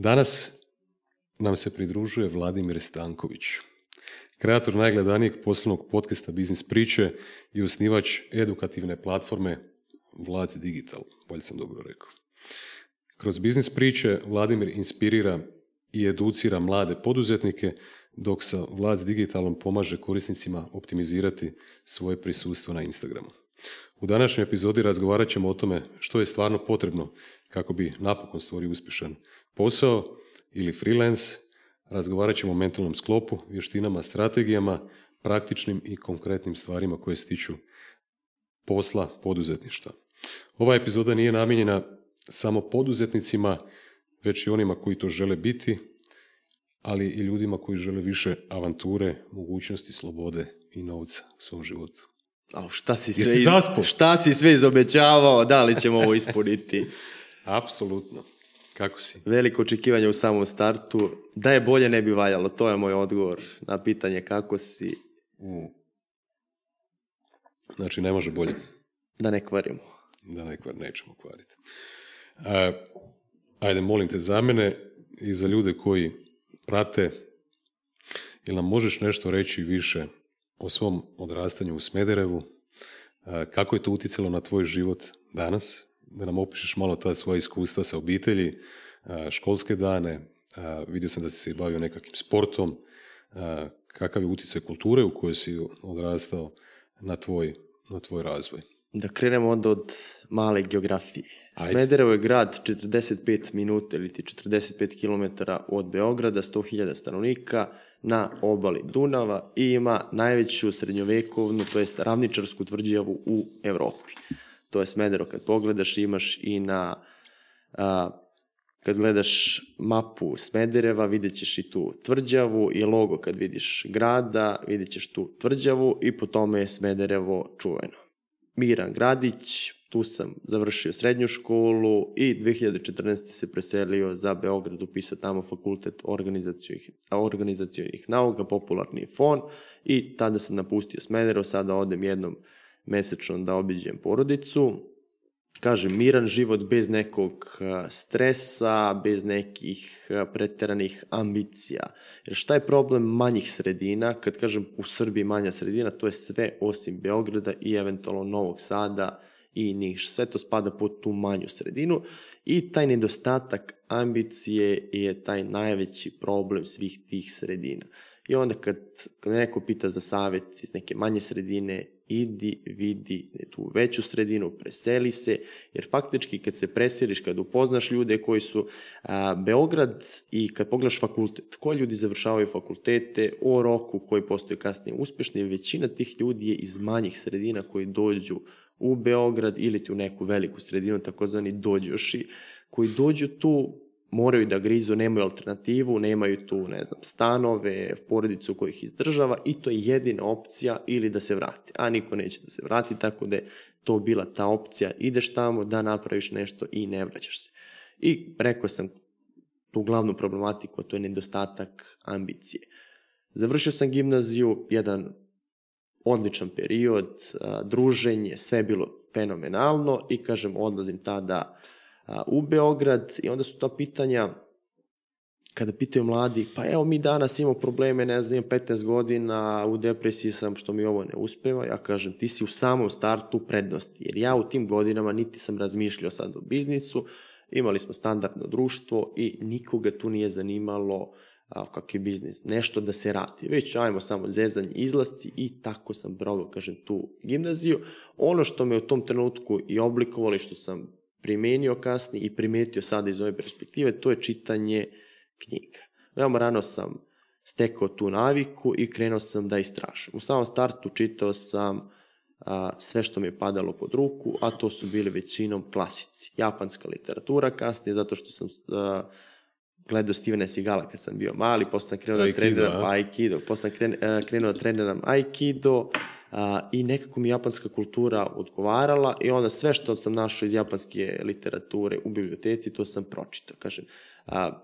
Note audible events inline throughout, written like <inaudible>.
Danas nam se pridružuje Vladimir Stanković, kreator najgledanijeg poslovnog podcasta Biznis priče i osnivač edukativne platforme Vlac Digital, bolje sam dobro rekao. Kroz biznis priče Vladimir inspirira i educira mlade poduzetnike, dok sa Vlac Digitalom pomaže korisnicima optimizirati svoje prisustvo na Instagramu. U današnjoj epizodi razgovarat ćemo o tome što je stvarno potrebno kako bi napokon stvorio uspješan posao ili freelance, razgovarat ćemo o mentalnom sklopu, vještinama, strategijama, praktičnim i konkretnim stvarima koje stiču posla poduzetništva. Ova epizoda nije namijenjena samo poduzetnicima, već i onima koji to žele biti, ali i ljudima koji žele više avanture, mogućnosti, slobode i novca u svom životu. A šta si sve, iz... šta si sve izobećavao, da li ćemo ovo <laughs> ispuniti? Apsolutno. Kako si? Veliko očekivanje u samom startu. Da je bolje ne bi valjalo, to je moj odgovor na pitanje kako si. Mm. Znači, ne može bolje. Da ne kvarimo. Da ne kvar, nećemo kvariti. A, ajde, molim te za mene i za ljude koji prate, ili nam možeš nešto reći više o svom odrastanju u Smederevu, kako je to utjecalo na tvoj život danas, da nam opišeš malo ta svoja iskustva sa obitelji, školske dane, vidio sam da si se bavio nekakvim sportom, kakav je utjecaj kulture u kojoj si odrastao na tvoj, na tvoj razvoj. Da krenemo onda od male geografije. Ajde. Smederevo je grad 45 minuta ili ti 45 km od Beograda, 100.000 stanovnika, na obali Dunava i ima najveću srednjovekovnu, to jest ravničarsku tvrđavu u Evropi. To je Smedero kad pogledaš, imaš i na a, kad gledaš mapu Smedereva, vidjet ćeš i tu tvrđavu i logo kad vidiš grada, vidjet ćeš tu tvrđavu i po tome je Smederevo čuveno. Miran Gradić, tu sam završio srednju školu i 2014. se preselio za Beograd, upisao tamo fakultet organizacijonih, nauka, popularni fon i tada sam napustio Smederevo, sada odem jednom mesečno da obiđem porodicu. Kažem, miran život bez nekog stresa, bez nekih preteranih ambicija. Jer šta je problem manjih sredina? Kad kažem u Srbiji manja sredina, to je sve osim Beograda i eventualno Novog Sada, i Niš. Sve to spada pod tu manju sredinu i taj nedostatak ambicije je taj najveći problem svih tih sredina. I onda kad, kad neko pita za savet iz neke manje sredine, idi, vidi tu veću sredinu, preseli se, jer faktički kad se preseliš, kad upoznaš ljude koji su a, Beograd i kad pogledaš fakultet, koji ljudi završavaju fakultete, o roku koji postoje kasnije uspešni, većina tih ljudi je iz manjih sredina koji dođu u Beograd ili ti u neku veliku sredinu, takozvani dođoši, koji dođu tu, moraju da grizu, nemaju alternativu, nemaju tu, ne znam, stanove, porodicu koji ih izdržava i to je jedina opcija ili da se vrati. A niko neće da se vrati, tako da je to bila ta opcija, ideš tamo da napraviš nešto i ne vraćaš se. I rekao sam tu glavnu problematiku, to je nedostatak ambicije. Završio sam gimnaziju, jedan odličan period, druženje, sve bilo fenomenalno i kažem, odlazim tada u Beograd i onda su to pitanja kada pitaju mladi, pa evo mi danas imamo probleme, ne znam, 15 godina, u depresiji sam što mi ovo ne uspeva, ja kažem, ti si u samom startu prednosti, jer ja u tim godinama niti sam razmišljao sad o biznisu, imali smo standardno društvo i nikoga tu nije zanimalo a, je biznis, nešto da se radi. Već ajmo samo zezanje, izlasci i tako sam provao, kažem, tu gimnaziju. Ono što me u tom trenutku i oblikovalo i što sam primenio kasnije i primetio sada iz ove perspektive, to je čitanje knjiga. Veoma rano sam stekao tu naviku i krenuo sam da istražujem. U samom startu čitao sam a, sve što mi je padalo pod ruku, a to su bili većinom klasici. Japanska literatura kasnije, zato što sam a, gledao Stevena Sigala kad sam bio mali, posle sam krenuo da treniram Aikido, posle sam e, krenuo da treniram Aikido i nekako mi japanska kultura odgovarala i onda sve što sam našao iz japanske literature u biblioteci, to sam pročitao. Kažem,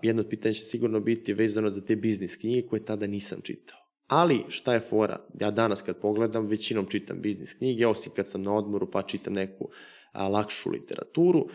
jedno od pitanja će sigurno biti vezano za te biznis knjige koje tada nisam čitao. Ali, šta je fora? Ja danas kad pogledam, većinom čitam biznis knjige, osim kad sam na odmoru pa čitam neku a, lakšu literaturu.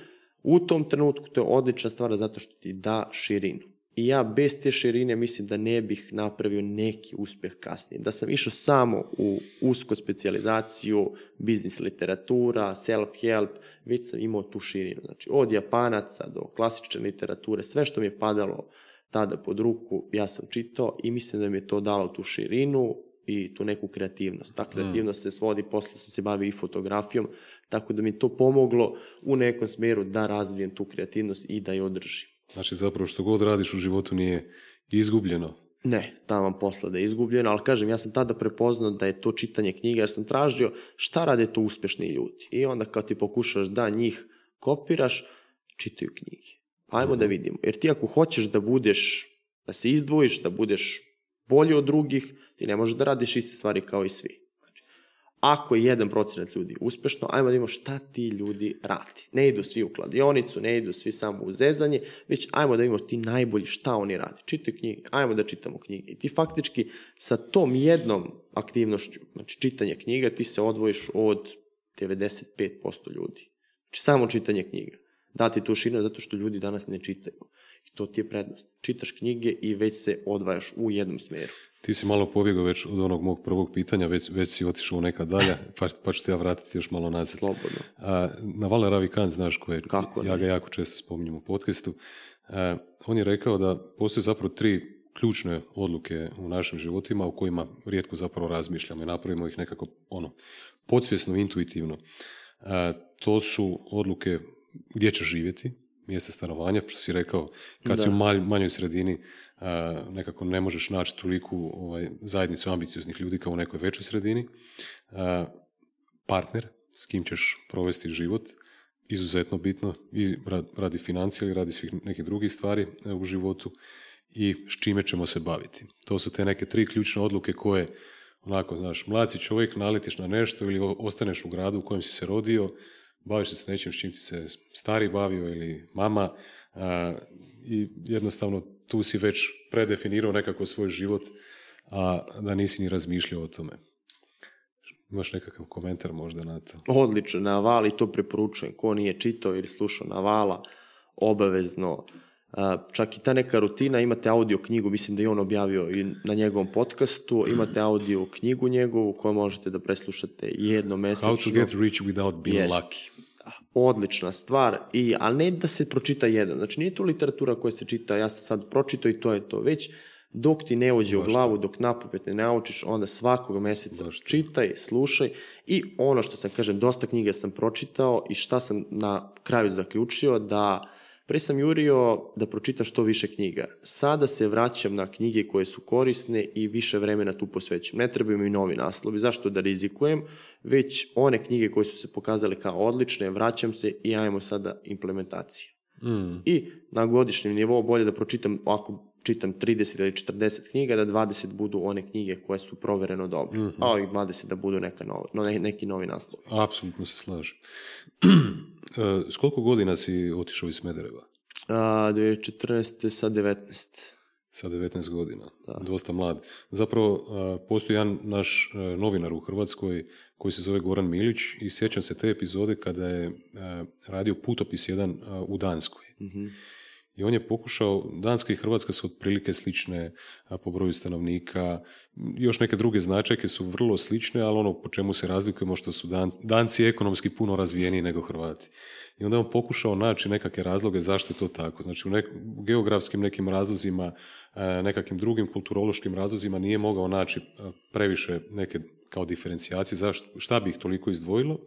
U tom trenutku to je odlična stvar zato što ti da širinu. I ja bez te širine mislim da ne bih napravio neki uspjeh kasnije. Da sam išao samo u usko specializaciju, biznis literatura, self-help, već sam imao tu širinu. Znači, od japanaca do klasične literature, sve što mi je padalo tada pod ruku, ja sam čitao i mislim da mi je to dalo tu širinu i tu neku kreativnost. Ta kreativnost se svodi, posle sam se bavio i fotografijom, tako da mi to pomoglo u nekom smjeru da razvijem tu kreativnost i da je održim. Znači zapravo što god radiš u životu nije izgubljeno. Ne, tamo posla da je izgubljeno, ali kažem, ja sam tada prepoznao da je to čitanje knjiga, jer sam tražio šta rade to uspješni ljudi. I onda kad ti pokušaš da njih kopiraš, čitaju knjige. Ajmo da vidimo. Jer ti ako hoćeš da budeš, da se izdvojiš, da budeš bolji od drugih, ti ne možeš da radiš iste stvari kao i svi. Ako je jedan procenat ljudi uspešno, ajmo da vidimo šta ti ljudi radi. Ne idu svi u kladionicu, ne idu svi samo u zezanje, već ajmo da vidimo ti najbolji šta oni radi. Čitaj knjige, ajmo da čitamo knjige. I ti faktički sa tom jednom aktivnošću, znači čitanje knjiga, ti se odvojiš od 95% ljudi. Znači samo čitanje knjiga dati tu širinu zato što ljudi danas ne čitaju. I to ti je prednost. Čitaš knjige i već se odvajaš u jednom smjeru. Ti si malo pobjegao već od onog mog prvog pitanja, već, već si otišao u neka dalja, <laughs> pa, pa ću te ja vratiti još malo nazad. Slobodno. A, Navala Ravikant, znaš ko je, Kako ja ga jako često spominjem u podcastu, a, on je rekao da postoje zapravo tri ključne odluke u našim životima u kojima rijetko zapravo razmišljamo i napravimo ih nekako ono, podsvjesno, intuitivno. A, to su odluke gdje će živjeti, mjesta stanovanja, što si rekao, kad si u manjoj sredini nekako ne možeš naći toliku ovaj, zajednicu ambicioznih ljudi kao u nekoj većoj sredini. partner s kim ćeš provesti život, izuzetno bitno i radi financija ili radi svih nekih drugih stvari e, u životu i s čime ćemo se baviti. To su te neke tri ključne odluke koje onako, znaš, mlad si čovjek, naletiš na nešto ili ostaneš u gradu u kojem si se rodio, baviš se s nečim s čim ti se stari bavio ili mama i jednostavno tu si već predefinirao nekako svoj život, a da nisi ni razmišljao o tome. Imaš nekakav komentar možda na to? Odlično, na Vali to preporučujem. Ko nije čitao ili slušao na Vala, obavezno. Čak i ta neka rutina, imate audio knjigu, mislim da je on objavio i na njegovom podcastu, imate audio knjigu njegovu koju možete da preslušate jedno mesečno. How to get rich without being lucky odlična stvar, i, ali ne da se pročita jedan. Znači nije to literatura koja se čita, ja sam sad pročitao i to je to. Već dok ti ne uđe u glavu, dok napopet ne naučiš, onda svakog mjeseca čitaj, slušaj i ono što sam kažem, dosta knjiga sam pročitao i šta sam na kraju zaključio da Pre sam jurio da pročitam što više knjiga. Sada se vraćam na knjige koje su korisne i više vremena tu posvećam. Ne trebaju mi novi naslovi. Zašto da rizikujem? Već one knjige koje su se pokazale kao odlične, vraćam se i ajmo sada implementacije. Mm. I na godišnjem nivou bolje da pročitam, ako čitam 30 ili 40 knjiga, da 20 budu one knjige koje su provereno dobre. Mm-hmm. A ovih 20 da budu neka no, neki novi naslov. Apsolutno se slažem. <clears throat> E, s koliko godina si otišao iz Smedereva? A, 2014. sa 19. Sa 19 godina, da. dosta mlad. Zapravo, postoji jedan naš e, novinar u Hrvatskoj koji se zove Goran Milić i sjećam se te epizode kada je e, radio putopis jedan u Danskoj. mm i on je pokušao, Danska i Hrvatska su otprilike slične po broju stanovnika, još neke druge značajke su vrlo slične, ali ono po čemu se razlikujemo što su Danci ekonomski puno razvijeniji nego Hrvati. I onda je on pokušao naći nekakve razloge zašto je to tako. Znači u, u geografskim nekim razlozima, nekakvim drugim kulturološkim razlozima nije mogao naći previše neke kao diferencijacije zašto, šta bi ih toliko izdvojilo.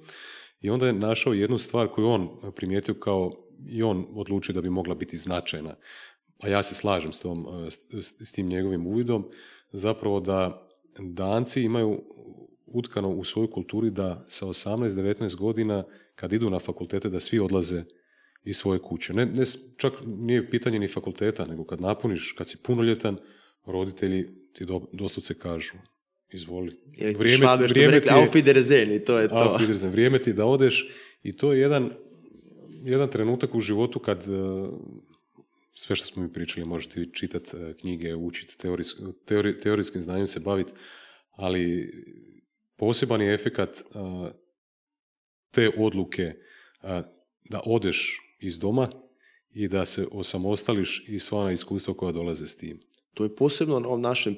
I onda je našao jednu stvar koju on primijetio kao i on odlučio da bi mogla biti značajna. A ja se slažem s, tom, e, s, tim njegovim uvidom, zapravo da danci imaju utkano u svojoj kulturi da sa 18-19 godina kad idu na fakultete da svi odlaze iz svoje kuće. Ne, ne, čak nije pitanje ni fakulteta, nego kad napuniš, kad si punoljetan, roditelji ti do, doslovce kažu izvoli. vrijeme, švabe, što vrijeme rekli, i to je to. vrijeme ti da odeš i to je jedan jedan trenutak u životu kad e, sve što smo mi pričali, možete čitati e, knjige, učiti teori, teorijskim znanjem se baviti, ali poseban je efekat e, te odluke da odeš iz doma i da se osamostališ i sva ona iskustva koja dolaze s tim. To je posebno na ovom našem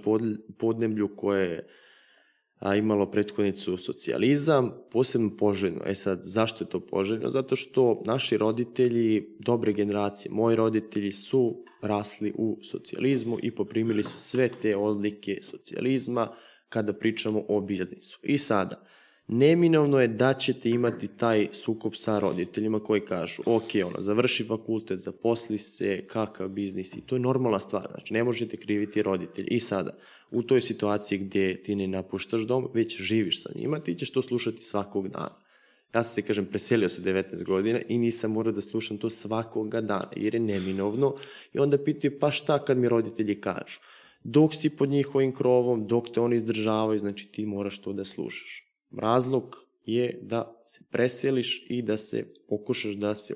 podneblju koje je a, imalo prethodnicu socijalizam, posebno poželjno. E sad, zašto je to poželjno? Zato što naši roditelji, dobre generacije, moji roditelji su rasli u socijalizmu i poprimili su sve te odlike socijalizma kada pričamo o biznisu. I sada, neminovno je da ćete imati taj sukob sa roditeljima koji kažu, ok, ono, završi fakultet, zaposli se, kakav biznis i to je normalna stvar, znači ne možete kriviti roditelji. I sada, u toj situaciji gdje ti ne napuštaš dom, već živiš sa njima, ti ćeš to slušati svakog dana. Ja sam se, kažem, preselio sa 19 godina i nisam morao da slušam to svakoga dana, jer je neminovno. I onda pitaju, pa šta kad mi roditelji kažu? Dok si pod njihovim krovom, dok te oni izdržavaju, znači ti moraš to da slušaš. Razlog je da se preseliš i da se pokušaš da se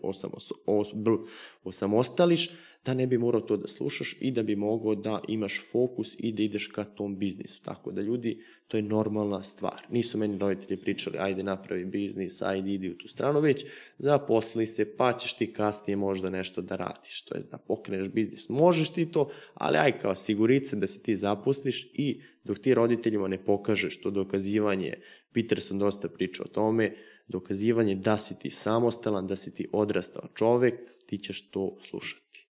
osamostališ, da ne bi morao to da slušaš i da bi mogao da imaš fokus i da ideš ka tom biznisu. Tako da ljudi, to je normalna stvar. Nisu meni roditelji pričali, ajde napravi biznis, ajde idi u tu stranu, već zaposli se, pa ćeš ti kasnije možda nešto da radiš, to je da pokreneš biznis. Možeš ti to, ali aj kao sigurice da se ti zaposliš i dok ti roditeljima ne pokažeš to dokazivanje, Peterson dosta priča o tome, dokazivanje da si ti samostalan, da si ti odrastao čovek, ti ćeš to slušati.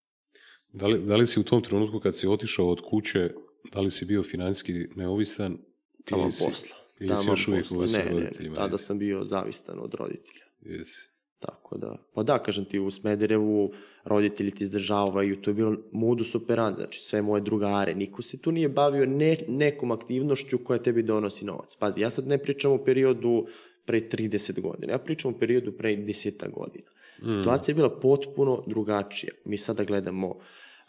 Da li, da li si u tom trenutku kad si otišao od kuće, da li si bio financijski neovisan? Tamo posla. Ili si još uvijek ne, ne, ne, tada sam bio zavistan od roditelja. Jesi. Tako da, pa da, kažem ti, u Smederevu roditelji ti izdržavaju, to je bilo modus operandi, znači sve moje drugare, niko se tu nije bavio ne, nekom aktivnošću koja tebi donosi novac. Pazi, ja sad ne pričam o periodu pre 30 godina, ja pričam o periodu pre 10 godina. Mm. Situacija je bila potpuno drugačija. Mi sada gledamo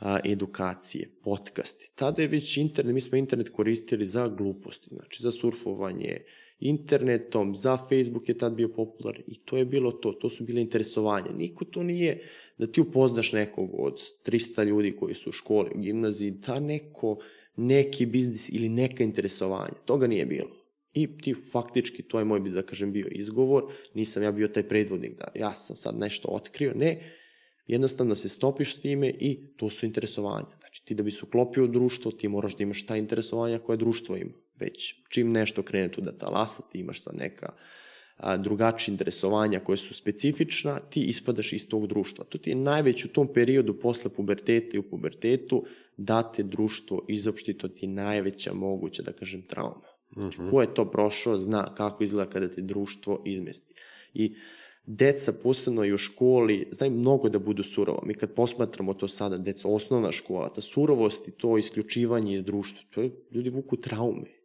a, edukacije, podcaste. Tada je već internet, mi smo internet koristili za gluposti, znači za surfovanje, internetom, za Facebook je tad bio popularan i to je bilo to, to su bile interesovanja. Niko to nije da ti upoznaš nekog od 300 ljudi koji su u školi, u gimnaziji, da neko, neki biznis ili neka interesovanja. Toga nije bilo. I ti faktički, to je moj, da kažem, bio izgovor, nisam ja bio taj predvodnik da ja sam sad nešto otkrio, ne, jednostavno se stopiš s time i to su interesovanja. Znači ti da bi se uklopio u društvo, ti moraš da imaš ta interesovanja koje društvo ima. Već čim nešto krene tu da talasa, ti imaš sad neka a, drugačija interesovanja koje su specifična, ti ispadaš iz tog društva. To ti je najveć u tom periodu posle puberteta i u pubertetu da te društvo izopšti, to ti je najveća moguća, da kažem, trauma. Znači, ko je to prošao, zna kako izgleda kada te društvo izmesti. I deca, posebno i u školi, znaju mnogo da budu surova. Mi kad posmatramo to sada, deca, osnovna škola, ta surovost i to isključivanje iz društva, to je, ljudi vuku traume.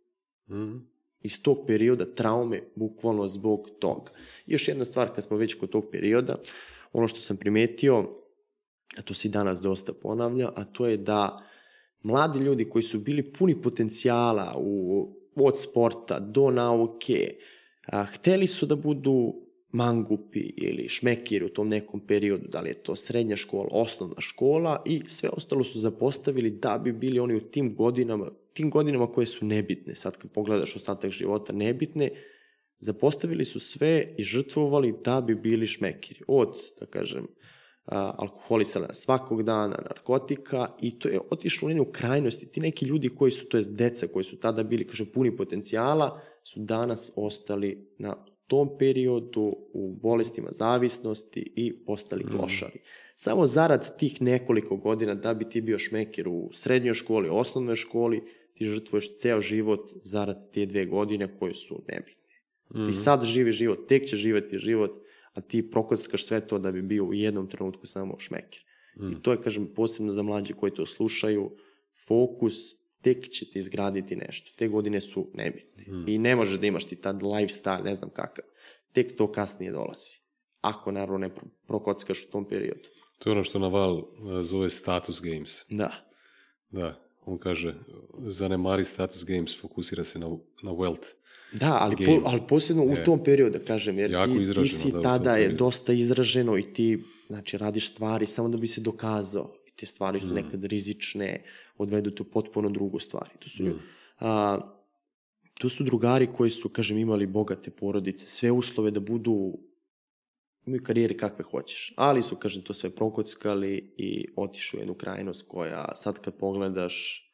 Mm. Iz tog perioda traume, bukvalno zbog toga. I još jedna stvar, kad smo već kod tog perioda, ono što sam primetio, a to se danas dosta ponavlja, a to je da mladi ljudi koji su bili puni potencijala u, od sporta do nauke, a, hteli su da budu mangupi ili šmekiri u tom nekom periodu, da li je to srednja škola, osnovna škola i sve ostalo su zapostavili da bi bili oni u tim godinama, tim godinama koje su nebitne, sad kad pogledaš ostatak života nebitne, zapostavili su sve i žrtvovali da bi bili šmekiri. Od, da kažem, alkoholisana svakog dana, narkotika i to je otišlo u njenu krajnosti. Ti neki ljudi koji su, to je deca koji su tada bili, kažem, puni potencijala, su danas ostali na tom periodu u bolestima zavisnosti i postali mm. klošari. Samo zarad tih nekoliko godina da bi ti bio šmekir u srednjoj školi, osnovnoj školi, ti žrtvuješ ceo život zarad te dve godine koje su nebitne. Mm. Ti sad živi život, tek će živeti život, a ti prokockaš sve to da bi bio u jednom trenutku samo šmekir. Mm. I to je, kažem, posebno za mlađe koji to slušaju, fokus tek ćete izgraditi nešto. Te godine su nebitne. Mm. I ne možeš da imaš ti tad lifestyle, ne znam kakav. Tek to kasnije dolazi. Ako naravno ne prokockaš u tom periodu. To je ono što Naval e, zove status games. Da. Da, on kaže, zanemari status games, fokusira se na, na wealth. Da, ali, po, ali posebno u tom periodu, da kažem, jer ti, ti si da, tada je dosta izraženo i ti, znači, radiš stvari samo da bi se dokazao te stvari su mm. nekad rizične, odvedu te u potpuno drugu stvari. To su, mm. a, to su drugari koji su, kažem, imali bogate porodice, sve uslove da budu imaju karijere kakve hoćeš. Ali su, kažem, to sve prokockali i otišu u jednu krajnost koja sad kad pogledaš,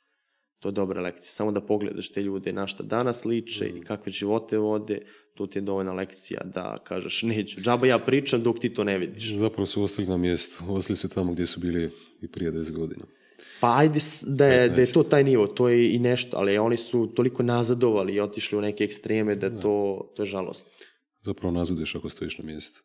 to je dobra lekcija. Samo da pogledaš te ljude na šta danas liče mm. i kakve živote vode, to ti je dovoljna lekcija da kažeš neću. Džaba ja pričam dok ti to ne vidiš. Zapravo su ostali na mjestu. Ostali su tamo gdje su bili i prije 10 godina. Pa ajde da je, da je to taj nivo, to je i nešto, ali oni su toliko nazadovali i otišli u neke ekstreme da to, to je žalost. Zapravo nazaduješ ako stojiš na mjestu.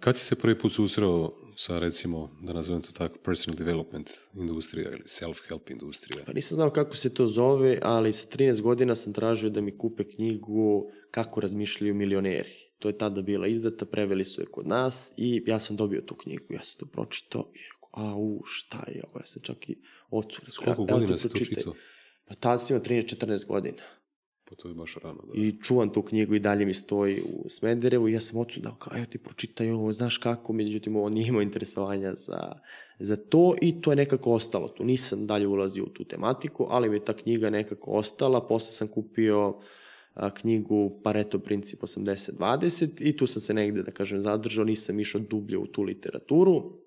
kad si se prvi put susreo sa recimo, da nazovem to tako, personal development industrija ili self-help industrija? Pa nisam znao kako se to zove, ali sa 13 godina sam tražio da mi kupe knjigu Kako razmišljaju milioneri. To je tada bila izdata, preveli su je kod nas i ja sam dobio tu knjigu. Ja sam to pročitao i a u, šta je ovo, ja sam čak i ocu. Koliko godina si to čitao? Pa tada sam imao 13-14 godina. Pa to je baš rano, da. I čuvam tu knjigu i dalje mi stoji u Smederevu i ja sam ocu dao kao, evo ti pročitaj ovo, znaš kako, međutim ovo nije imao interesovanja za, za to i to je nekako ostalo tu. Nisam dalje ulazio u tu tematiku, ali mi je ta knjiga nekako ostala, posle sam kupio a, knjigu Pareto princip 80-20 i tu sam se negde, da kažem, zadržao, nisam išao dublje u tu literaturu,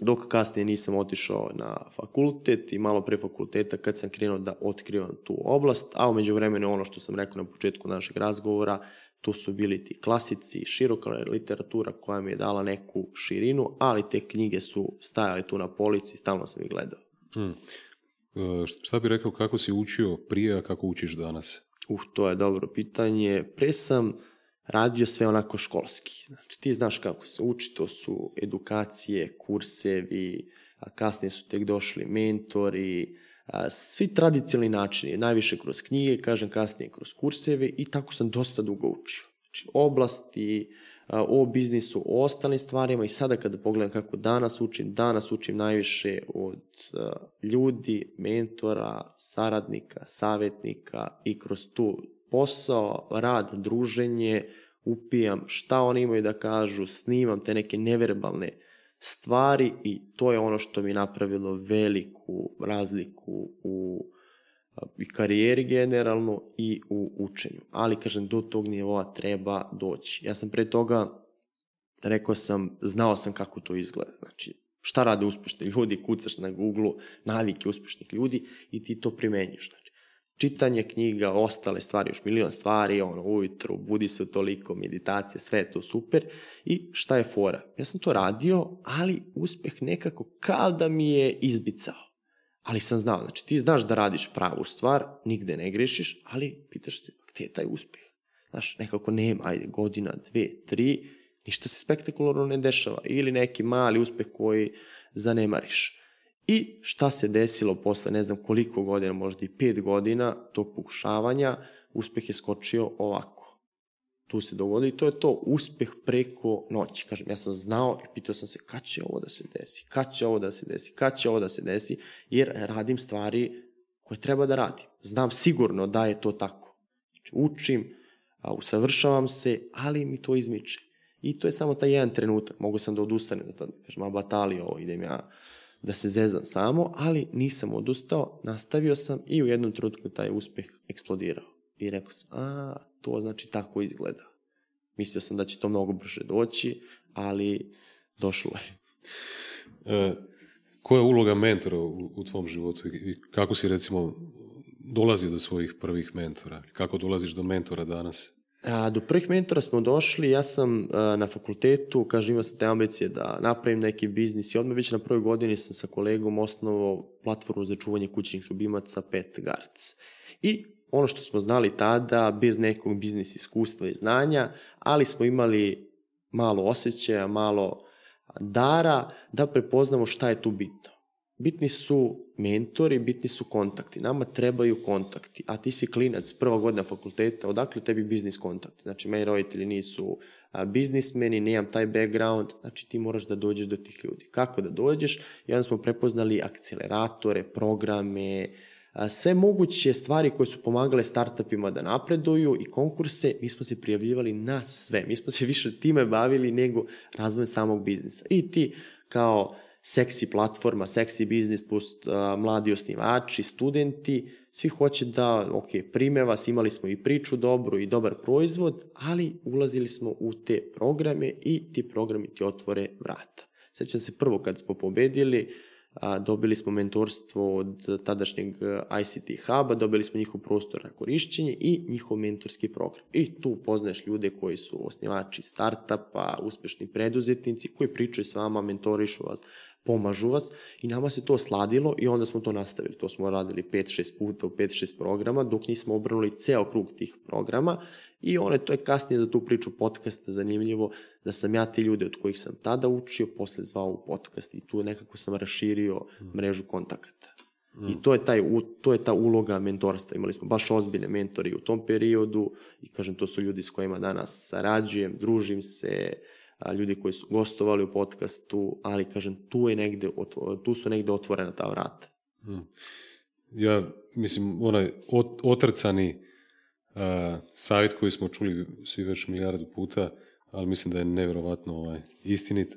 dok kasnije nisam otišao na fakultet i malo pre fakulteta kad sam krenuo da otkrivam tu oblast, a umeđu vremenu ono što sam rekao na početku našeg razgovora, to su bili ti klasici, široka literatura koja mi je dala neku širinu, ali te knjige su stajale tu na polici, stalno sam ih gledao. Hmm. E, šta bi rekao, kako si učio prije, a kako učiš danas? Uh, to je dobro pitanje. Pre sam radio sve onako školski. Znači, ti znaš kako se uči, to su edukacije, kursevi, a kasnije su tek došli mentori, a, svi tradicionalni načini, najviše kroz knjige, kažem kasnije kroz kurseve i tako sam dosta dugo učio. Znači, oblasti, a, o biznisu, o ostalim stvarima i sada kada pogledam kako danas učim, danas učim najviše od a, ljudi, mentora, saradnika, savjetnika i kroz tu posao, rad, druženje, upijam šta oni imaju da kažu, snimam te neke neverbalne stvari i to je ono što mi napravilo veliku razliku u i karijeri generalno i u učenju. Ali, kažem, do tog nivoa treba doći. Ja sam pre toga, rekao sam, znao sam kako to izgleda. Znači, šta rade uspešni ljudi, kucaš na Google navike uspešnih ljudi i ti to primenjuješ. Čitanje knjiga, ostale stvari, još milion stvari, ono, ujutru, budi se toliko, meditacija, sve je to super. I šta je fora? Ja sam to radio, ali uspeh nekako kao da mi je izbicao. Ali sam znao, znači ti znaš da radiš pravu stvar, nigde ne grešiš, ali pitaš se, pa gde je taj uspeh? Znaš, nekako nema, ajde, godina, dve, tri, ništa se spektakularno ne dešava. Ili neki mali uspeh koji zanemariš. I šta se desilo posle ne znam koliko godina, možda i pet godina tog pokušavanja, uspeh je skočio ovako. Tu se dogodi i to je to uspeh preko noći. Kažem, ja sam znao i pitao sam se kad će ovo da se desi, kad će ovo da se desi, kad će ovo da se desi, jer radim stvari koje treba da radim. Znam sigurno da je to tako. Znači, učim, usavršavam se, ali mi to izmiče. I to je samo taj jedan trenutak. Mogu sam da odustanem da kažem, a batali ovo, idem ja da se zezam samo, ali nisam odustao, nastavio sam i u jednom trenutku taj uspeh eksplodirao. I rekao sam, a, to znači tako izgleda. Mislio sam da će to mnogo brže doći, ali došlo je. E, koja je uloga mentora u, u tvom životu i kako si recimo dolazio do svojih prvih mentora? Kako dolaziš do mentora danas? A, do prvih mentora smo došli, ja sam a, na fakultetu, kažem imao sam te ambicije da napravim neki biznis i odmah već na prvoj godini sam sa kolegom osnovao platformu za čuvanje kućnih ljubimaca Pet Guards. I ono što smo znali tada, bez nekog biznis iskustva i znanja, ali smo imali malo osjećaja, malo dara da prepoznamo šta je tu bitno. Bitni su mentori, bitni su kontakti. Nama trebaju kontakti. A ti si klinac, prva godina fakulteta, odakle tebi biznis kontakti? Znači, meni roditelji nisu biznismeni, nemam taj background, znači ti moraš da dođeš do tih ljudi. Kako da dođeš? I onda smo prepoznali akceleratore, programe, sve moguće stvari koje su pomagale startupima da napreduju i konkurse, mi smo se prijavljivali na sve. Mi smo se više time bavili nego razvojem samog biznisa. I ti kao seksi platforma, seksi biznis plus uh, mladi osnivači, studenti, svi hoće da, ok, prime vas, imali smo i priču dobru i dobar proizvod, ali ulazili smo u te programe i ti programi ti otvore vrata. Sećam se prvo kad smo pobedili, a, dobili smo mentorstvo od tadašnjeg ICT huba, dobili smo njihov prostor na korišćenje i njihov mentorski program. I tu poznaješ ljude koji su osnivači startapa, uspešni preduzetnici, koji pričaju s vama, mentorišu vas, pomažu vas i nama se to sladilo i onda smo to nastavili. To smo radili 5-6 puta u 5-6 programa dok nismo obrnuli ceo krug tih programa i one, to je kasnije za tu priču podcasta zanimljivo da sam ja ti ljude od kojih sam tada učio posle zvao u podcast i tu nekako sam raširio mrežu kontakata. Mm. I to je, taj, to je ta uloga mentorstva. Imali smo baš ozbiljne mentori u tom periodu i kažem, to su ljudi s kojima danas sarađujem, družim se, a, ljudi koji su gostovali u podcastu, ali kažem, tu, je negde, tu su negde otvorena ta vrata. Hmm. Ja, mislim, onaj ot, otrcani uh, savjet koji smo čuli svi već milijardu puta, ali mislim da je nevjerovatno ovaj, istinit,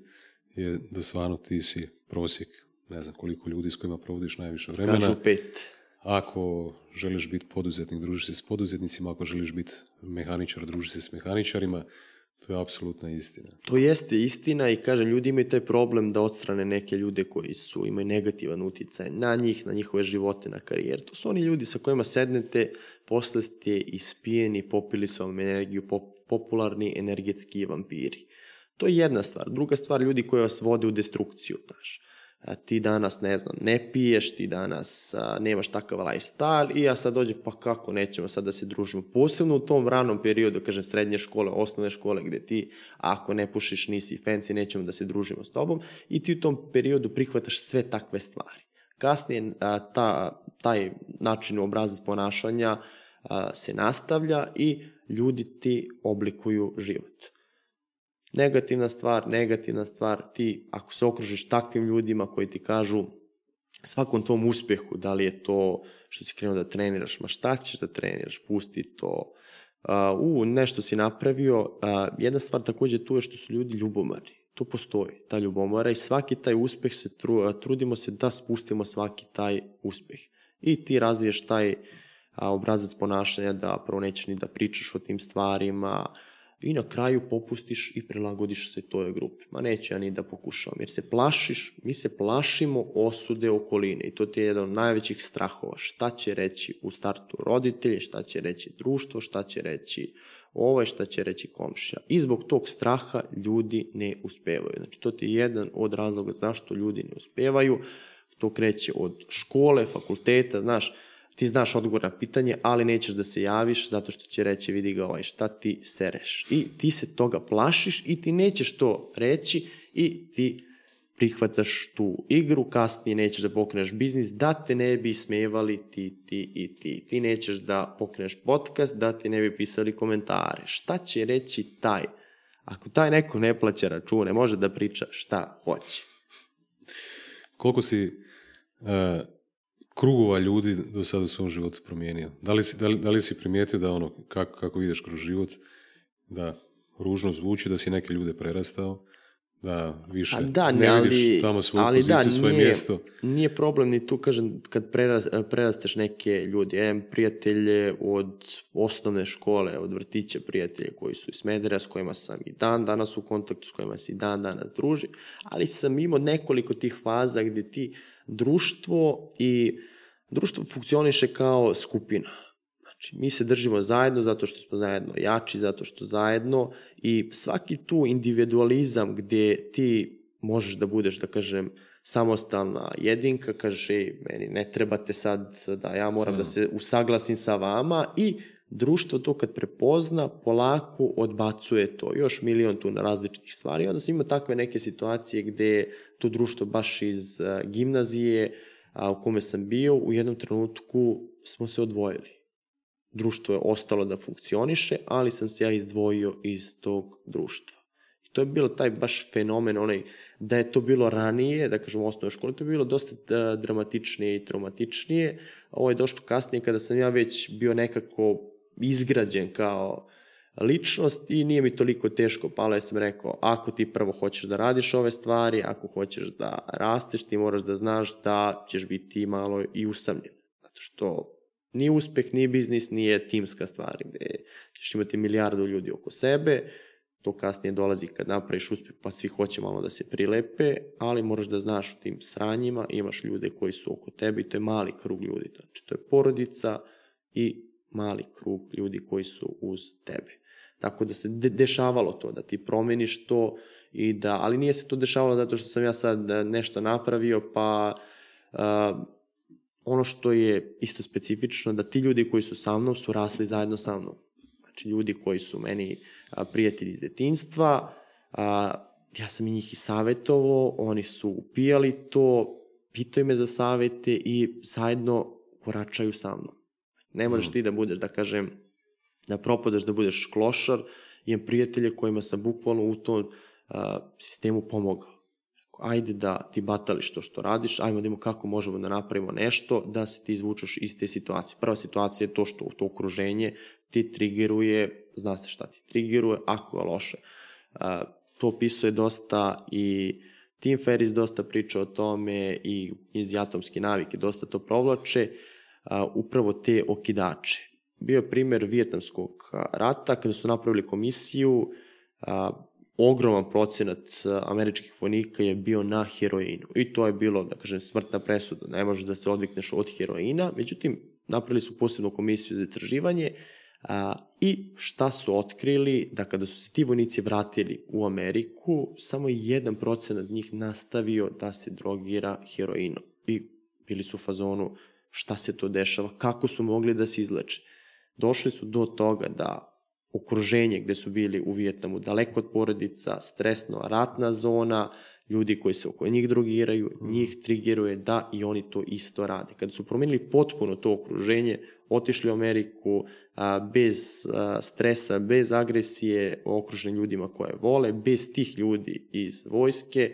je da stvarno ti si prosjek, ne znam koliko ljudi s kojima provodiš najviše vremena. Kažu pet. Ako želiš biti poduzetnik, družiš se s poduzetnicima, ako želiš biti mehaničar, družiš se s mehaničarima, to je apsolutna istina. To jeste istina i kažem, ljudi imaju taj problem da odstrane neke ljude koji su, imaju negativan uticaj na njih, na njihove živote, na karijeru. To su oni ljudi sa kojima sednete, posle ste ispijeni, popili su vam energiju, pop, popularni energetski vampiri. To je jedna stvar. Druga stvar, ljudi koji vas vode u destrukciju, znaš a, ti danas, ne znam, ne piješ, ti danas a, nemaš takav lifestyle i ja sad dođem, pa kako nećemo sad da se družimo. Posebno u tom ranom periodu, kažem, srednje škole, osnovne škole, gde ti, ako ne pušiš, nisi fancy, nećemo da se družimo s tobom i ti u tom periodu prihvataš sve takve stvari. Kasnije a, ta, taj način obrazac ponašanja a, se nastavlja i ljudi ti oblikuju život. Negativna stvar, negativna stvar, ti ako se okružiš takvim ljudima koji ti kažu svakom tom uspehu, da li je to što si krenuo da treniraš, ma šta ćeš da treniraš, pusti to, uh, u, nešto si napravio, uh, jedna stvar takođe tu je što su ljudi ljubomari. To postoji, ta ljubomara i svaki taj uspeh se tru, trudimo se da spustimo svaki taj uspeh. I ti razviješ taj obrazac ponašanja da prvo nećeš ni da pričaš o tim stvarima, i na kraju popustiš i prilagodiš se toj grupi. Ma neću ja ni da pokušavam, jer se plašiš, mi se plašimo osude okoline i to ti je jedan od najvećih strahova. Šta će reći u startu roditelji, šta će reći društvo, šta će reći ovaj, šta će reći komšija. I zbog tog straha ljudi ne uspevaju. Znači, to ti je jedan od razloga zašto ljudi ne uspevaju. To kreće od škole, fakulteta, znaš, ti znaš odgovor na pitanje, ali nećeš da se javiš zato što će reći vidi ga ovaj šta ti sereš. I ti se toga plašiš i ti nećeš to reći i ti prihvataš tu igru, kasnije nećeš da pokreneš biznis, da te ne bi smevali ti, ti i ti. Ti nećeš da pokreneš podcast, da ti ne bi pisali komentare. Šta će reći taj? Ako taj neko ne plaća račune, može da priča šta hoće. Koliko si uh, krugova ljudi do sada u svom životu promijenio? Da li si, da li, da li si primijetio da ono, kako, kako ideš kroz život, da ružno zvuči, da si neke ljude prerastao, da više A da, ne, ali, vidiš tamo svoju ali poziciju, da, svoje nije, mjesto. Nije problem ni tu, kažem, kad prerasteš neke ljudi. Ja imam prijatelje od osnovne škole, od vrtića prijatelje koji su iz Smedera, s kojima sam i dan danas u kontaktu, s kojima se i dan danas druži, ali sam imao nekoliko tih faza gde ti društvo i društvo funkcioniše kao skupina. Znači, mi se držimo zajedno zato što smo zajedno jači, zato što zajedno i svaki tu individualizam gde ti možeš da budeš, da kažem, samostalna jedinka, kažeš, ej, meni ne trebate sad da ja moram mm. da se usaglasim sa vama i društvo to kad prepozna, polako odbacuje to. Još milion tu na različitih stvari. Onda se ima takve neke situacije gde to društvo baš iz uh, gimnazije a, u kome sam bio, u jednom trenutku smo se odvojili društvo je ostalo da funkcioniše, ali sam se ja izdvojio iz tog društva. I to je bilo taj baš fenomen, onaj, da je to bilo ranije, da kažem u osnovnoj školi, to je bilo dosta da, dramatičnije i traumatičnije. Ovo je došlo kasnije kada sam ja već bio nekako izgrađen kao ličnost i nije mi toliko teško palo, ja sam rekao, ako ti prvo hoćeš da radiš ove stvari, ako hoćeš da rasteš, ti moraš da znaš da ćeš biti malo i usamljen. Zato što ni uspeh, ni biznis nije timska stvar gde ćeš imati milijardu ljudi oko sebe, to kasnije dolazi kad napraviš uspeh, pa svi hoće malo da se prilepe, ali moraš da znaš u tim sranjima, imaš ljude koji su oko tebe i to je mali krug ljudi. Znači, to je porodica i mali krug ljudi koji su uz tebe. Tako da se de dešavalo to, da ti promeniš to i da, ali nije se to dešavalo zato što sam ja sad e, nešto napravio, pa uh, ono što je isto specifično, da ti ljudi koji su sa mnom su rasli zajedno sa mnom. Znači ljudi koji su meni a, prijatelji iz detinstva, a, ja sam i njih i savjetovo, oni su upijali to, pitaju me za savete i zajedno koračaju sa mnom. Ne možeš mm. ti da budeš, da kažem, da propadaš da budeš klošar, imam prijatelje kojima sam bukvalno u tom a, sistemu pomogao. Ajde da ti batališ to što radiš, ajmo da imamo kako možemo da napravimo nešto da se ti izvučeš iz te situacije. Prva situacija je to što to okruženje ti trigeruje, zna se šta ti trigeruje, ako je loše. A, to opisuje dosta i Tim Ferris dosta priča o tome i iz atomske navike dosta to provlače, a, upravo te okidače bio je primer Vijetnamskog rata, kada su napravili komisiju, a, ogroman procenat američkih vojnika je bio na heroinu. I to je bilo, da kažem, smrtna presuda. Ne možeš da se odvikneš od heroina. Međutim, napravili su posebnu komisiju za istraživanje a, i šta su otkrili, da kada su se ti vojnici vratili u Ameriku, samo jedan procenat njih nastavio da se drogira heroinom. I bili su u fazonu šta se to dešava, kako su mogli da se izleče došli su do toga da okruženje gde su bili u Vijetnamu daleko od porodica, stresno, ratna zona, ljudi koji se oko njih drogiraju, mm. njih triggeruje da i oni to isto rade. Kada su promenili potpuno to okruženje, otišli u Ameriku a, bez a, stresa, bez agresije, okruženi ljudima koje vole, bez tih ljudi iz vojske,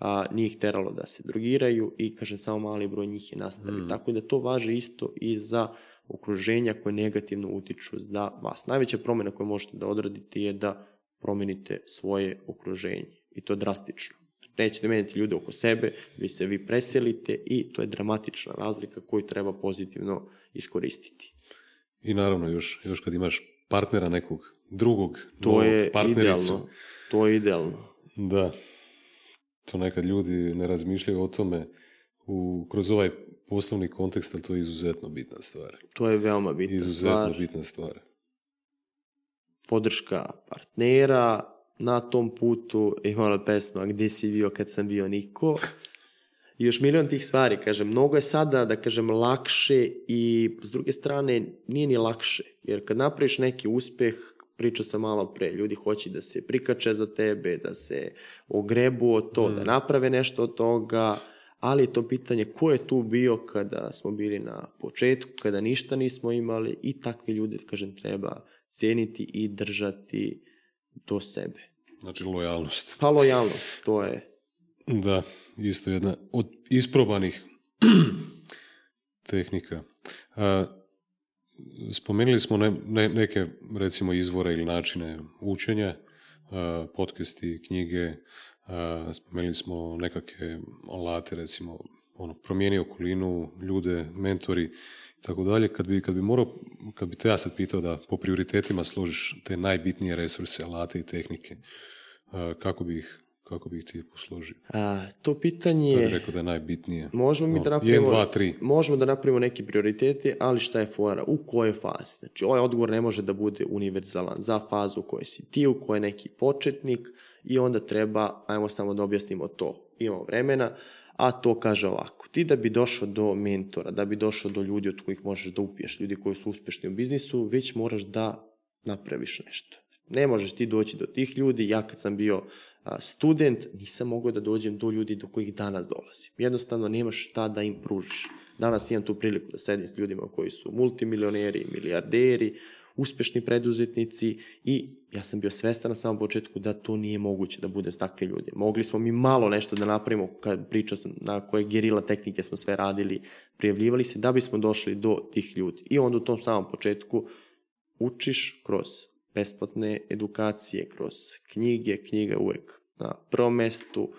a, njih teralo da se drogiraju i, kažem, samo mali broj njih je nastavio. Mm. Tako da to važe isto i za okruženja koje negativno utiču da vas. Najveća promena koju možete da odradite je da promenite svoje okruženje i to drastično. Nećete menjati ljude oko sebe, vi se vi preselite i to je dramatična razlika koju treba pozitivno iskoristiti. I naravno još, još kad imaš partnera nekog drugog, to je idealno. To je idealno. Da. To nekad ljudi ne razmišljaju o tome u, kroz ovaj poslovni kontekst, ali to je izuzetno bitna stvar. To je veoma bitna izuzetno stvar. Izuzetno bitna stvar. Podrška partnera na tom putu, imala pesma Gde si bio kad sam bio niko. I još milion tih stvari, kažem, mnogo je sada, da kažem, lakše i s druge strane nije ni lakše, jer kad napraviš neki uspeh, pričao sam malo pre, ljudi hoće da se prikače za tebe, da se ogrebu od to, mm. da naprave nešto od toga, ali je to pitanje ko je tu bio kada smo bili na početku, kada ništa nismo imali i takve ljude, kažem, treba cijeniti i držati do sebe. Znači lojalnost. Pa lojalnost, to je. Da, isto jedna od isprobanih tehnika. A, spomenuli smo ne, ne, neke, recimo, izvore ili načine učenja, a, podcasti, knjige, spomenuli smo nekakve alate, recimo, ono, promijeni okolinu, ljude, mentori i tako dalje. Kad bi, kad bi morao, kad bi te ja sad pitao da po prioritetima složiš te najbitnije resurse, alate i tehnike, kako bi ih kako bih ti posložio? A, to pitanje... To je rekao da je najbitnije. Možemo mi no, da napravimo... 1, 2, 3. Možemo da napravimo neki prioriteti, ali šta je fora? U kojoj fazi? Znači, ovaj odgovor ne može da bude univerzalan za fazu u kojoj si ti, u kojoj je neki početnik i onda treba, ajmo samo da objasnimo to. Imamo vremena, a to kaže ovako. Ti da bi došao do mentora, da bi došao do ljudi od kojih možeš da upiješ, ljudi koji su uspešni u biznisu, već moraš da napraviš nešto. Ne možeš ti doći do tih ljudi. Ja kad sam bio student, nisam mogao da dođem do ljudi do kojih danas dolazim. Jednostavno nemaš šta da im pružiš. Danas imam tu priliku da sedim s ljudima koji su multimilioneri, milijarderi, uspešni preduzetnici i ja sam bio svestan na samom početku da to nije moguće da bude s takve ljude. Mogli smo mi malo nešto da napravimo, kad pričao sam na koje gerila tehnike smo sve radili, prijavljivali se da bismo došli do tih ljudi. I onda u tom samom početku učiš kroz besplatne edukacije, kroz knjige, knjiga uvek na prvom mestu,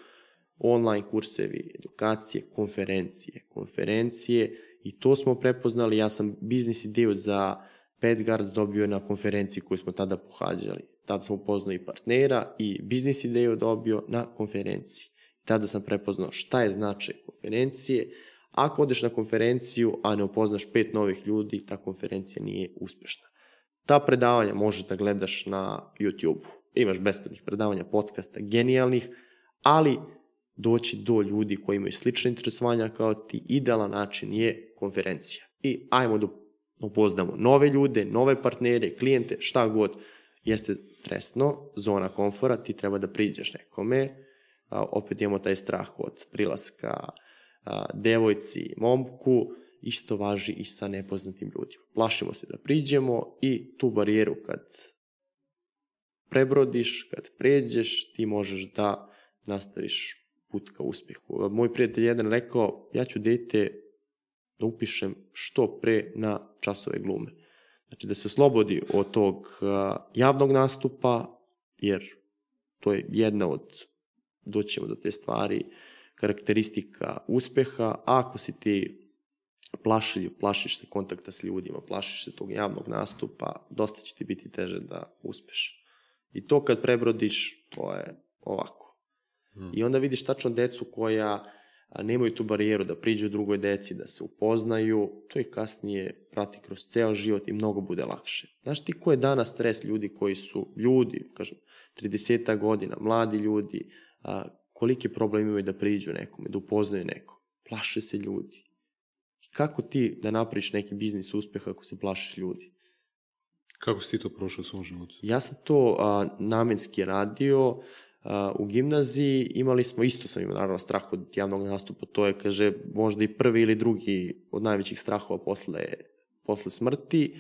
online kursevi, edukacije, konferencije, konferencije i to smo prepoznali. Ja sam biznis ideju za Pet Guards dobio na konferenciji koju smo tada pohađali. Tada sam upoznao i partnera i biznis ideju dobio na konferenciji. Tada sam prepoznao šta je značaj konferencije. Ako odeš na konferenciju, a ne upoznaš pet novih ljudi, ta konferencija nije uspešna. Ta predavanja možeš da gledaš na YouTube. Imaš besplatnih predavanja, podcasta, genijalnih, ali doći do ljudi koji imaju slične interesovanja kao ti, idealan način je konferencija. I ajmo da upoznamo nove ljude, nove partnere, klijente, šta god. Jeste stresno, zona komfora, ti treba da priđeš nekome, a, opet imamo taj strah od prilaska a, devojci, momku, isto važi i sa nepoznatim ljudima. Plašimo se da priđemo i tu barijeru kad prebrodiš, kad pređeš, ti možeš da nastaviš put ka uspehu. Moj prijatelj jedan rekao, ja ću dete da upišem što pre na časove glume. Znači da se oslobodi od tog javnog nastupa, jer to je jedna od, doćemo do te stvari, karakteristika uspeha, a ako si ti plašiljiv, plašiš se kontakta s ljudima, plašiš se tog javnog nastupa, dosta će ti biti teže da uspeš. I to kad prebrodiš, to je ovako. Hmm. I onda vidiš tačno decu koja nemaju tu barijeru da priđu drugoj deci, da se upoznaju, to ih kasnije prati kroz ceo život i mnogo bude lakše. Znaš ti ko je danas stres ljudi koji su ljudi, kažem, 30 godina, mladi ljudi, a, koliki problem imaju da priđu nekome, da upoznaju neko. Plaše se ljudi. Kako ti da napraviš neki biznis uspeh ako se plašiš ljudi? Kako si ti to prošao u svom životu? Ja sam to a, namenski radio, u gimnaziji imali smo, isto sam imao naravno strah od javnog nastupa, to je, kaže, možda i prvi ili drugi od najvećih strahova posle, posle smrti.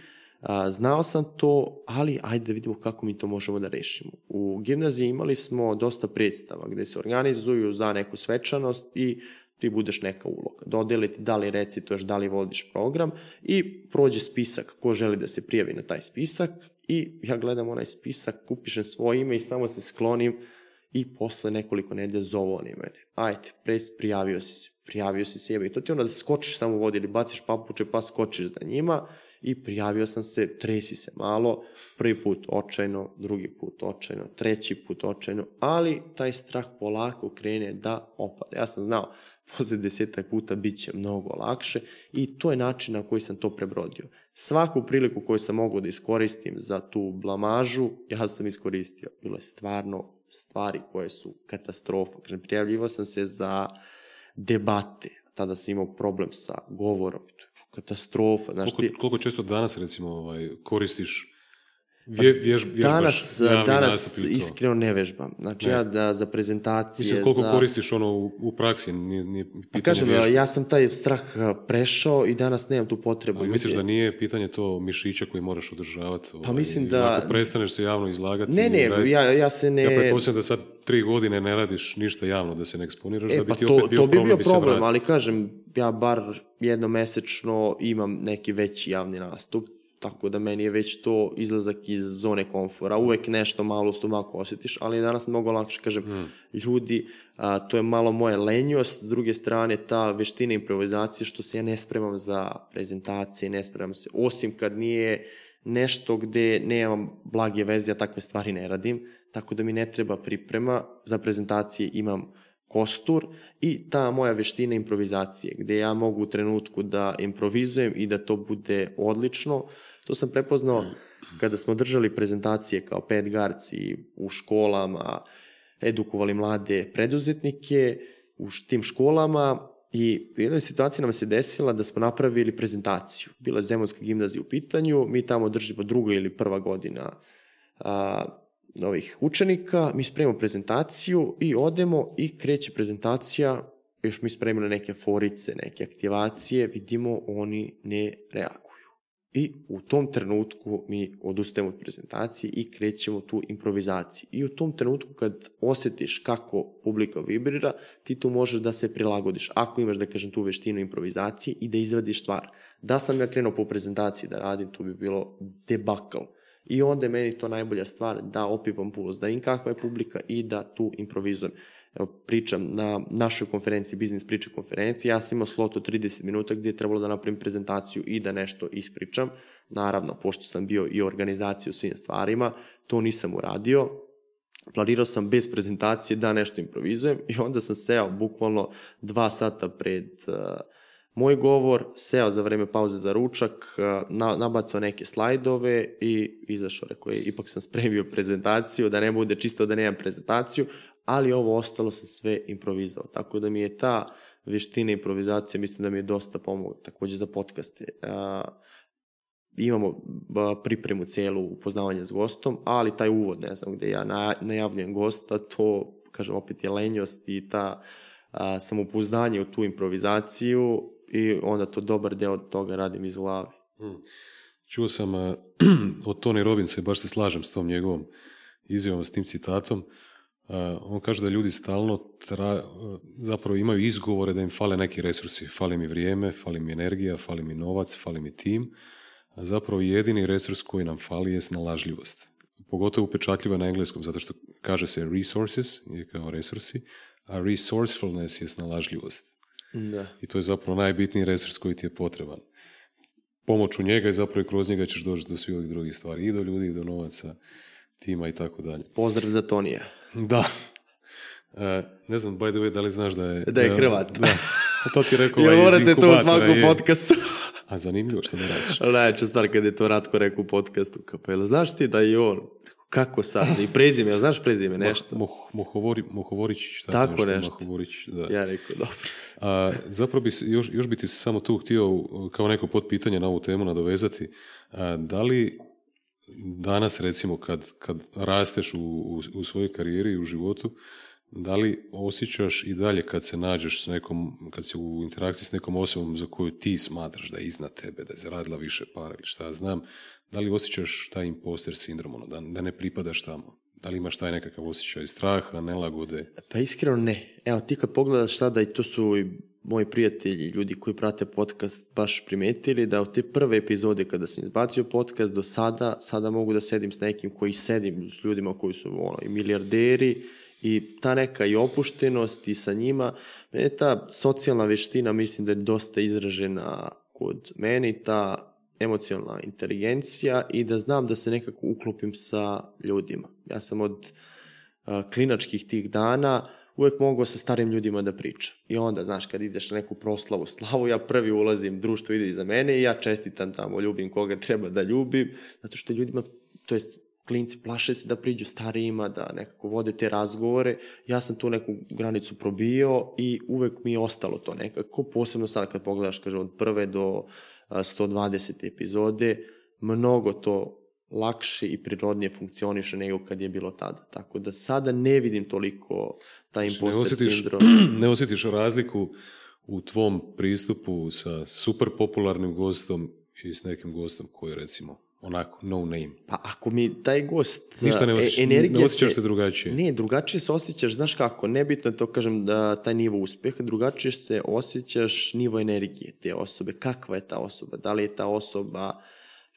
znao sam to, ali ajde da vidimo kako mi to možemo da rešimo. U gimnaziji imali smo dosta predstava gde se organizuju za neku svečanost i ti budeš neka uloga. Dodeli ti da li recituješ, da li vodiš program i prođe spisak ko želi da se prijavi na taj spisak i ja gledam onaj spisak, upišem svoje ime i samo se sklonim i posle nekoliko nedelja zovu oni mene. Ajde, pre, prijavio si se, prijavio si se, i to ti onda da skočiš samo vodi ili baciš papuče pa skočiš za njima i prijavio sam se, tresi se malo, prvi put očajno, drugi put očajno, treći put očajno, ali taj strah polako krene da opada. Ja sam znao, posle desetak puta bit će mnogo lakše i to je način na koji sam to prebrodio. Svaku priliku koju sam mogao da iskoristim za tu blamažu, ja sam iskoristio. Bilo je stvarno stvari koje su katastrofa. Kažem, prijavljivo sam se za debate, tada sam imao problem sa govorom, katastrofa. Znaš, koliko, ti... koliko često danas, recimo, ovaj, koristiš Vje, vjež, vježbaš danas, danas iskreno ne vežbam. Znači ne. ja da za prezentacije... Mislim, koliko za... koristiš ono u, u praksi? Nije, nije pa kažem, vježba. ja sam taj strah prešao i danas nemam tu potrebu. Ali misliš da nije pitanje to mišića koji moraš održavati? Pa ovaj, mislim da... Ako prestaneš se javno izlagati... Ne, ne, radi, ja, ja se ne... Ja pretpostavljam da sad tri godine ne radiš ništa javno, da se ne eksponiraš, e, da bi pa ti to, opet bio to bi problem, bio problem, ali kažem, ja bar jednomesečno imam neki veći javni nastup, Tako da meni je već to izlazak iz zone komfora. Uvek nešto malo u stomaku osjetiš, ali danas mnogo lakše, kažem, mm. ljudi, a, to je malo moje lenjost, s druge strane ta veština improvizacije, što se ja ne spremam za prezentacije, ne spremam se, osim kad nije nešto gde nemam blage veze, ja takve stvari ne radim, tako da mi ne treba priprema, za prezentacije imam kostur i ta moja veština improvizacije, gde ja mogu u trenutku da improvizujem i da to bude odlično, To sam prepoznao kada smo držali prezentacije kao pet garci u školama, edukovali mlade preduzetnike u tim školama i u jednoj situaciji nam se desila da smo napravili prezentaciju. Bila je Zemunska gimnazija u pitanju, mi tamo držimo druga ili prva godina novih učenika, mi spremimo prezentaciju i odemo i kreće prezentacija, još mi spremili neke forice, neke aktivacije, vidimo oni ne reaguju. I u tom trenutku mi odustajemo od prezentacije i krećemo tu improvizaciju. I u tom trenutku kad osetiš kako publika vibrira, ti tu možeš da se prilagodiš. Ako imaš, da kažem, tu veštinu improvizacije i da izvadiš stvar. Da sam ja krenuo po prezentaciji da radim, to bi bilo debakl. I onda je meni to najbolja stvar da opipam puls, da im kakva je publika i da tu improvizujem. Evo, pričam na našoj konferenciji, biznis priče konferenciji, ja sam imao slot od 30 minuta gdje je trebalo da napravim prezentaciju i da nešto ispričam. Naravno, pošto sam bio i organizaciju svim stvarima, to nisam uradio, planirao sam bez prezentacije da nešto improvizujem i onda sam seo bukvalno dva sata pred uh, moj govor, seo za vreme pauze za ručak, na, nabacao neke slajdove i izašao, rekao je, ipak sam spremio prezentaciju, da ne bude čisto da nemam prezentaciju, ali ovo ostalo sam sve improvizao. Tako da mi je ta veština improvizacije, mislim da mi je dosta pomogla, takođe za podcaste. Uh, imamo pripremu celu upoznavanja s gostom, ali taj uvod, ne znam, gde ja najavljujem gosta, to, kažem, opet je lenjost i ta a, samopouzdanje u tu improvizaciju i onda to dobar deo od toga radim iz glave. Hmm. Čuo sam uh, <clears throat> od Tony Robbinsa, baš se slažem s tom njegovom izjavom, s tim citatom, Uh, on kaže da ljudi stalno tra, uh, zapravo imaju izgovore da im fale neki resursi. Fali mi vrijeme, fali mi energija, fali mi novac, fali mi tim a zapravo jedini resurs koji nam fali je snalažljivost. Pogotovo upečatljivo na engleskom, zato što kaže se resources, je kao resursi, a resourcefulness je snalažljivost. Da. I to je zapravo najbitniji resurs koji ti je potreban. Pomoću njega i zapravo kroz njega ćeš doći do svih ovih drugih stvari. I do ljudi, i do novaca, tima i tako dalje. Pozdrav za Tonija. Da. Uh, ne znam, by the way, da li znaš da je... Da je Hrvat. Da. A to ti rekao <laughs> ja, morate to u svakom podcastu. A zanimljivo što ne radiš. Najče stvar kad je to Ratko rekao u podcastu, kao pa znaš ti da je on, kako sad, i prezime, jel znaš prezime nešto? Moh, mohovori, Mohovorić, tako, tako nešto. nešto. Mohovorić, da. Ja rekao, dobro. A, zapravo bi, još, još bi ti se samo tu htio kao neko potpitanje na ovu temu nadovezati. A, da li danas recimo kad, kad rasteš u, u, u svojoj karijeri i u životu, da li osjećaš i dalje kad se nađeš s nekom, kad si u interakciji s nekom osobom za koju ti smatraš da je iznad tebe, da je zaradila više para ili šta znam, da li osjećaš taj imposter sindrom, ono, da, da ne pripadaš tamo? Da li imaš taj nekakav osjećaj straha, nelagode? Pa iskreno ne. Evo, ti kad pogledaš sada, i to su i moji prijatelji, ljudi koji prate podcast, baš primetili da od te prve epizode kada sam izbacio podcast do sada, sada mogu da sedim s nekim koji sedim s ljudima koji su ono, i milijarderi, I ta neka i opuštenost i sa njima, mene ta socijalna veština mislim da je dosta izražena kod mene i ta emocionalna inteligencija i da znam da se nekako uklopim sa ljudima. Ja sam od klinačkih tih dana uvek mogao sa starim ljudima da pričam. I onda, znaš, kad ideš na neku proslavu, slavu, ja prvi ulazim, društvo ide iza mene i ja čestitam tamo, ljubim koga treba da ljubim, zato što ljudima, to jest klinci plaše se da priđu starijima, da nekako vode te razgovore. Ja sam tu neku granicu probio i uvek mi je ostalo to nekako, posebno sad kad pogledaš, kaže, od prve do 120 epizode, mnogo to lakše i prirodnije funkcioniše nego kad je bilo tada. Tako da sada ne vidim toliko taj znači, imposter ne osjetiš, sindrom. <clears throat> <clears throat> Ne osjetiš razliku u tvom pristupu sa super popularnim gostom i s nekim gostom koji recimo onako, no name. Pa ako mi taj gost... Ništa ne osjećaš, energija ne osjećaš se, drugačije. Ne, drugačije se osjećaš, znaš kako, nebitno je to kažem da taj nivo uspeha, drugačije se osjećaš nivo energije te osobe, kakva je ta osoba, da li je ta osoba,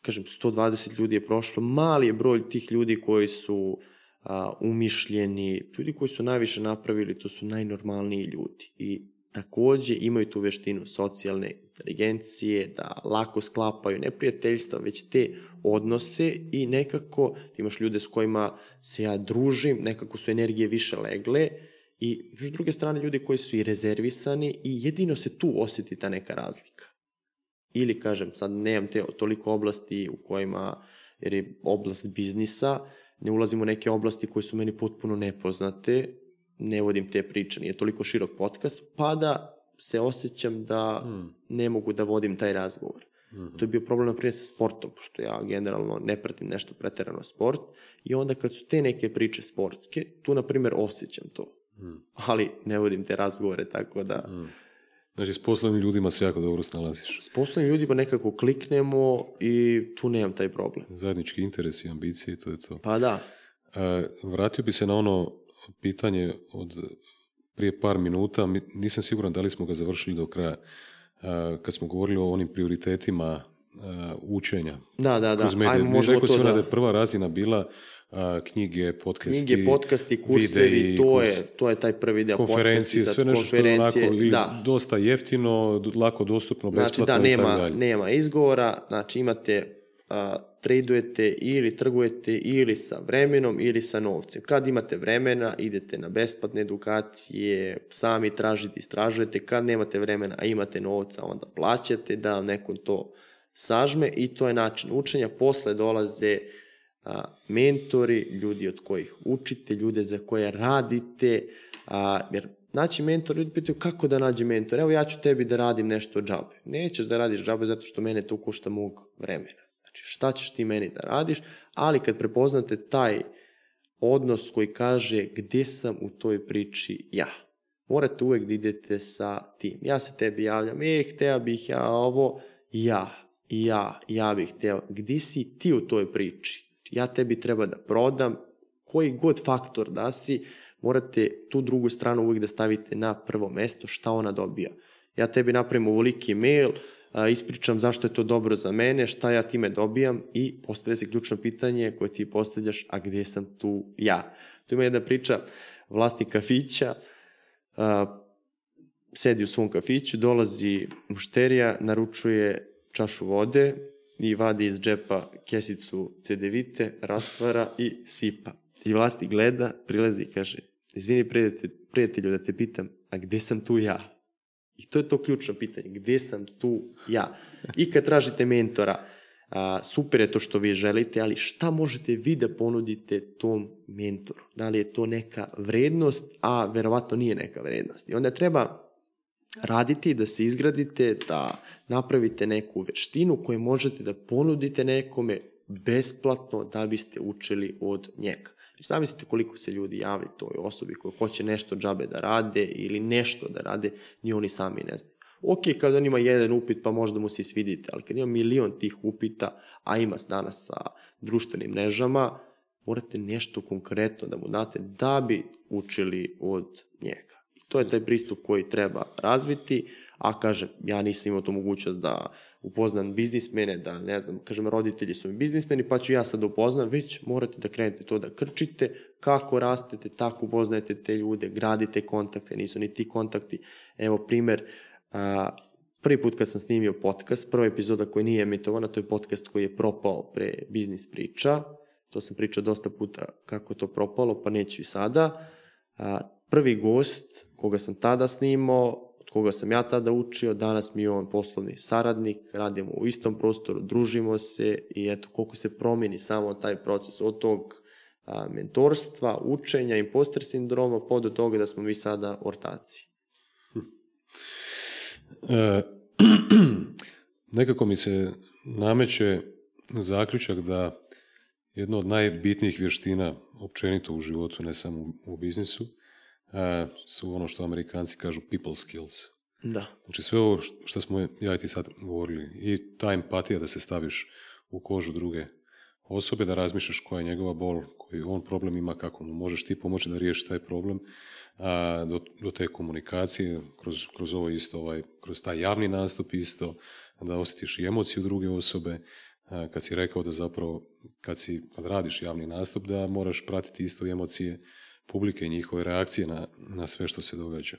kažem, 120 ljudi je prošlo, mali je broj tih ljudi koji su a, umišljeni, ljudi koji su najviše napravili, to su najnormalniji ljudi. I takođe imaju tu veštinu socijalne inteligencije, da lako sklapaju ne prijateljstva, već te odnose i nekako imaš ljude s kojima se ja družim, nekako su energije više legle i s druge strane ljudi koji su i rezervisani i jedino se tu osjeti ta neka razlika. Ili kažem, sad nemam te toliko oblasti u kojima, jer je oblast biznisa, ne ulazim u neke oblasti koje su meni potpuno nepoznate, ne vodim te priče, nije toliko širok podcast, pa da se osjećam da mm. ne mogu da vodim taj razgovor. Mm -hmm. To je bio problem, na primjer, sa sportom, pošto ja generalno ne pratim nešto preterano sport, i onda kad su te neke priče sportske, tu, na primjer, osjećam to. Mm. Ali ne vodim te razgovore, tako da... Mm. Znači, s poslovnim ljudima se jako dobro snalaziš. S poslovnim ljudima nekako kliknemo i tu nemam taj problem. Zajednički interes i ambicije, to je to. Pa da. E, vratio bi se na ono pitanje od prije par minuta, nisam siguran da li smo ga završili do kraja, kad smo govorili o onim prioritetima učenja. Da, da, da. Ajmo, možemo to da... da je prva razina bila knjige, podcasti, knjige, podcasti, kursevi, to, je, to je taj prvi deo konferencije, sve nešto što je onako da. dosta jeftino, lako dostupno, besplatno znači, da, nema, nema izgovora, znači imate tradujete ili trgujete ili sa vremenom ili sa novcem. Kad imate vremena, idete na besplatne edukacije, sami tražite, istražujete. Kad nemate vremena, a imate novca, onda plaćate da vam nekom to sažme i to je način učenja. Posle dolaze a, mentori, ljudi od kojih učite, ljude za koje radite, a, jer naći mentor, ljudi pitaju kako da nađe mentor, evo ja ću tebi da radim nešto džabe. Nećeš da radiš džabe zato što mene to košta mog vremena. Znači šta ćeš ti meni da radiš, ali kad prepoznate taj odnos koji kaže gde sam u toj priči ja. Morate uvek da idete sa tim. Ja se tebi javljam, e, hteo bih ja ovo, ja, ja, ja bih hteo. Gde si ti u toj priči? ja tebi treba da prodam, koji god faktor da si, morate tu drugu stranu uvijek da stavite na prvo mesto, šta ona dobija. Ja tebi napravim ovoliki mail, ispričam zašto je to dobro za mene, šta ja time dobijam i postavlja se ključno pitanje koje ti postavljaš, a gde sam tu ja? Tu ima jedna priča, vlasnik kafića, sedi u svom kafiću, dolazi mušterija, naručuje čašu vode, i vadi iz džepa kesicu cedevite, rastvara i sipa. I vlasti gleda, prilazi i kaže, izvini prijatelju da te pitam, a gde sam tu ja? I to je to ključno pitanje, gde sam tu ja? I kad tražite mentora, a, super je to što vi želite, ali šta možete vi da ponudite tom mentoru? Da li je to neka vrednost, a verovatno nije neka vrednost. I onda treba raditi, da se izgradite, da napravite neku veštinu koju možete da ponudite nekome besplatno da biste učili od njega. Znači, zamislite koliko se ljudi javi toj osobi koja hoće nešto džabe da rade ili nešto da rade, ni oni sami ne znaju. Ok, kad on ima jedan upit, pa možda mu se svidite, ali kad ima milion tih upita, a ima danas sa društvenim mrežama, morate nešto konkretno da mu date da bi učili od njega. To je taj pristup koji treba razviti, a kažem, ja nisam imao to mogućnost da upoznam biznismene, da ne znam, kažem, roditelji su mi biznismeni, pa ću ja sad da upoznam, već morate da krenete to da krčite, kako rastete, tako upoznajete te ljude, gradite kontakte, nisu ni ti kontakti. Evo, primer, a, prvi put kad sam snimio podcast, prva epizoda koja nije emitovana, to je podcast koji je propao pre biznis priča, to sam pričao dosta puta kako to propalo, pa neću i sada. A, prvi gost koga sam tada snimao, koga sam ja tada učio, danas mi je on poslovni saradnik, radimo u istom prostoru, družimo se i eto koliko se promeni samo taj proces od tog a, mentorstva, učenja, imposter sindroma, pa do toga da smo mi sada ortaci. E, <clears throat> nekako mi se nameće zaključak da jedno od najbitnijih vještina općenito u životu, ne samo u biznisu, su ono što amerikanci kažu people skills. Da. Znači sve ovo što smo ja i ti sad govorili i ta empatija da se staviš u kožu druge osobe, da razmišljaš koja je njegova bol, koji on problem ima, kako mu možeš ti pomoći da riješiš taj problem, a, do, do te komunikacije, kroz, kroz ovo isto, ovaj, kroz taj javni nastup isto, da osjetiš i emociju druge osobe, a, kad si rekao da zapravo, kad, si, kad radiš javni nastup, da moraš pratiti isto emocije publike i njihove reakcije na, na sve što se događa.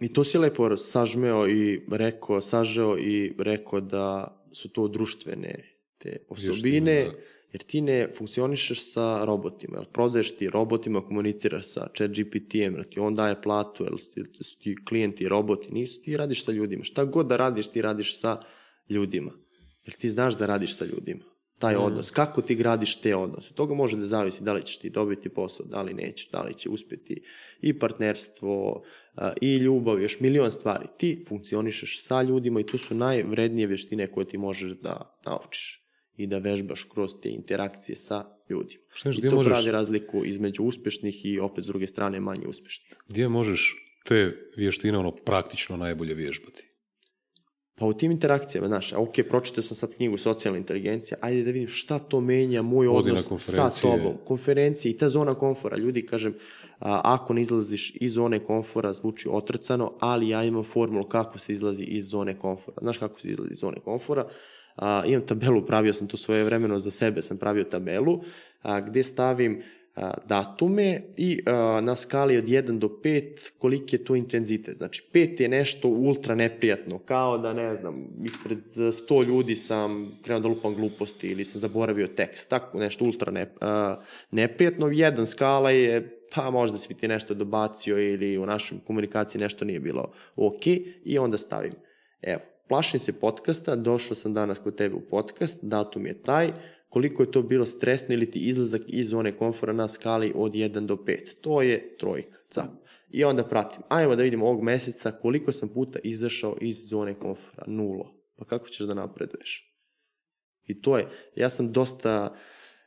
I to si lepo sažmeo i rekao, sažeo i rekao da su to društvene te osobine, jer ti ne funkcionišeš sa robotima, jel prodaješ ti robotima, komuniciraš sa chat GPT-em, jel ti on daje platu, jel su ti klijenti roboti, nisu, ti radiš sa ljudima. Šta god da radiš, ti radiš sa ljudima. Jer ti znaš da radiš sa ljudima taj mm. odnos, kako ti gradiš te odnose. Toga može da zavisi da li ćeš ti dobiti posao, da li nećeš, da li će uspjeti i partnerstvo, i ljubav, još milion stvari. Ti funkcionišeš sa ljudima i to su najvrednije vještine koje ti možeš da naučiš i da vežbaš kroz te interakcije sa ljudima. Šta I to možeš... pravi razliku između uspješnih i opet s druge strane manje uspješnih. Gdje možeš te vještine ono praktično najbolje vježbati? Pa u tim interakcijama, znaš, ok, pročitao sam sad knjigu Socijalna inteligencija, ajde da vidim šta to menja moj odnos sa tobom. Konferencije i ta zona komfora. Ljudi, kažem, a, ako ne izlaziš iz zone komfora, zvuči otrcano, ali ja imam formulu kako se izlazi iz zone komfora. Znaš kako se izlazi iz zone komfora? A, imam tabelu, pravio sam to svoje vremeno za sebe, sam pravio tabelu, a, gde stavim datume i na skali od 1 do 5 koliki je to intenzitet. Znači 5 je nešto ultra neprijatno, kao da ne znam, ispred 100 ljudi sam krenuo da lupam gluposti ili sam zaboravio tekst, tako nešto ultra ne, neprijatno. Jedan skala je pa možda si ti nešto dobacio ili u našoj komunikaciji nešto nije bilo ok i onda stavim. Evo, plašim se podcasta, došao sam danas kod tebe u podcast, datum je taj, koliko je to bilo stresno ili ti izlazak iz zone komfora na skali od 1 do 5. To je trojka, cap. I onda pratim, ajmo da vidimo ovog meseca koliko sam puta izašao iz zone komfora, nulo. Pa kako ćeš da napreduješ? I to je, ja sam dosta,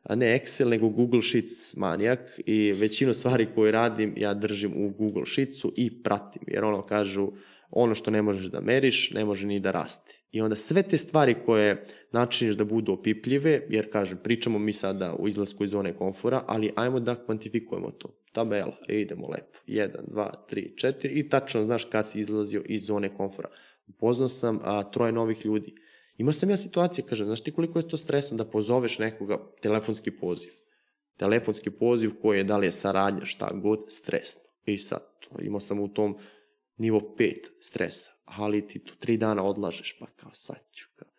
ne Excel, nego Google Sheets manijak i većinu stvari koje radim ja držim u Google Sheetsu i pratim, jer ono kažu, ono što ne možeš da meriš, ne može ni da raste. I onda sve te stvari koje načiniš da budu opipljive, jer kažem, pričamo mi sada o izlasku iz zone komfora, ali ajmo da kvantifikujemo to. Tabela, e, idemo lepo. 1, 2, 3, 4 i tačno znaš kad si izlazio iz zone komfora. Upoznao sam a, troje novih ljudi. Imao sam ja situacije, kažem, znaš ti koliko je to stresno da pozoveš nekoga, telefonski poziv. Telefonski poziv koji je, da li je saradnja, šta god, stresno. I sad, to, imao sam u tom nivo 5 stresa, ali ti tu tri dana odlažeš, pa kao sad ću, kao.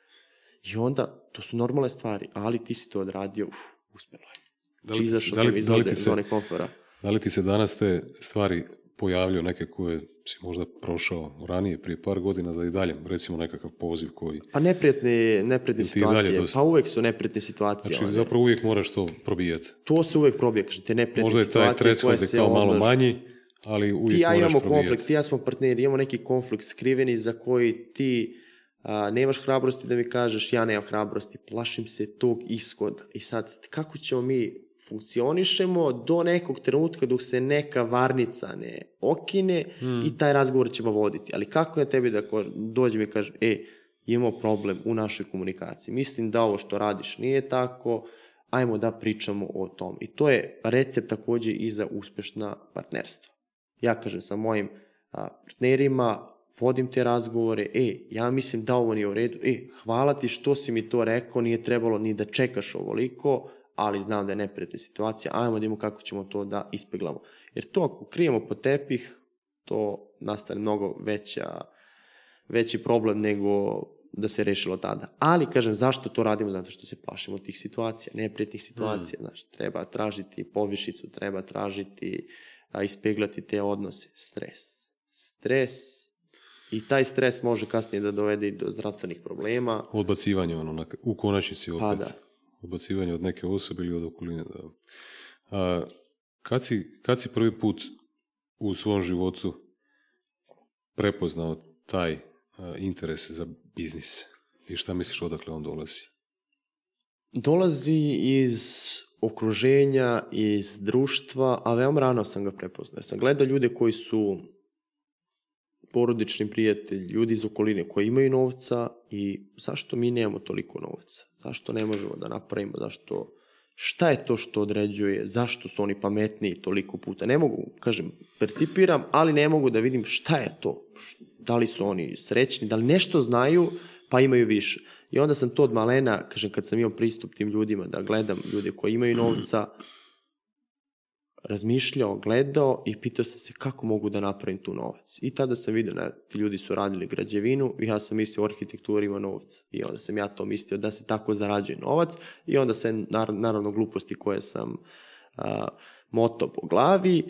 I onda, to su normalne stvari, ali ti si to odradio, uf, uspelo je. Da li, ti, da, li, da, li ti se, komfora. da li ti se danas te stvari pojavljaju neke koje si možda prošao ranije, prije par godina, da i dalje, recimo nekakav poziv koji... Pa neprijatne, neprijatne situacije, to... pa uvek su neprijatne situacije. Znači, one. zapravo uvijek moraš to probijati. To se uvek probija, kaže, te neprijatne situacije koje se... Možda je taj kao malo manji, ali uvijek Ti ja imamo probijati. konflikt, ti ja smo partneri, imamo neki konflikt skriveni za koji ti a, nemaš hrabrosti da mi kažeš ja nemam hrabrosti, plašim se tog ishoda. I sad, kako ćemo mi funkcionišemo do nekog trenutka dok se neka varnica ne okine hmm. i taj razgovor ćemo voditi. Ali kako je tebi da dođem i kažem, e, imamo problem u našoj komunikaciji. Mislim da ovo što radiš nije tako, ajmo da pričamo o tom. I to je recept takođe i za uspešna partnerstva. Ja kažem sa mojim a, partnerima, vodim te razgovore, e, ja mislim da ovo nije u redu, e, hvala ti što si mi to rekao, nije trebalo ni da čekaš ovoliko, ali znam da je neprijatna situacija, ajmo da vidimo kako ćemo to da ispeglamo. Jer to ako krijemo po tepih, to nastane mnogo veća, veći problem nego da se rešilo tada. Ali, kažem, zašto to radimo? Zato što se plašimo tih situacija, neprijatnih situacija, mm. znaš, treba tražiti povišicu, treba tražiti, a, ispeglati te odnose. Stres. Stres I taj stres može kasnije da dovede i do zdravstvenih problema. Odbacivanje, ono, u konačnici opet. Pa da odbacivanje od neke osobe ili od okoline. Da. A, kad, si, kad si prvi put u svom životu prepoznao taj a, interes za biznis i šta misliš odakle on dolazi? Dolazi iz okruženja, iz društva, a veoma rano sam ga prepoznao. Ja sam gledao ljude koji su porodični prijatelji, ljudi iz okoline koji imaju novca i zašto mi nemamo toliko novca? Zašto ne možemo da napravimo? Zašto šta je to što određuje, zašto su oni pametniji toliko puta. Ne mogu, kažem, percipiram, ali ne mogu da vidim šta je to. Da li su oni srećni, da li nešto znaju, pa imaju više. I onda sam to od malena, kažem, kad sam imao pristup tim ljudima, da gledam ljude koji imaju novca, razmišljao, gledao i pitao sam se kako mogu da napravim tu novac. I tada sam vidio da ti ljudi su radili građevinu i ja sam mislio o arhitekturi ima novca. I onda sam ja to mislio da se tako zarađuje novac i onda se naravno gluposti koje sam a, moto po glavi.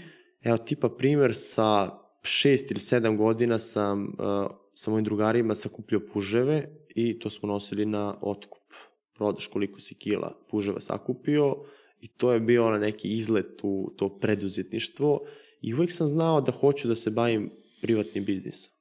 Evo tipa primer sa šest ili sedam godina sam a, sa mojim drugarima sakupljio puževe i to smo nosili na otkup. Prodaš koliko si kila puževa sakupio, I to je bio ona neki izlet u to preduzetništvo i uvek sam znao da hoću da se bavim privatnim biznisom.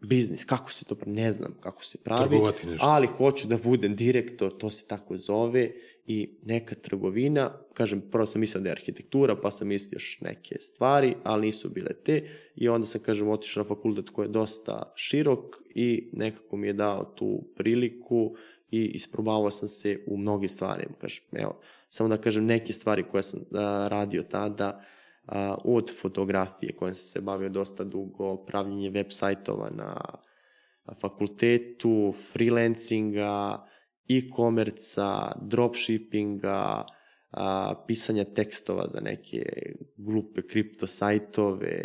biznis, kako se to pravi, ne znam kako se pravi, ali hoću da budem direktor, to se tako zove i neka trgovina, kažem, prvo sam mislio da je arhitektura, pa sam mislio još neke stvari, ali nisu bile te. I onda sam, kažem, otišao na fakultet koji je dosta širok i nekako mi je dao tu priliku i isprobavao sam se u mnogi stvarima, kažem, evo, samo da kažem neke stvari koje sam da, radio tada, a, od fotografije kojom sam se bavio dosta dugo, pravljenje web sajtova na fakultetu, freelancinga, e-komerca, dropshippinga, a, pisanja tekstova za neke glupe kripto sajtove,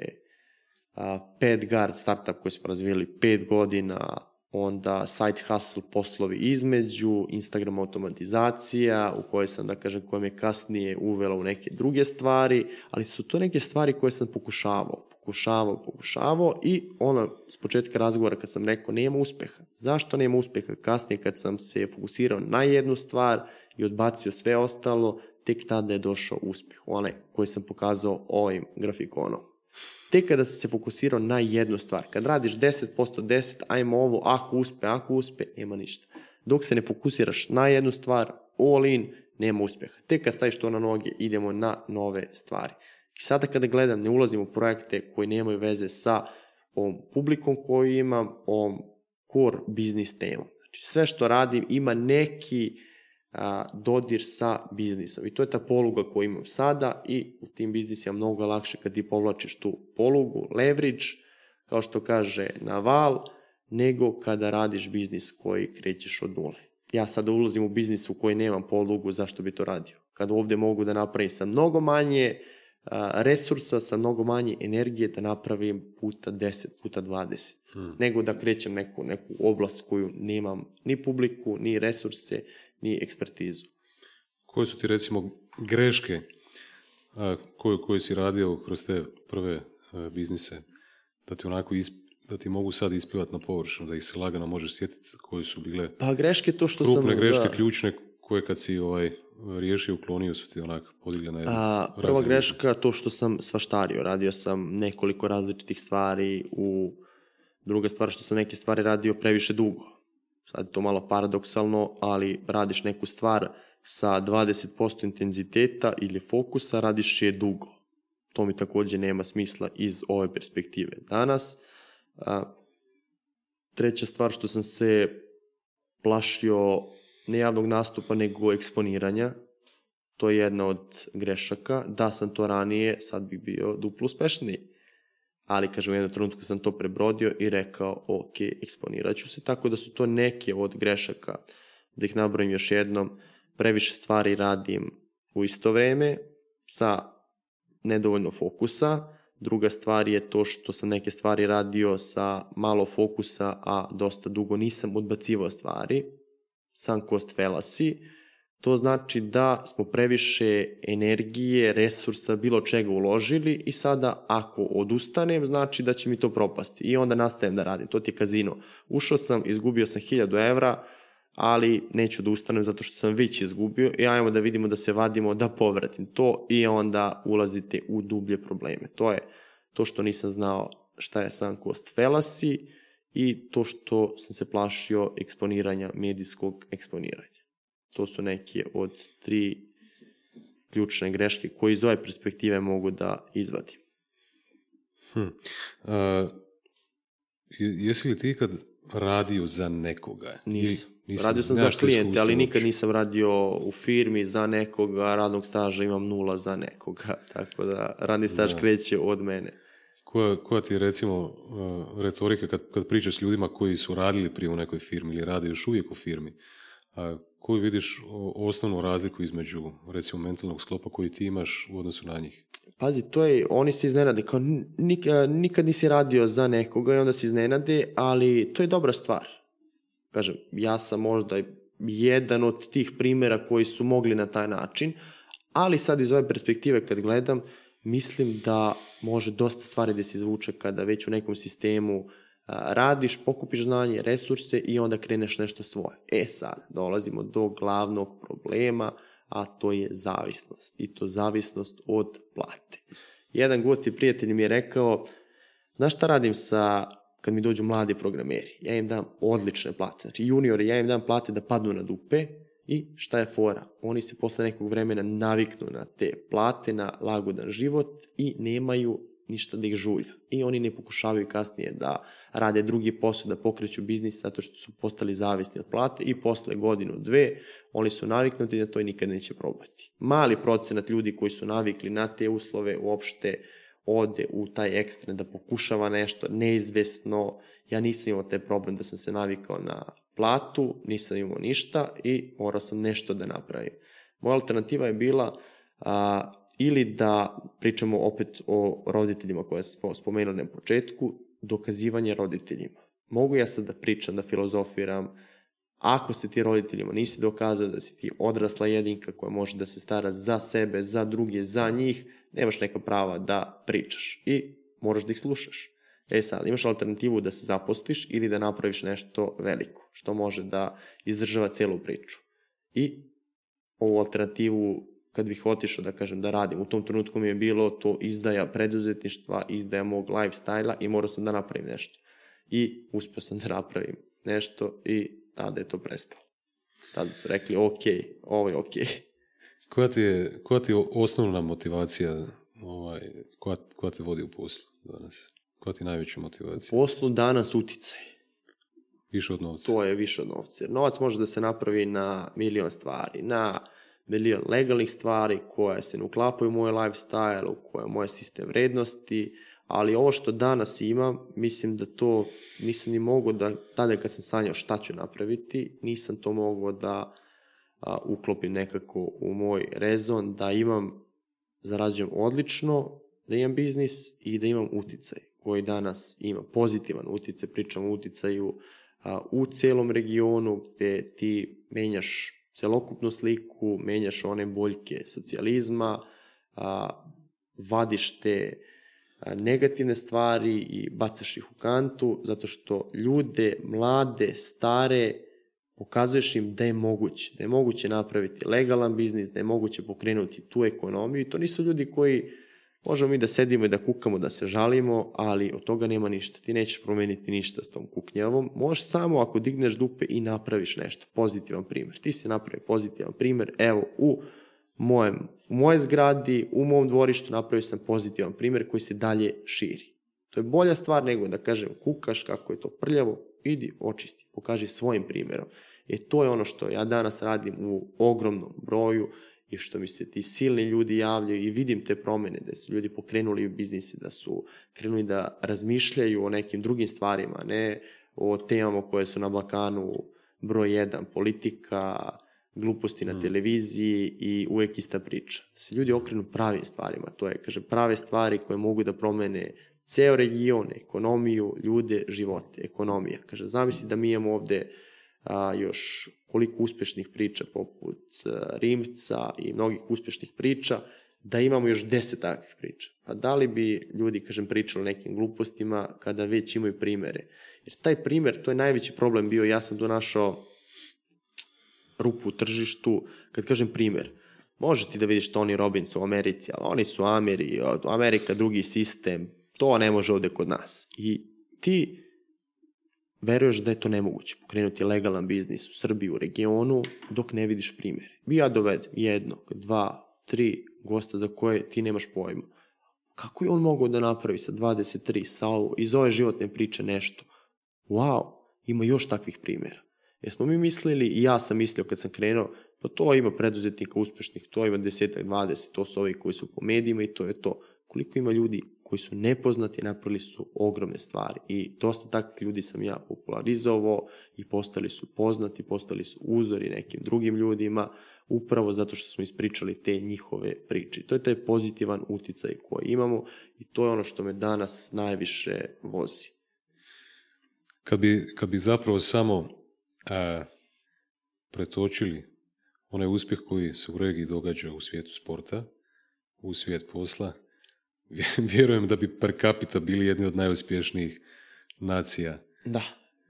a, Padguard startup koji smo razvijeli pet godina, onda side hustle poslovi između, Instagram automatizacija u kojoj sam, da kažem, koja me kasnije uvela u neke druge stvari, ali su to neke stvari koje sam pokušavao, pokušavao, pokušavao i ono, s početka razgovora kad sam rekao nema uspeha. Zašto nema uspeha? Kasnije kad sam se fokusirao na jednu stvar i odbacio sve ostalo, tek tada je došao uspeh, onaj koji sam pokazao ovim grafikonom. Tek kada si se fokusirao na jednu stvar, kad radiš 10%, 10, ajmo ovo, ako uspe, ako uspe, nema ništa. Dok se ne fokusiraš na jednu stvar, all in, nema uspeha. Tek kad staviš to na noge, idemo na nove stvari. I sada kada gledam, ne ulazim u projekte koji nemaju veze sa ovom publikom koju imam, ovom core biznis temom. Znači, sve što radim ima neki a, dodir sa biznisom. I to je ta poluga koju imam sada i u tim biznisima mnogo lakše kad ti povlačiš tu polugu, leverage, kao što kaže Naval, nego kada radiš biznis koji krećeš od nule. Ja sada ulazim u biznis u koji nemam polugu, zašto bi to radio? Kad ovde mogu da napravim sa mnogo manje resursa, sa mnogo manje energije da napravim puta 10, puta 20. Hmm. Nego da krećem neku, neku oblast koju nemam ni publiku, ni resurse, ni ekspertizu. Koje su ti recimo greške a, koje, koje si radio kroz te prve a, biznise da ti onako isp, da ti mogu sad isplivati na površinu, da ih se lagano možeš sjetiti koje su bile pa greške to što krupne sam, greške, da. ključne koje kad si ovaj, riješio, uklonio su ti onak podigli na jednu A, Prva greška to što sam svaštario. Radio sam nekoliko različitih stvari u... Druga stvar što sam neke stvari radio previše dugo. Sad to malo paradoksalno, ali radiš neku stvar sa 20% intenziteta ili fokusa, radiš je dugo. To mi takođe nema smisla iz ove perspektive. Danas, a, treća stvar što sam se plašio ne javnog nastupa, nego eksponiranja. To je jedna od grešaka. Da sam to ranije, sad bih bio duplo uspešniji ali kažem u jednom trenutku sam to prebrodio i rekao ok, eksponirat ću se, tako da su to neke od grešaka, da ih nabrojim još jednom, previše stvari radim u isto vreme sa nedovoljno fokusa, druga stvar je to što sam neke stvari radio sa malo fokusa, a dosta dugo nisam odbacivao stvari, sam cost fallacy, To znači da smo previše energije, resursa, bilo čega uložili i sada ako odustanem, znači da će mi to propasti. I onda nastajem da radim. To ti je kazino. Ušao sam, izgubio sam 1000 evra, ali neću da ustanem zato što sam već izgubio i ajmo da vidimo da se vadimo da povratim to i onda ulazite u dublje probleme. To je to što nisam znao šta je sam cost fallacy i to što sam se plašio eksponiranja, medijskog eksponiranja. To su neke od tri ključne greške koje iz ove perspektive mogu da izvadim. Hm. Uh, jesi li ti ikad radio za nekoga? Nisam. nisam radio sam za klijente, ali nikad nisam radio u firmi za nekoga, radnog staža imam nula za nekoga, <laughs> tako da radni staž da. kreće od mene. Koja, koja ti je recimo uh, retorika kad, kad pričaš s ljudima koji su radili prije u nekoj firmi ili rade još uvijek u firmi, uh, koju vidiš osnovnu razliku između, recimo, mentalnog sklopa koji ti imaš u odnosu na njih? Pazi, to je, oni se iznenade, kao nik, nikad nisi radio za nekoga i onda se iznenade, ali to je dobra stvar. Kažem, ja sam možda jedan od tih primera koji su mogli na taj način, ali sad iz ove perspektive kad gledam, mislim da može dosta stvari da se izvuče kada već u nekom sistemu uh, radiš, pokupiš znanje, resurse i onda kreneš nešto svoje. E sad, dolazimo do glavnog problema, a to je zavisnost. I to zavisnost od plate. Jedan gost i prijatelj mi je rekao, znaš šta radim sa kad mi dođu mladi programeri, ja im dam odlične plate. Znači, juniori, ja im dam plate da padnu na dupe i šta je fora? Oni se posle nekog vremena naviknu na te plate, na lagodan život i nemaju ništa da ih žulja. I oni ne pokušavaju kasnije da rade drugi posao, da pokreću biznis zato što su postali zavisni od plate i posle godinu, dve, oni su naviknuti da to i nikad neće probati. Mali procenat ljudi koji su navikli na te uslove uopšte ode u taj ekstrem da pokušava nešto neizvesno. Ja nisam imao taj problem da sam se navikao na platu, nisam imao ništa i morao sam nešto da napravim. Moja alternativa je bila a, ili da pričamo opet o roditeljima koje smo spomenuli na početku, dokazivanje roditeljima. Mogu ja sad da pričam, da filozofiram, ako se ti roditeljima nisi dokazao da si ti odrasla jedinka koja može da se stara za sebe, za druge, za njih, nemaš neka prava da pričaš i moraš da ih slušaš. E sad, imaš alternativu da se zapostiš ili da napraviš nešto veliko, što može da izdržava celu priču. I ovu alternativu kad bih otišao da kažem da radim, u tom trenutku mi je bilo to izdaja preduzetništva, izdaja mog lifestyle-a i morao sam da napravim nešto. I uspio sam da napravim nešto i tada je to prestalo. Tada su rekli, ok, ovo je ok. Koja ti je, koja ti je osnovna motivacija ovaj, koja, koja te vodi u poslu danas? Koja ti je najveća motivacija? U poslu danas uticaj. Više od novca. To je više od novca. Jer novac može da se napravi na milion stvari. Na milion legalnih stvari koje se ne uklapaju u moj lifestyle, u koje je moj sistem vrednosti, ali ovo što danas imam, mislim da to nisam ni mogao da, tada kad sam sanjao šta ću napraviti, nisam to mogao da a, uklopim nekako u moj rezon, da imam, zarađujem odlično, da imam biznis i da imam uticaj koji danas ima pozitivan uticaj, pričam o uticaju a, u celom regionu gde ti menjaš celokupnu sliku, menjaš one boljke socijalizma, a, vadiš te negativne stvari i bacaš ih u kantu, zato što ljude, mlade, stare, pokazuješ im da je moguće, da je moguće napraviti legalan biznis, da je moguće pokrenuti tu ekonomiju i to nisu ljudi koji možemo mi da sedimo i da kukamo, da se žalimo, ali od toga nema ništa. Ti nećeš promeniti ništa s tom kuknjavom. Možeš samo ako digneš dupe i napraviš nešto. Pozitivan primer. Ti si napravi pozitivan primer. Evo, u mojem, u moje zgradi, u mom dvorištu napravio sam pozitivan primer koji se dalje širi. To je bolja stvar nego da kažem kukaš kako je to prljavo, idi očisti, pokaži svojim primjerom. E to je ono što ja danas radim u ogromnom broju i što mi se ti silni ljudi javljaju i vidim te promene, da su ljudi pokrenuli u biznisi, da su krenuli da razmišljaju o nekim drugim stvarima, ne o temama koje su na Balkanu broj jedan, politika, gluposti na mm. televiziji i uvek ista priča. Da se ljudi okrenu pravim stvarima, to je, kaže, prave stvari koje mogu da promene ceo region, ekonomiju, ljude, živote, ekonomija. Kaže, zamisli da mi imamo ovde a, još koliko uspešnih priča poput a, Rimca i mnogih uspešnih priča, da imamo još deset takvih priča. Pa da li bi ljudi, kažem, pričali nekim glupostima kada već imaju primere? Jer taj primer, to je najveći problem bio, ja sam tu našao rupu u tržištu, kad kažem primer, može ti da vidiš Tony Robbins u Americi, ali oni su Ameri, Amerika drugi sistem, to ne može ovde kod nas. I ti veruješ da je to nemoguće, pokrenuti legalan biznis u Srbiji, u regionu, dok ne vidiš primere. Vi ja dovedem jednog, dva, tri gosta za koje ti nemaš pojma. Kako je on mogao da napravi sa 23, sa ovo, iz ove životne priče nešto? Wow, ima još takvih primera. Jesmo mi mislili, i ja sam mislio kad sam krenuo, pa to ima preduzetnika uspešnih, to ima desetak, dvadeset, to su ovi koji su po medijima i to je to. Koliko ima ljudi koji su nepoznati, napravili su ogromne stvari i dosta takvih ljudi sam ja popularizovao i postali su poznati, postali su uzori nekim drugim ljudima, upravo zato što smo ispričali te njihove priče. To je taj pozitivan uticaj koji imamo i to je ono što me danas najviše vozi. Kad bi, kad bi zapravo samo a, pretočili onaj uspjeh koji se u regiji događa u svijetu sporta, u svijet posla, <laughs> vjerujem da bi per capita bili jedni od najuspješnijih nacija. Da,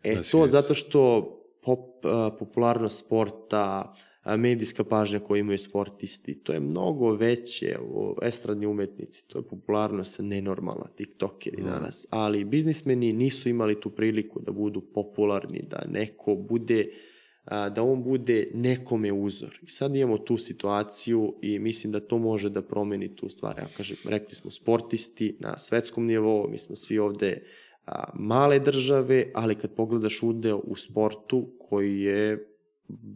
e to zato što pop, popularnost sporta, medijska pažnja koju imaju sportisti, to je mnogo veće, estradni umetnici, to je popularnost nenormalna, tiktokeri mm. danas, ali biznismeni nisu imali tu priliku da budu popularni, da neko bude da on bude nekome uzor. I sad imamo tu situaciju i mislim da to može da promeni tu stvar. Ja kažem, rekli smo sportisti na svetskom nivou, mi smo svi ovde a, male države, ali kad pogledaš udeo u sportu koji je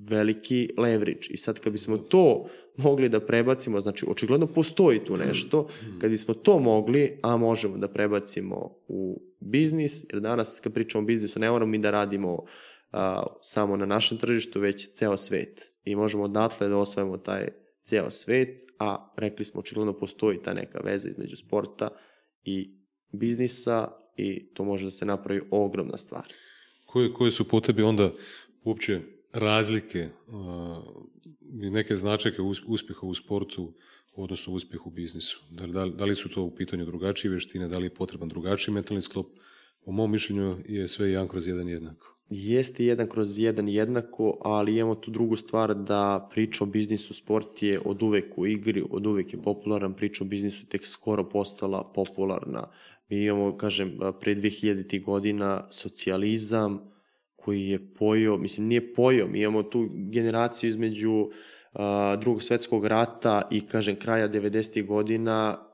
veliki leverage. I sad kad bismo to mogli da prebacimo, znači očigledno postoji tu nešto, kad bismo to mogli, a možemo da prebacimo u biznis, jer danas kad pričamo o biznisu ne moramo mi da radimo a, samo na našem tržištu, već ceo svet. I možemo odatle da osvajamo taj ceo svet, a rekli smo očigledno postoji ta neka veza između sporta i biznisa i to može da se napravi ogromna stvar. Koje, koje su potrebe onda uopće razlike i neke značajke uspjeha u sportu odnosno uspjeh u biznisu? Da, da, da li su to u pitanju drugačije vještine, da li je potreban drugačiji mentalni sklop? Po mom mišljenju je sve jedan kroz jedan jednako. Jeste jedan kroz jedan jednako, ali imamo tu drugu stvar da priča o biznisu, sport je od uvek u igri, od uvek je popularan, priča o biznisu tek skoro postala popularna. Mi imamo, kažem, pre 2000. godina socijalizam, koji je pojio, mislim nije pojio, mi imamo tu generaciju između uh, drugog svetskog rata i kažem kraja 90. godina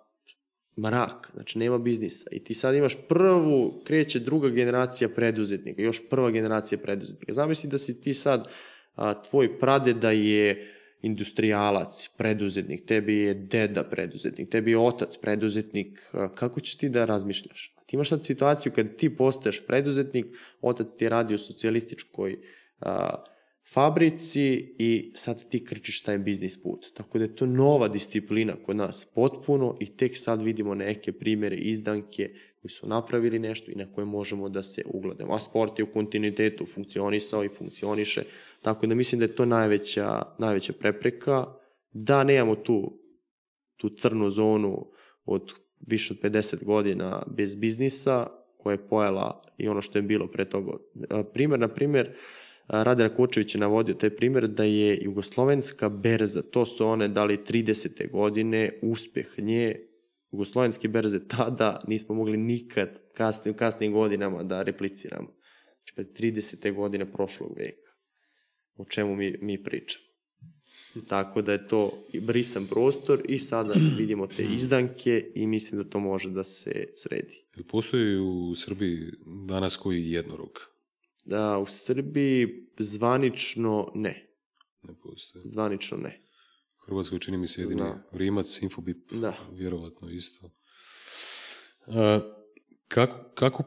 mrak, znači nema biznisa i ti sad imaš prvu, kreće druga generacija preduzetnika, još prva generacija preduzetnika. Zamisli da si ti sad, a, tvoj pradeda je industrijalac, preduzetnik, tebi je deda preduzetnik, tebi je otac preduzetnik, kako ćeš ti da razmišljaš? Ti imaš sad situaciju kad ti postaješ preduzetnik, otac ti je radio u socijalističkoj a, fabrici i sad ti krčiš taj biznis put. Tako da je to nova disciplina kod nas potpuno i tek sad vidimo neke primere izdanke koji su napravili nešto i na koje možemo da se ugledamo. A sport je u kontinuitetu funkcionisao i funkcioniše, tako da mislim da je to najveća, najveća prepreka. Da nemamo tu, tu crnu zonu od više od 50 godina bez biznisa, koja je pojela i ono što je bilo pre toga. Primer, na primer, Rade Rakočević je navodio taj primer da je jugoslovenska berza, to su one dali 30. godine, uspeh nje, jugoslovenske berze tada nismo mogli nikad kasni, u kasnim godinama da repliciramo. Znači, 30. godine prošlog veka. O čemu mi, mi pričamo. Tako da je to brisan prostor i sada <clears throat> vidimo te izdanke i mislim da to može da se sredi. Postoji u Srbiji danas koji jednorog? Da, u Srbiji zvanično ne. Ne postoji. Zvanično ne. U Hrvatskoj čini mi se jedini Zna. Rimac, Infobip, da. vjerovatno isto. A, kako, kako,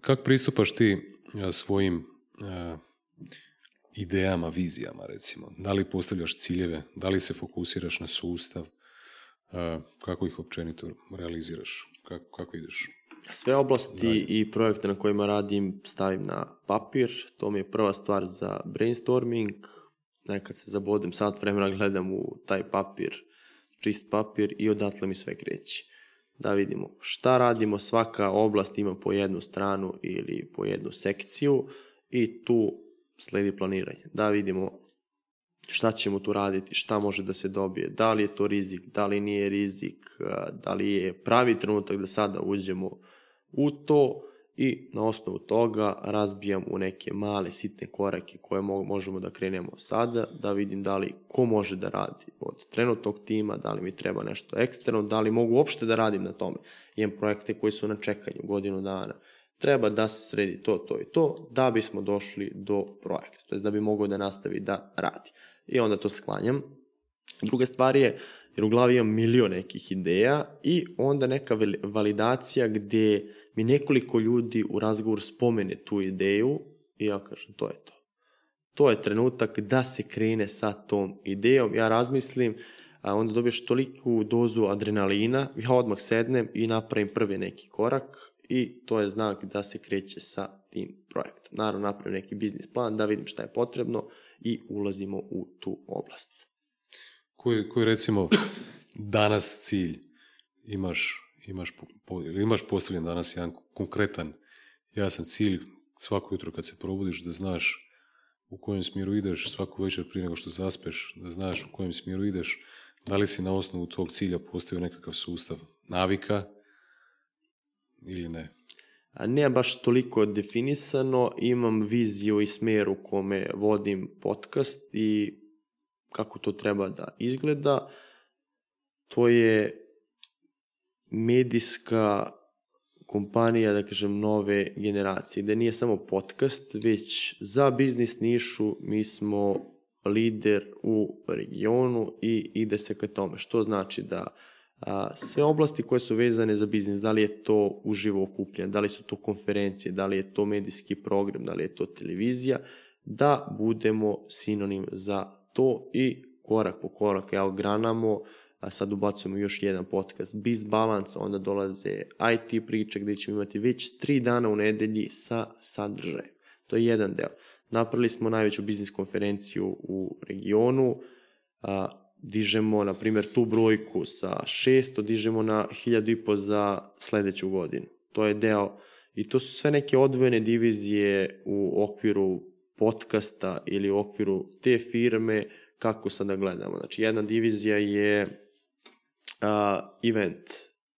kako pristupaš ti a, svojim a, idejama, vizijama recimo? Da li postavljaš ciljeve, da li se fokusiraš na sustav, a, kako ih općenito realiziraš, kako, kako ideš? Sve oblasti Dalje. i projekte na kojima radim stavim na papir, to mi je prva stvar za brainstorming, nekad se zabodem sat vremena gledam u taj papir, čist papir i odatle mi sve kreće. Da vidimo šta radimo, svaka oblast ima po jednu stranu ili po jednu sekciju i tu sledi planiranje. Da vidimo šta ćemo tu raditi, šta može da se dobije, da li je to rizik, da li nije rizik, da li je pravi trenutak da sada uđemo u to i na osnovu toga razbijam u neke male sitne korake koje možemo da krenemo sada, da vidim da li ko može da radi od trenutnog tima, da li mi treba nešto eksterno, da li mogu uopšte da radim na tome. Imam projekte koji su na čekanju godinu dana. Treba da se sredi to, to i to, da bismo došli do projekta, to je da bi mogao da nastavi da radi. I onda to sklanjam. Druga stvar je, jer u glavi imam milion nekih ideja i onda neka validacija gde mi nekoliko ljudi u razgovor spomene tu ideju i ja kažem to je to. To je trenutak da se krene sa tom idejom. Ja razmislim, a onda dobiješ toliku dozu adrenalina, ja odmah sednem i napravim prvi neki korak i to je znak da se kreće sa tim projektom. Naravno, napravim neki biznis plan, da vidim šta je potrebno i ulazimo u tu oblast. Koji, koji recimo danas cilj imaš imaš, po, imaš postavljen danas jedan konkretan, jasan cilj svako jutro kad se probudiš da znaš u kojem smjeru ideš svaku večer prije nego što zaspeš, da znaš u kojem smjeru ideš, da li si na osnovu tog cilja postavio nekakav sustav navika ili ne? A ne baš toliko definisano, imam viziju i smjer u kome vodim podcast i kako to treba da izgleda. To je medijska kompanija, da kažem, nove generacije, gde nije samo podcast, već za biznis nišu mi smo lider u regionu i ide se ka tome. Što znači da a, sve oblasti koje su vezane za biznis, da li je to uživo okupljanje, da li su to konferencije, da li je to medijski program, da li je to televizija, da budemo sinonim za to i korak po korak, evo, granamo, a sad ubacujemo još jedan podcast, Biz Balance, onda dolaze IT priče gde ćemo imati već tri dana u nedelji sa sadržajem. To je jedan deo. Napravili smo najveću biznis konferenciju u regionu, a, dižemo, na primjer, tu brojku sa 600, dižemo na 1500 za sledeću godinu. To je deo, i to su sve neke odvojene divizije u okviru podcasta ili u okviru te firme, kako sada gledamo. Znači, jedna divizija je uh, event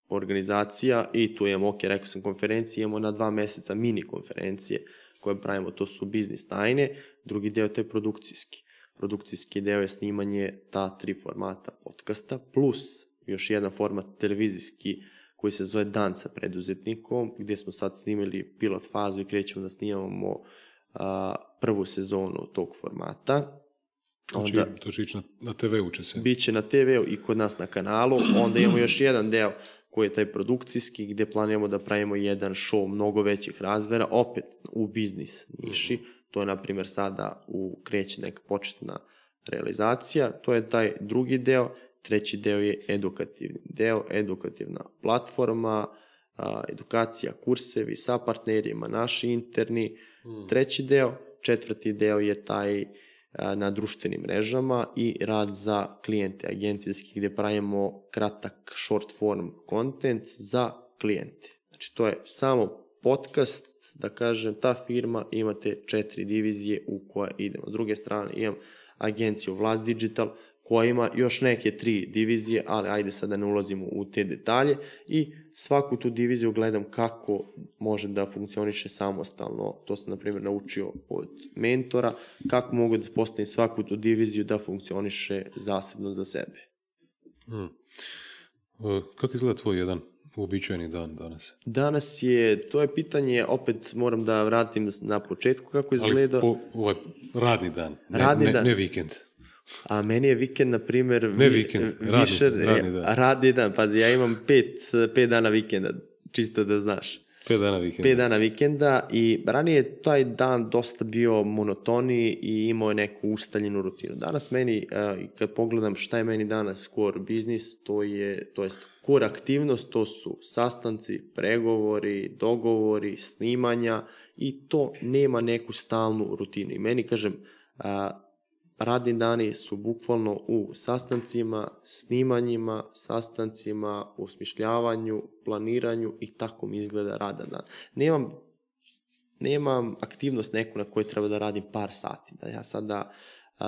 organizacija i tu imamo, ok, rekao sam konferencije, imamo na dva meseca mini konferencije koje pravimo, to su biznis tajne, drugi deo to je produkcijski. Produkcijski deo je snimanje ta tri formata podcasta, plus još jedan format televizijski koji se zove Dan sa preduzetnikom, gde smo sad snimili pilot fazu i krećemo da snimamo a, prvu sezonu tog formata. Onda, to će, to će ići na, na TV-u će se. Biće na TV-u i kod nas na kanalu. Onda imamo još jedan deo koji je taj produkcijski, gde planiramo da pravimo jedan show mnogo većih razvera, opet u biznis niši. To je, na primjer, sada u kreće neka početna realizacija. To je taj drugi deo. Treći deo je edukativni deo, edukativna platforma, a, edukacija, kursevi sa partnerima, naši interni. Hmm. Treći deo, četvrti deo je taj na društvenim mrežama i rad za klijente agencijski gde pravimo kratak short form content za klijente. Znači to je samo podcast, da kažem, ta firma imate četiri divizije u koje idemo. S druge strane imam agenciju Vlast Digital koja ima još neke tri divizije, ali ajde sad da ne ulazimo u te detalje i svaku tu diviziju gledam kako može da funkcioniše samostalno. To sam, na primjer, naučio od mentora, kako mogu da postavim svaku tu diviziju da funkcioniše zasebno za sebe. Hmm. Kako izgleda tvoj jedan uobičajeni dan danas? Danas je, to je pitanje, opet moram da vratim na početku kako izgleda. Ali po, ovaj radni dan, ne, radni ne, dan. ne vikend. A meni je vikend, na primjer, ne vikend, radni, više, radni dan. Radni dan, pazi, ja imam pet, pet dana vikenda, čisto da znaš. Pet dana vikenda. Pet dana vikenda i ranije je taj dan dosta bio monotoniji i imao je neku ustaljenu rutinu. Danas meni, kad pogledam šta je meni danas core biznis, to je, to jest core aktivnost, to su sastanci, pregovori, dogovori, snimanja i to nema neku stalnu rutinu. I meni, kažem, radni dani su bukvalno u sastancima, snimanjima, sastancima, usmišljavanju, planiranju i tako mi izgleda radan dan. Nemam, nemam aktivnost neku na kojoj treba da radim par sati, da ja sada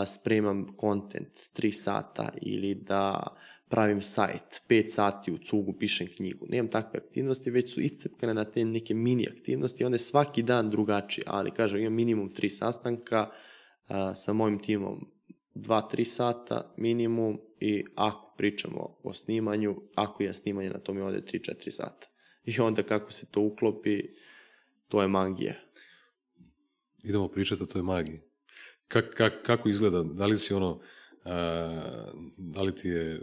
spremam kontent 3 sata ili da pravim sajt, 5 sati u cugu pišem knjigu. Nemam takve aktivnosti, već su iscepkane na te neke mini aktivnosti, onda je svaki dan drugačiji, ali kažem, imam minimum 3 sastanka, a, sa mojim timom 2-3 sata minimum i ako pričamo o snimanju, ako je snimanje na tome ode 3-4 sata. I onda kako se to uklopi, to je magija. Idemo pričati o toj magiji. Kak, kak, kako izgleda? Da li si ono, a, da li ti je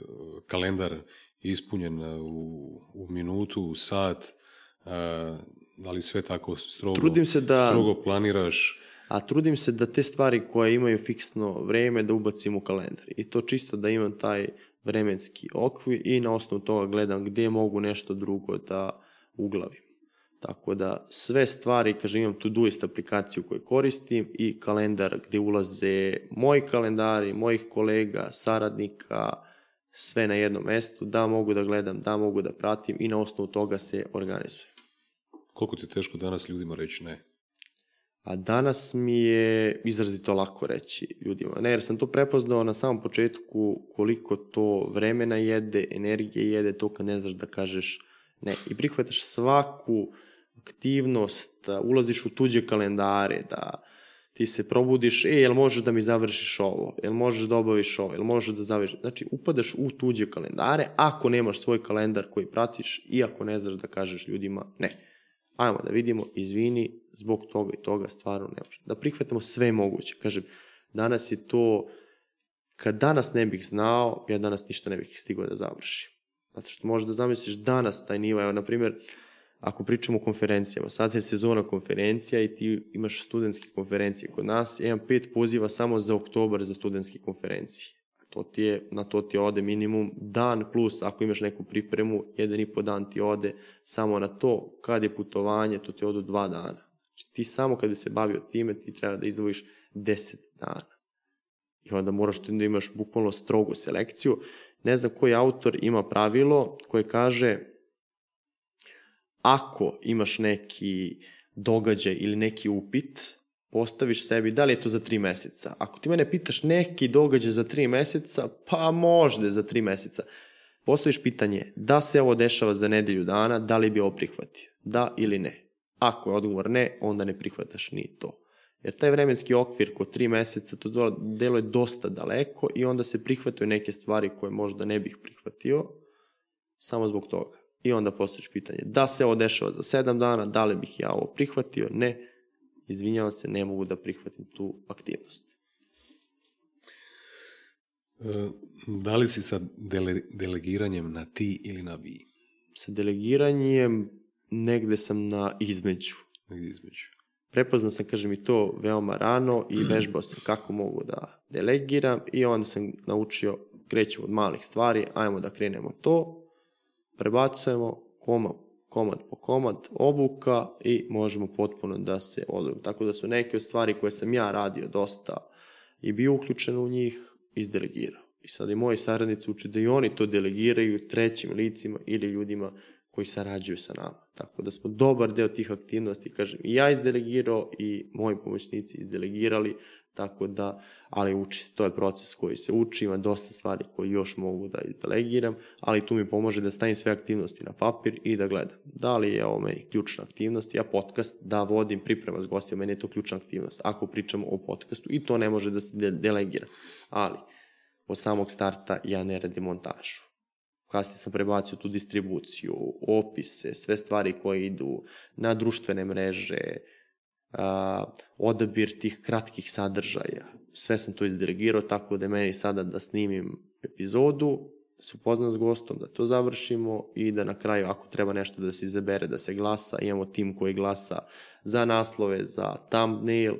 kalendar ispunjen u, u minutu, u sat, a, da li sve tako strogo, Trudim se da, strogo planiraš? A trudim se da te stvari koje imaju fiksno vreme da ubacim u kalendar. I to čisto da imam taj vremenski okvir i na osnovu toga gledam gde mogu nešto drugo da uglavim. Tako da sve stvari, kažem, imam Todoist aplikaciju koju koristim i kalendar gde ulaze moji kalendari, mojih kolega, saradnika, sve na jednom mestu, da mogu da gledam, da mogu da pratim i na osnovu toga se organizujem. Koliko ti je teško danas ljudima reći ne? A danas mi je izrazito lako reći ljudima. Ne, jer sam to prepoznao na samom početku koliko to vremena jede, energije jede, to kad ne znaš da kažeš ne. I prihvataš svaku aktivnost, da ulaziš u tuđe kalendare, da ti se probudiš, e, jel možeš da mi završiš ovo, jel možeš da obaviš ovo, jel možeš da završiš, znači upadaš u tuđe kalendare, ako nemaš svoj kalendar koji pratiš i ako ne znaš da kažeš ljudima ne. Ajmo da vidimo, izvini, zbog toga i toga stvarno ne može. Da prihvatamo sve moguće. Kažem, danas je to, kad danas ne bih znao, ja danas ništa ne bih stigao da završim. Zato što možeš da zamisliš danas taj nivo, evo, na primjer, ako pričamo o konferencijama, sad je sezona konferencija i ti imaš studentske konferencije kod nas, ja imam pet poziva samo za oktobar za studentske konferencije. To ti je, na to ti ode minimum dan plus, ako imaš neku pripremu, jedan i po dan ti ode samo na to, kad je putovanje, to ti odu dva dana. Znači ti samo kad bi se bavio time, ti treba da izdvojiš 10 dana. I onda moraš da imaš bukvalno strogu selekciju. Ne znam koji autor ima pravilo koje kaže ako imaš neki događaj ili neki upit, postaviš sebi, da li je to za tri meseca? Ako ti mene pitaš neki događaj za tri meseca, pa možda za tri meseca. Postaviš pitanje, da se ovo dešava za nedelju dana, da li bi ovo prihvatio? Da ili ne? Ako je odgovor ne, onda ne prihvataš ni to. Jer taj vremenski okvir kod tri meseca to delo je dosta daleko i onda se prihvataju neke stvari koje možda ne bih prihvatio samo zbog toga. I onda postojiš pitanje da se ovo dešava za sedam dana, da li bih ja ovo prihvatio, ne, izvinjavam se, ne mogu da prihvatim tu aktivnost. E, da li si sa dele, delegiranjem na ti ili na vi? Sa delegiranjem negde sam na između. Negde između. Prepoznao sam, kažem, i to veoma rano i <clears throat> vežbao sam kako mogu da delegiram i onda sam naučio, kreću od malih stvari, ajmo da krenemo to, prebacujemo, koma, komad po komad, obuka i možemo potpuno da se odvojimo. Tako da su neke od stvari koje sam ja radio dosta i bio uključen u njih, izdelegirao. I sad i moji saradnici uče da i oni to delegiraju trećim licima ili ljudima koji sarađuju sa nama. Tako da smo dobar deo tih aktivnosti, kažem, i ja izdelegirao i moji pomoćnici izdelegirali, tako da, ali uči se, to je proces koji se uči, ima dosta stvari koje još mogu da izdelegiram, ali tu mi pomože da stavim sve aktivnosti na papir i da gledam. Da li je ovo meni ključna aktivnost, ja podcast da vodim priprema s gostima, meni je to ključna aktivnost, ako pričamo o podcastu i to ne može da se delegira. Ali, od samog starta ja ne radim montažu kasnije sam prebacio tu distribuciju, opise, sve stvari koje idu na društvene mreže, a, odabir tih kratkih sadržaja. Sve sam to izdelegirao tako da meni sada da snimim epizodu, da se upoznam s gostom, da to završimo i da na kraju ako treba nešto da se izabere, da se glasa, imamo tim koji glasa za naslove, za thumbnail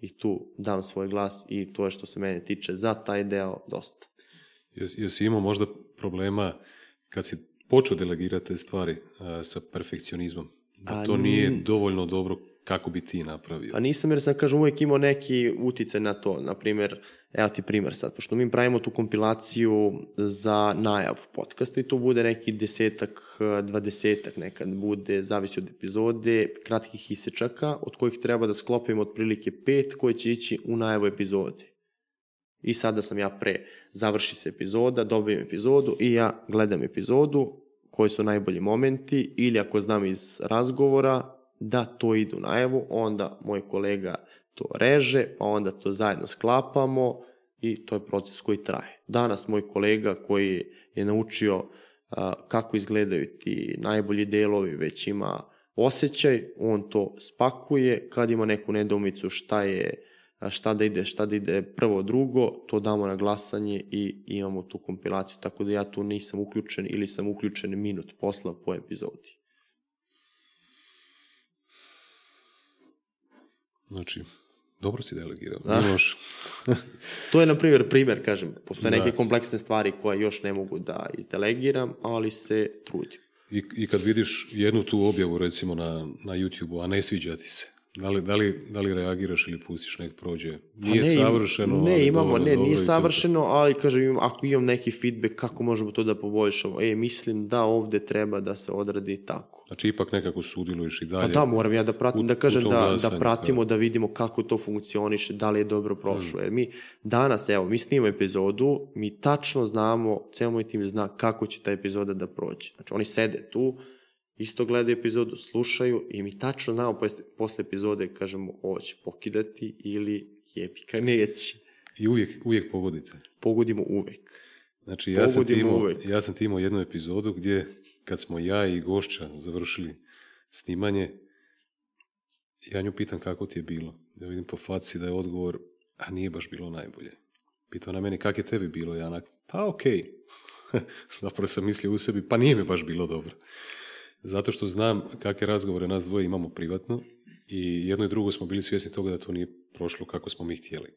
i tu dam svoj glas i to je što se mene tiče za taj deo dosta. Jesi, imao možda problema kad si počeo delegirati te stvari uh, sa perfekcionizmom, da to nije dovoljno dobro kako bi ti napravio? Pa nisam jer sam, kažem, uvijek imao neki utice na to. Naprimjer, evo ti primer sad, pošto mi pravimo tu kompilaciju za najav podcasta i to bude neki desetak, dvadesetak nekad bude, zavisi od epizode, kratkih isečaka, od kojih treba da sklopimo otprilike pet koje će ići u najavu epizode. I sada sam ja pre, završi se epizoda, dobijem epizodu i ja gledam epizodu, koji su najbolji momenti ili ako znam iz razgovora da to idu najavu, onda moj kolega to reže, pa onda to zajedno sklapamo i to je proces koji traje. Danas moj kolega koji je naučio kako izgledaju ti najbolji delovi, već ima osjećaj, on to spakuje, kad ima neku nedoumicu šta je šta da ide, šta da ide prvo, drugo, to damo na glasanje i imamo tu kompilaciju, tako da ja tu nisam uključen ili sam uključen minut posla po epizodi. Znači, dobro si delegirao. Da. Imaš... <laughs> to je, na primjer, primjer, kažem, postoje da. neke kompleksne stvari koje još ne mogu da izdelegiram, ali se trudim. I, I kad vidiš jednu tu objavu, recimo, na, na YouTube-u, a ne sviđa ti se, Da li, da, li, da li reagiraš ili pustiš nek prođe? Pa Nije ne, savršeno, Ne, ali imamo, dovoljno ne, dobro nije savršeno, ali kažem, imam- ako imam neki feedback, kako možemo to da poboljšamo? E, mislim da ovde treba da se odradi tako. Znači, ipak nekako sudjeluješ i Pa dalje. da, moram ja da pratim, u- da kažem da, da pratimo, da vidimo kako to funkcioniše, da li je dobro prošlo. Jer mi danas, evo, mi snimamo epizodu, mi tačno znamo, ceo moj tim zna kako će ta epizoda da prođe. Znači, oni sede tu, isto gledaju epizodu, slušaju i mi tačno znamo posle, posle epizode kažemo ovo će pokidati ili jebika neće. I uvijek, uvijek pogodite. Pogodimo uvek. Znači, ja sam, ti imao, uvek. ja sam ti imao jednu epizodu gdje, kad smo ja i gošća završili snimanje, ja nju pitam kako ti je bilo. Ja vidim po faci da je odgovor, a nije baš bilo najbolje. Pitao na meni, kak je tebi bilo? Ja onak, pa okej. <laughs> Zapravo sam mislio u sebi, pa nije mi baš bilo dobro. Zato što znam kakve razgovore nas dvoje imamo privatno i jedno i drugo smo bili svjesni toga da to nije prošlo kako smo mi htjeli.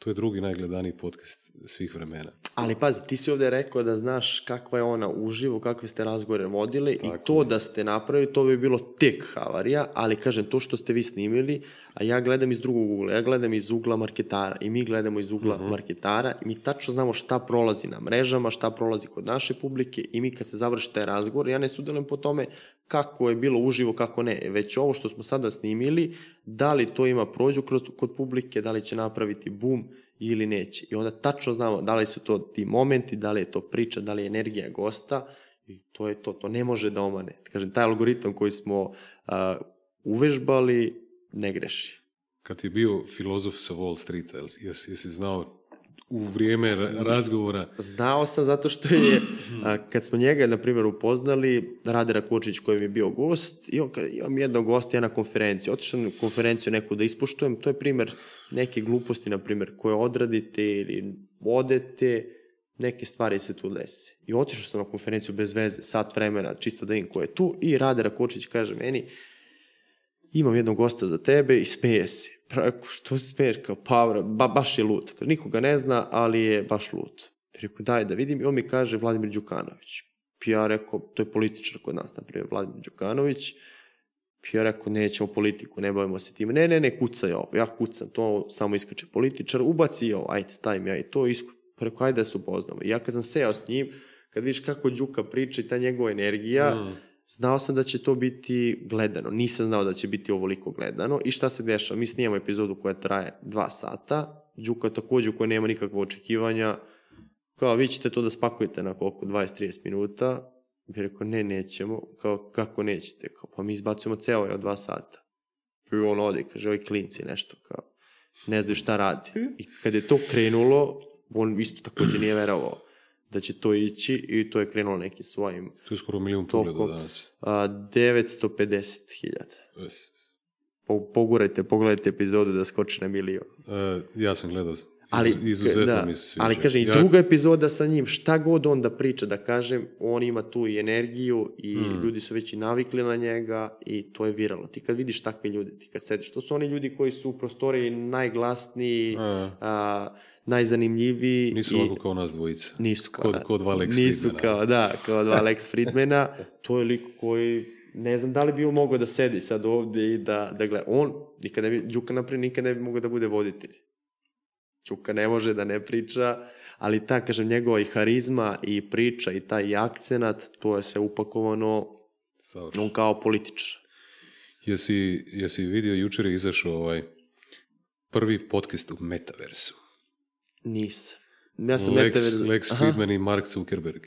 To je drugi najgledaniji podcast svih vremena. Ali pazi, ti si ovde rekao da znaš kakva je ona uživo, kakve ste razgovore vodili i to da ste napravili, to bi bilo tek havarija, ali kažem, to što ste vi snimili, a ja gledam iz drugog ugla, ja gledam iz ugla marketara i mi gledamo iz ugla marketara i mi tačno znamo šta prolazi na mrežama, šta prolazi kod naše publike i mi kad se završi taj razgovor, ja ne sudelujem po tome kako je bilo uživo, kako ne, već ovo što smo sada snimili, da li to ima prođu kroz, kod publike, da li će napraviti boom ili neće. I onda tačno znamo da li su to ti momenti, da li je to priča, da li je energija gosta i to je to, to ne može da omane. Kažem, taj algoritam koji smo uh, uvežbali ne greši. Kad je bio filozof sa Wall Streeta, jesi, jesi, znao u vrijeme ra- razgovora. Znao sam zato što je, <clears throat> a, kad smo njega, na primjer, upoznali, Rade Rakočić koji mi je bio gost, i on imam jednog gosta, ja na konferenciju, otišao na konferenciju neku da ispoštujem, to je primjer neke gluposti, na primjer, koje odradite ili odete, neke stvari se tu dese. I otišao sam na konferenciju bez veze, sat vremena, čisto da vidim ko je tu, i Rade Rakočić kaže meni, imam jednog gosta za tebe i smeje se. Preko, što se smeješ? Kao, pa, ba, baš je lud. Kaže, nikoga ne zna, ali je baš lud. Rekao, daj da vidim. I on mi kaže Vladimir Đukanović. Ja rekao, to je političar kod nas, na primjer, Vladimir Đukanović. Ja rekao, nećemo politiku, ne bavimo se time. Ne, ne, ne, kucaj ovo. Ja kucam, to samo iskače političar, ubaci ovo, ajde, stavim ja i to, isku... Pa rekao, ajde da se upoznamo. I ja kad sam seo s njim, kad vidiš kako Đuka priča i ta njegova energija, Mm. Znao sam da će to biti gledano. Nisam znao da će biti ovoliko gledano. I šta se dešava? Mi snijemo epizodu koja traje dva sata. Đuka takođe u kojoj nema nikakve očekivanja. Kao, vi ćete to da spakujete na koliko? 20-30 minuta. Bi rekao, ne, nećemo. Kao, kako nećete? Kao, pa mi izbacujemo ceo je od dva sata. I on ode, kaže, ovi klinci nešto, kao, ne znaju šta radi. I kad je to krenulo, on isto takođe nije verovao da će to ići i to je krenulo nekim svojim Tu je skoro milijun pogleda danas. a, 950.000. Es. Po, pogurajte, pogledajte epizodu da skoči na milion. E, ja sam gledao. Ali, Iz- izuzetno da, mi se sviđa. ali kaže, i Ja- druga epizoda sa njim, šta god on da priča, da kažem, on ima tu i energiju i Hmm. ljudi su već i navikli na njega i to je viralno. Ti kad vidiš takve ljude, ti kad sediš, to su oni ljudi koji su u prostoriji najglasniji, A. a, najzanimljiviji. Nisu i, ovako kao nas dvojica. Nisu kao, Kod- da. kod dva Lex Nisu Friedmana. kao, da, kao dva Lex Friedmana. <laughs> To je lik koji, ne znam da li bi on mogao da sedi sad ovde i da, da gleda. On, nikad ne bi, Đuka naprijed nikad ne bi mogao da bude voditelj. Đuka ne može da ne priča, ali ta, kažem, njegova i harizma i priča i taj akcenat, to je sve upakovano, Savršeno. on kao političar. Jesi, jesi vidio, jučer je izašao ovaj prvi podcast u Metaversu. Nisam. Ja sam Lex, Metaverse- Lex. Friedman i Mark Zuckerberg.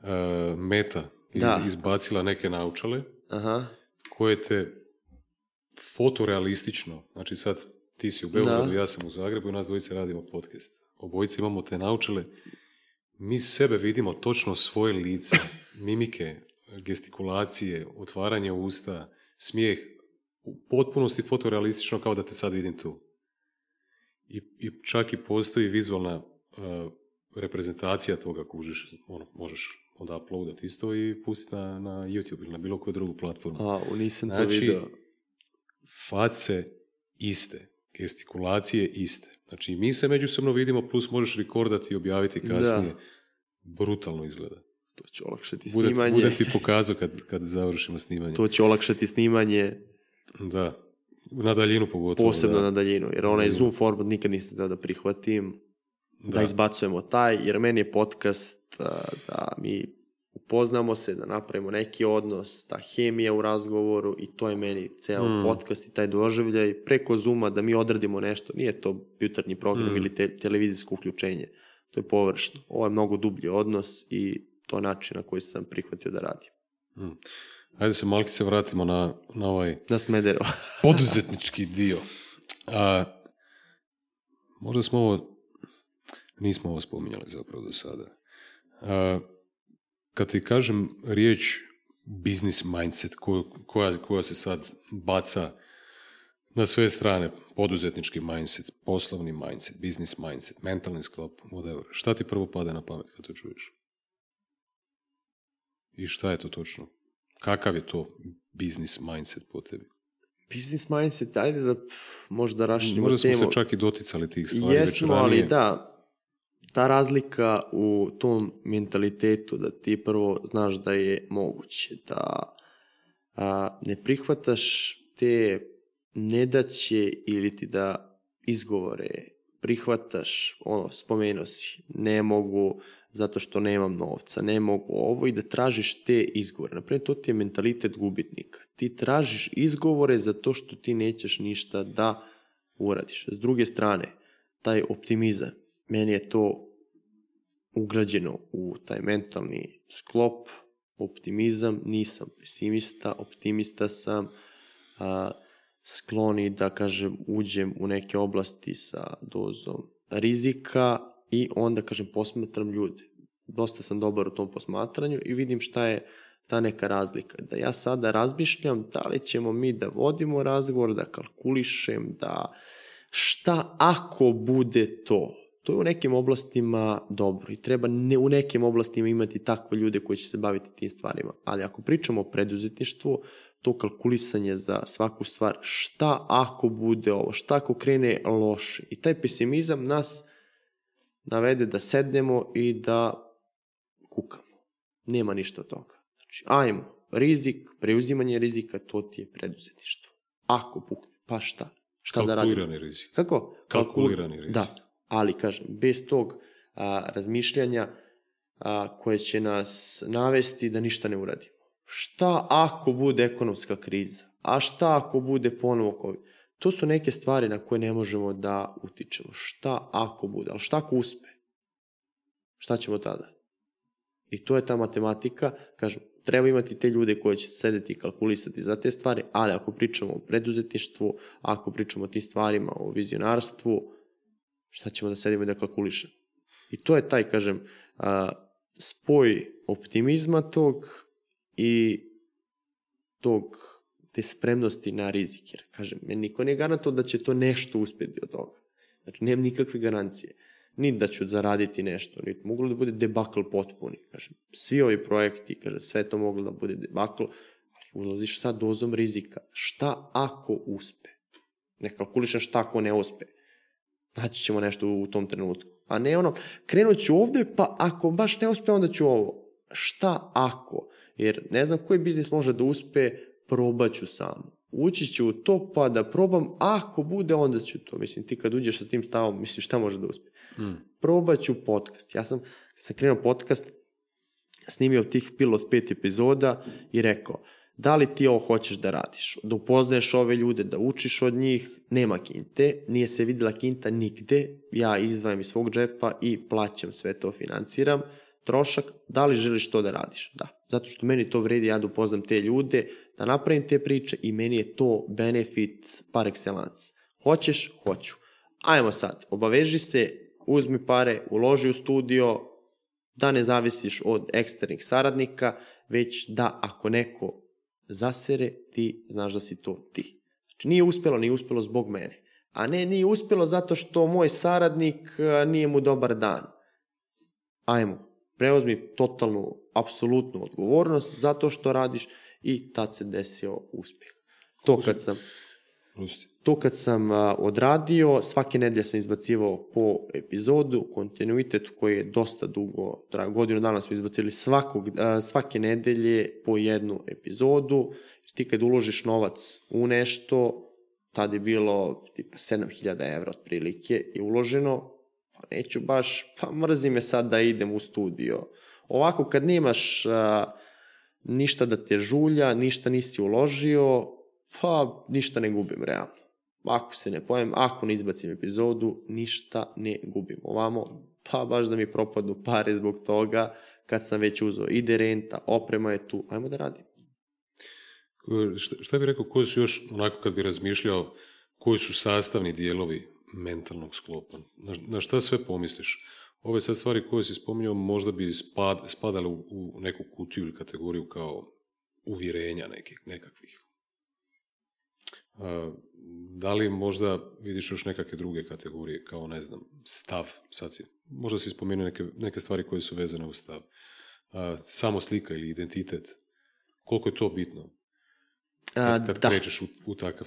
Uh, Meta iz, Da. izbacila neke naučale Aha. koje te fotorealistično, znači sad ti si u Beogradu, Da. ja sam u Zagrebu i nas dvojice radimo podcast. Obojice imamo te naučale. Mi sebe vidimo točno svoje lice, <laughs> mimike, gestikulacije, otvaranje usta, smijeh, u potpunosti fotorealistično kao da te sad vidim tu. I, i čak i postoji vizualna uh, reprezentacija toga kužiš, ono, možeš onda uploadat isto i pustiti na, na YouTube ili na bilo koju drugu platformu. A, nisam to Znači, video. face iste, gestikulacije iste. Znači, mi se međusobno vidimo, plus možeš rekordati i objaviti kasnije. Brutalno izgleda. To će olakšati snimanje. bude ti <laughs> pokazao kad, kad završimo snimanje. To će olakšati snimanje. Da. Na daljinu pogotovo. Posebno da. na daljinu, jer onaj Zoom format nikad nisam da prihvatim, da. da izbacujemo taj, jer meni je podcast da mi upoznamo se, da napravimo neki odnos, ta hemija u razgovoru i to je meni ceo mm. podcast i taj doživljaj preko Zuma da mi odradimo nešto. Nije to jutarnji program mm. ili te, televizijsko uključenje. To je površno. Ovo je mnogo dublji odnos i to je način na koji sam prihvatio da radim. Mm. Ajde se malki se vratimo na, na ovaj... Na Smedero. <laughs> poduzetnički dio. A, možda smo ovo... Nismo ovo spominjali zapravo do sada. A, kad ti kažem riječ business mindset koja, koja se sad baca na sve strane, poduzetnički mindset, poslovni mindset, business mindset, mentalni sklop, whatever. Šta ti prvo pada na pamet kad to čuješ? I šta je to točno? Kakav je to business mindset po tebi? Business mindset, ajde da možda rašljimo temu. Možda smo se čak i doticali tih stvari Jesmo, ali da, ta razlika u tom mentalitetu da ti prvo znaš da je moguće, da a, ne prihvataš te nedaće ili ti da izgovore prihvataš, ono, spomenuo si, ne mogu zato što nemam novca, ne mogu ovo i da tražiš te izgovore. Naprimjer, to ti je mentalitet gubitnika. Ti tražiš izgovore zato što ti nećeš ništa da uradiš. S druge strane, taj optimizam, meni je to ugrađeno u taj mentalni sklop, optimizam, nisam pesimista, optimista sam, a, skloni da, kažem, uđem u neke oblasti sa dozom rizika i onda, kažem, posmatram ljude. Dosta sam dobar u tom posmatranju i vidim šta je ta neka razlika. Da ja sada razmišljam da li ćemo mi da vodimo razgovor, da kalkulišem, da šta ako bude to to je u nekim oblastima dobro i treba ne, u nekim oblastima imati takve ljude koji će se baviti tim stvarima. Ali ako pričamo o preduzetništvu, to kalkulisanje za svaku stvar, šta ako bude ovo, šta ako krene loše. I taj pesimizam nas navede da sednemo i da kukamo. Nema ništa od toga. Znači, ajmo, rizik, preuzimanje rizika, to ti je preduzetništvo. Ako pukne, pa šta? Šta da radimo? Kalkulirani rizik. Kako? Kalkulirani rizik. Da, Ali, kažem, bez tog a, razmišljanja a, koje će nas navesti da ništa ne uradimo. Šta ako bude ekonomska kriza? A šta ako bude ponovo COVID? To su neke stvari na koje ne možemo da utičemo. Šta ako bude? Ali šta ako uspe? Šta ćemo tada? I to je ta matematika, kažem, treba imati te ljude koji će sedeti i kalkulisati za te stvari, ali ako pričamo o preduzetništvu, ako pričamo o tim stvarima, o vizionarstvu, Šta ćemo da sedimo i da kalkulišemo? I to je taj, kažem, spoj optimizma tog i tog te spremnosti na rizik. Jer, kažem, meni niko nije garanto da će to nešto uspjeti od toga. Znači, nemam nikakve garancije. Ni da ću zaraditi nešto, ni moglo da bude debakl potpuni. Kažem, svi ovi projekti, kažem, sve to moglo da bude debakl, ali ulaziš sa dozom rizika. Šta ako uspe? Ne kalkulišem šta ako ne uspe naći ćemo nešto u tom trenutku. A ne ono, krenut ću ovde, pa ako baš ne uspe, onda ću ovo. Šta ako? Jer ne znam koji biznis može da uspe, probat ću sam. Ući ću u to pa da probam, ako bude, onda ću to. Mislim, ti kad uđeš sa tim stavom, <laughs> mislim, šta može da uspe? Hmm. Probat ću podcast. Ja sam, kad sam krenuo podcast, snimio tih pilot pet epizoda i rekao, da li ti ovo hoćeš da radiš, da upoznaješ ove ljude, da učiš od njih, nema kinte, nije se videla kinta nigde, ja izdvajam iz svog džepa i plaćam sve to, financiram, trošak, da li želiš to da radiš? Da, zato što meni to vredi, ja da upoznam te ljude, da napravim te priče i meni je to benefit par excellence. Hoćeš? Hoću. Ajmo sad, obaveži se, uzmi pare, uloži u studio, da ne zavisiš od eksternih saradnika, već da ako neko zasere, ti znaš da si to ti. Znači nije uspelo, nije uspelo zbog mene. A ne, nije uspelo zato što moj saradnik nije mu dobar dan. Ajmo, preozmi totalnu, apsolutnu odgovornost zato što radiš i tad se desio uspjeh. To kad sam... To kad sam odradio, svake nedelje sam izbacivao po epizodu, kontinuitet koji je dosta dugo, godinu dana smo izbacili svakog, svake nedelje po jednu epizodu, jer ti kad uložiš novac u nešto, tad je bilo tipa 7000 evra otprilike je uloženo, neću baš, pa mrzi me sad da idem u studio. Ovako kad nemaš a, ništa da te žulja, ništa nisi uložio, pa ništa ne gubim realno. Ako se ne pojem, ako ne izbacim epizodu, ništa ne gubim. Ovamo, pa baš da mi propadnu pare zbog toga, kad sam već uzeo ide renta, oprema je tu, ajmo da radim. Šta, šta bi rekao, koji su još, onako kad bi razmišljao, koji su sastavni dijelovi mentalnog sklopa? Na, na šta sve pomisliš? Ove sad stvari koje si spominjao možda bi spad, spadale u, u neku kutiju ili kategoriju kao uvjerenja nekih, nekakvih. A, da li možda vidiš još nekakve druge kategorije, kao ne znam, stav, sad si, možda si spomenuo neke, neke stvari koje su vezane u stav. A, samo slika ili identitet, koliko je to bitno? Kad, kad da. krećeš u, u takav.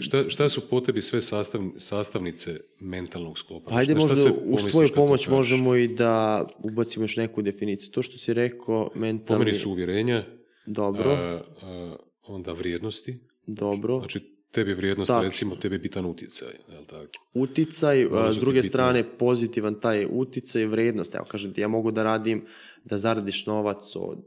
Šta, šta su po tebi sve sastav, sastavnice mentalnog sklopa? Pa ajde, možda uz tvoju pomoć možemo i da ubacimo još neku definiciju. To što si rekao, mentalni... Po meni su uvjerenja, Dobro. A, a, onda vrijednosti. Dobro. Znači, tebi vrijednost, tak. recimo, tebi je bitan uticaj, je tako? Uticaj, s druge strane, pozitivan taj uticaj vrijednost. Evo, kažem ti, ja mogu da radim, da zaradiš novac od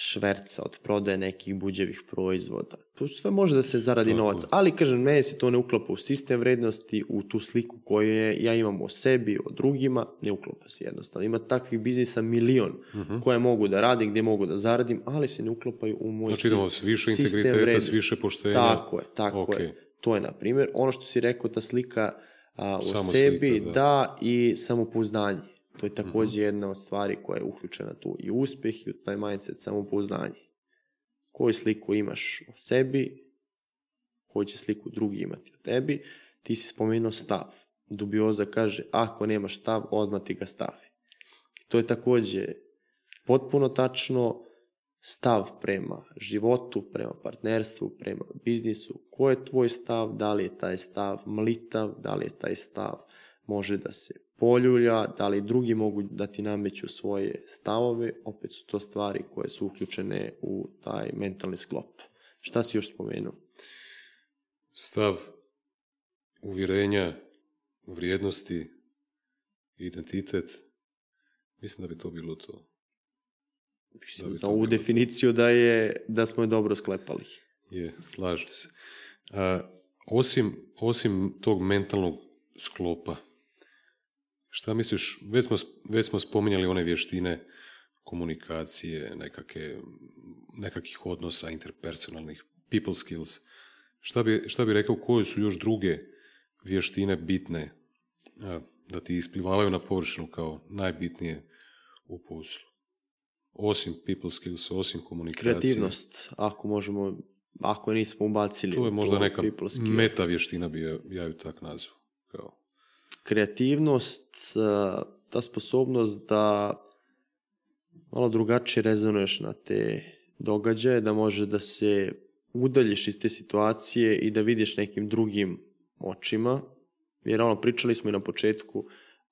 šverca, od prodaje nekih buđevih proizvoda. Tu sve može da se zaradi Tako. novac, ali kažem, meni se to ne uklapa u sistem vrednosti, u tu sliku koju je, ja imam o sebi, o drugima, ne uklapa se jednostavno. Ima takvih biznisa milion uh mhm. -huh. koje mogu da radim, gdje mogu da zaradim, ali se ne uklapaju u moj znači, idemo s više integriteta, s više poštenja. Tako je, tako okay. je. To je, na primjer, ono što si rekao, ta slika a, o Samo sebi, slika, da. da, i samopouzdanje. To je takođe -hmm. jedna od stvari koja je uključena tu. I uspeh i u taj mindset, samopouzdanje. Koju sliku imaš o sebi, koju će sliku drugi imati o tebi, ti si spomenuo stav. Dubioza kaže, ako nemaš stav, odmah ti ga stavi. To je takođe potpuno tačno stav prema životu, prema partnerstvu, prema biznisu. Ko je tvoj stav, da li je taj stav mlitav, da li je taj stav može da se poljulja, da li drugi mogu da ti nameću svoje stavove, opet su to stvari koje su uključene u taj mentalni sklop. Šta si još spomenuo? Stav, uvjerenja, vrijednosti, identitet, mislim da bi to bilo to. Mislim, da za ovu definiciju da, je, da smo je dobro sklepali. Je, slažem se. A, osim, osim tog mentalnog sklopa, Šta misliš, već smo, već smo spominjali one vještine komunikacije, nekake, nekakih odnosa interpersonalnih, people skills. Šta bi, šta bi rekao, koje su još druge vještine bitne da ti isplivavaju na površinu kao najbitnije u poslu? Osim people skills, osim komunikacije. Kreativnost, ako možemo, ako nismo ubacili. To je možda neka meta vještina bi ja, ja ju tak nazvu. Kao kreativnost, e, ta sposobnost da malo drugačije rezonuješ na te događaje, da može da se udaljiš iz te situacije i da vidiš nekim drugim očima, jer ono, pričali smo i na početku,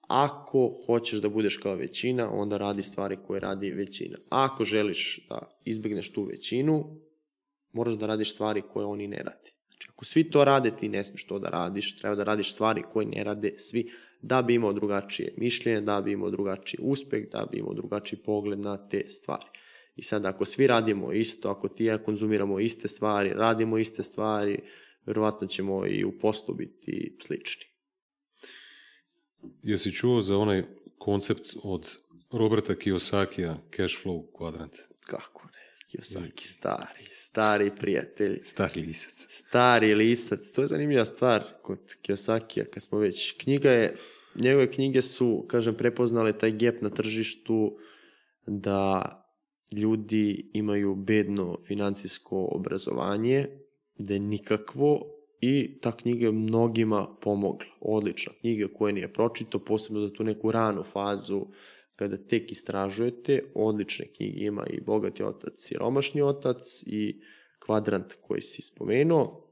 ako hoćeš da budeš kao većina, onda radi stvari koje radi većina. Ako želiš da izbegneš tu većinu, moraš da radiš stvari koje oni ne radi. Znači, ako svi to rade, ti ne smiješ to da radiš, treba da radiš stvari koje ne rade svi, da bi imao drugačije mišljenje, da bi imao drugačiji uspeh, da bi imao drugačiji pogled na te stvari. I sad, ako svi radimo isto, ako ti ja konzumiramo iste stvari, radimo iste stvari, verovatno ćemo i u poslu biti slični. Jesi čuo za onaj koncept od Roberta Kiyosakija, cash flow kvadrant? Kako ne? Kiyosaki, stari, stari prijatelj. Stari lisac. Stari lisac. To je zanimljiva stvar kod Kiyosakija, kad smo već... Knjiga je, njegove knjige su, kažem, prepoznale taj gap na tržištu da ljudi imaju bedno financijsko obrazovanje, da je nikakvo i ta knjiga je mnogima pomogla. Odlična knjiga koja nije pročito, posebno za tu neku ranu fazu kada tek istražujete, odlične knjige ima i Bogati otac, Siromašni otac i Kvadrant koji si spomenuo.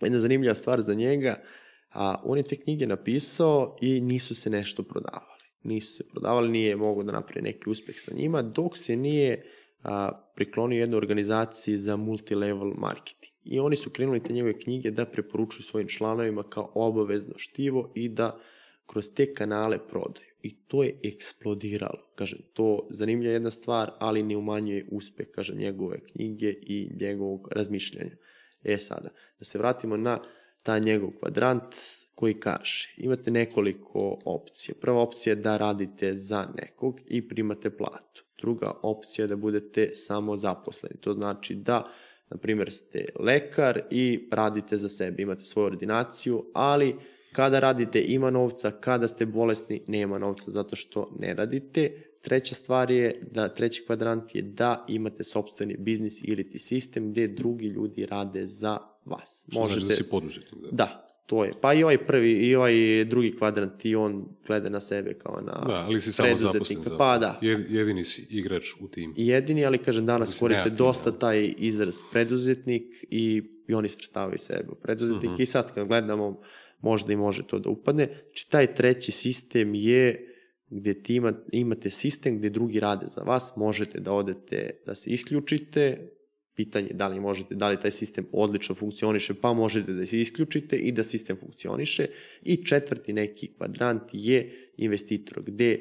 Jedna zanimljiva stvar za njega, a on je te knjige napisao i nisu se nešto prodavali. Nisu se prodavali, nije mogo da napravi neki uspeh sa njima, dok se nije a, priklonio jednoj organizaciji za multilevel marketing. I oni su krenuli te njegove knjige da preporučuju svojim članovima kao obavezno štivo i da kroz te kanale prodaju. I to je eksplodiralo. Kažem, to zanimlja jedna stvar, ali ne umanjuje uspeh, kažem, njegove knjige i njegovog razmišljanja. E sada, da se vratimo na ta njegov kvadrant koji kaže, imate nekoliko opcija. Prva opcija je da radite za nekog i primate platu. Druga opcija je da budete samo zaposleni. To znači da, na primjer, ste lekar i radite za sebe, imate svoju ordinaciju, ali kada radite ima novca, kada ste bolesni nema novca zato što ne radite. Treća stvar je da treći kvadrant je da imate sobstveni biznis ili ti sistem gde drugi ljudi rade za vas. Što Možete... znači da si poduzetnik. Da. da, to je. Pa i ovaj prvi, i ovaj drugi kvadrant, i on gleda na sebe kao na Da, ali si samo zaposlen za Pa da. Jedini si igrač u tim. Jedini, ali kažem, danas Mislim, koriste dosta da. taj izraz preduzetnik i, i oni svrstavaju sebe preduzetnik. Uh mhm. -huh. I sad kad gledamo, možda i može to da upadne. Znači, taj treći sistem je gde ti ima, imate sistem gde drugi rade za vas, možete da odete, da se isključite, pitanje da li možete, da li taj sistem odlično funkcioniše, pa možete da se isključite i da sistem funkcioniše. I četvrti neki kvadrant je investitor, gde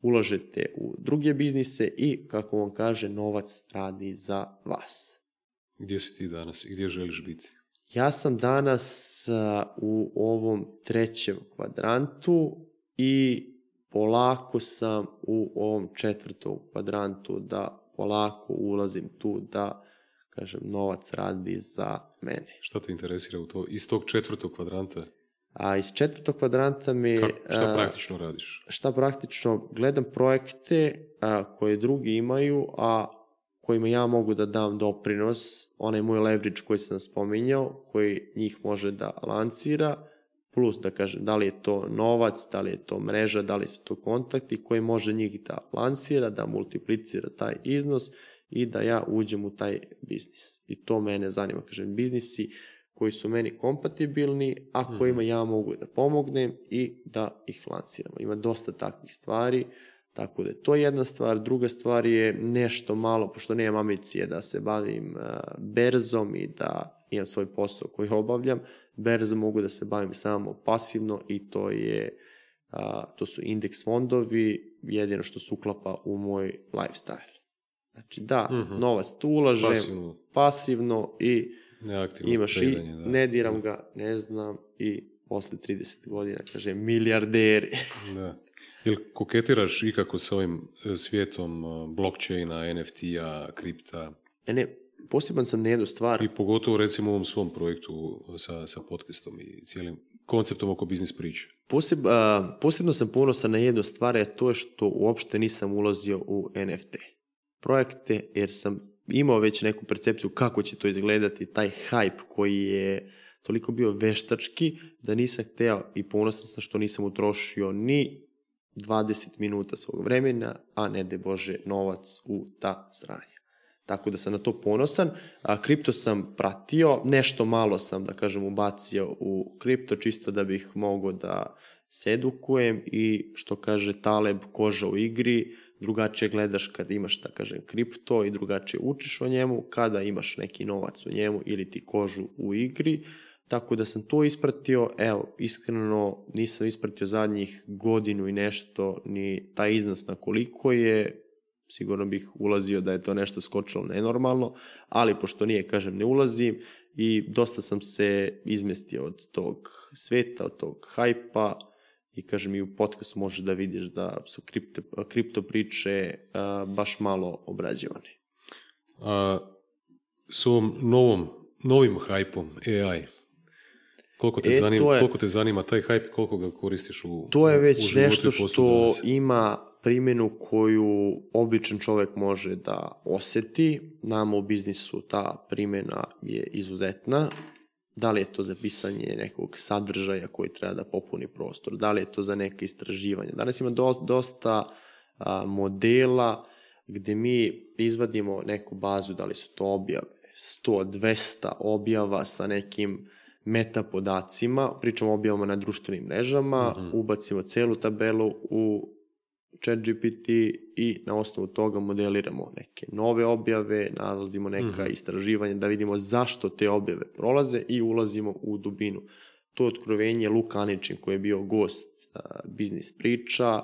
ulažete u druge biznise i, kako vam kaže, novac radi za vas. Gdje si ti danas i gdje želiš biti? Ja sam danas u ovom trećem kvadrantu i polako sam u ovom četvrtom kvadrantu da polako ulazim tu da kažem, novac radi za mene. Šta te interesira u to? Iz tog četvrtog kvadranta? A iz četvrtog kvadranta mi... Ka, šta praktično radiš? Šta praktično? Gledam projekte a, koje drugi imaju, a kojima ja mogu da dam doprinos, onaj moj leverage koji sam spominjao, koji njih može da lancira, plus da kažem da li je to novac, da li je to mreža, da li su to kontakti koji može njih da lansira, da multiplicira taj iznos i da ja uđem u taj biznis. I to mene zanima, kažem, biznisi koji su meni kompatibilni, a kojima ja mogu da pomognem i da ih lansiramo. Ima dosta takvih stvari, tako da je to jedna stvar. Druga stvar je nešto malo, pošto nemam ambicije da se bavim uh, berzom i da imam svoj posao koji obavljam, berzom mogu da se bavim samo pasivno i to je to su indeks fondovi, jedino što se uklapa u moj lifestyle. Znači da, mm -hmm. novac tu ulažem, pasivno, pasivno i Neaktivno imaš i da. ne diram ga, ne znam i posle 30 godina kaže milijarderi. da. <laughs> Jel koketiraš ikako sa ovim e, svijetom e, blockchaina, NFT-a, kripta? E ne, poseban sam na jednu stvar. I pogotovo recimo u ovom svom projektu sa, sa podcastom i cijelim konceptom oko biznis priče. Poseb, a, posebno sam ponosan na jednu stvar, a to je što uopšte nisam ulazio u NFT projekte, jer sam imao već neku percepciju kako će to izgledati, taj hype koji je toliko bio veštački da nisam hteo i ponosan sam što nisam utrošio ni 20 minuta svog vremena, a ne de Bože novac u ta sranja. Tako da sam na to ponosan. A kripto sam pratio, nešto malo sam, da kažem, ubacio u kripto, čisto da bih mogao da se edukujem i što kaže Taleb, koža u igri, drugačije gledaš kada imaš, da kažem, kripto i drugačije učiš o njemu, kada imaš neki novac u njemu ili ti kožu u igri, tako da sam to ispratio, evo, iskreno nisam ispratio zadnjih godinu i nešto, ni taj iznos na koliko je, sigurno bih ulazio da je to nešto skočilo nenormalno, ali pošto nije, kažem, ne ulazim i dosta sam se izmestio od tog sveta, od tog hajpa, i kažem i u podcastu možeš da vidiš da su kripto, kripto priče a, baš malo obrađivane. A, s ovom novom, novim hajpom AI, koliko te, e, zanima, je, koliko te zanima taj hajp, koliko ga koristiš u To je već u nešto što ima primjenu koju običan čovek može da oseti. Nama u biznisu ta primjena je izuzetna Da li je to za pisanje nekog sadržaja koji treba da popuni prostor, da li je to za neke istraživanja. Danas ima dosta modela gde mi izvadimo neku bazu, da li su to objave, 100, 200 objava sa nekim meta podacima, pričamo o objavama na društvenim mrežama, mm -hmm. ubacimo celu tabelu u chat GPT i na osnovu toga modeliramo neke nove objave, nalazimo neka mm. istraživanja da vidimo zašto te objave prolaze i ulazimo u dubinu. To je otkrovenje Luka Aničin koji je bio gost uh, biznis priča,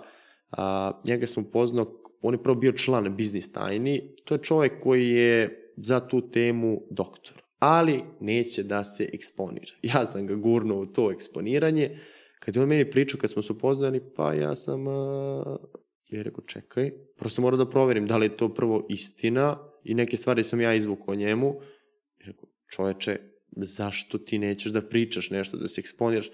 uh, njega smo poznao, on je prvo bio član biznis tajni, to je čovek koji je za tu temu doktor, ali neće da se eksponira. Ja sam ga gurnuo u to eksponiranje, kad je on meni pričao, kad smo se upoznali, pa ja sam uh, Ja rekao, čekaj, prosto moram da proverim da li je to prvo istina i neke stvari sam ja izvukao njemu. I rekao, čoveče, zašto ti nećeš da pričaš nešto, da se eksponiraš?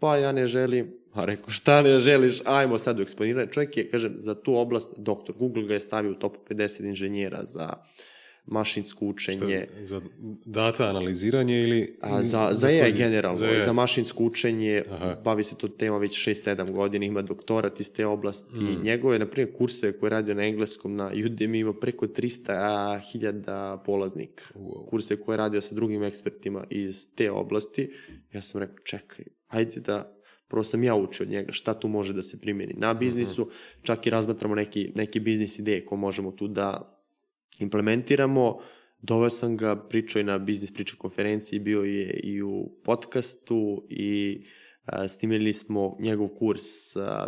Pa ja ne želim. A rekao, šta ne želiš? Ajmo sad u eksponiranje. Čovjek je, kažem, za tu oblast, doktor Google ga je stavio u top 50 inženjera za uh, mašinsko učenje. Šta, za data analiziranje ili... A, za, za, za AI generalno, za, AI. za mašinsko učenje, Aha. bavi se to tema već 6-7 godina, ima doktorat iz te oblasti. Mm. Njegove, na primjer, kurse koje je radio na engleskom na Udemy ima preko 300.000 polaznika. Wow. Kurse koje je radio sa drugim ekspertima iz te oblasti. Ja sam rekao, čekaj, ajde da prvo sam ja učio od njega šta tu može da se primjeni na biznisu. -huh. čak i razmatramo neki, neki biznis ideje ko možemo tu da implementiramo. Doveo sam ga, pričao i na biznis priča konferenciji, bio je i u podcastu i a, snimili smo njegov kurs a,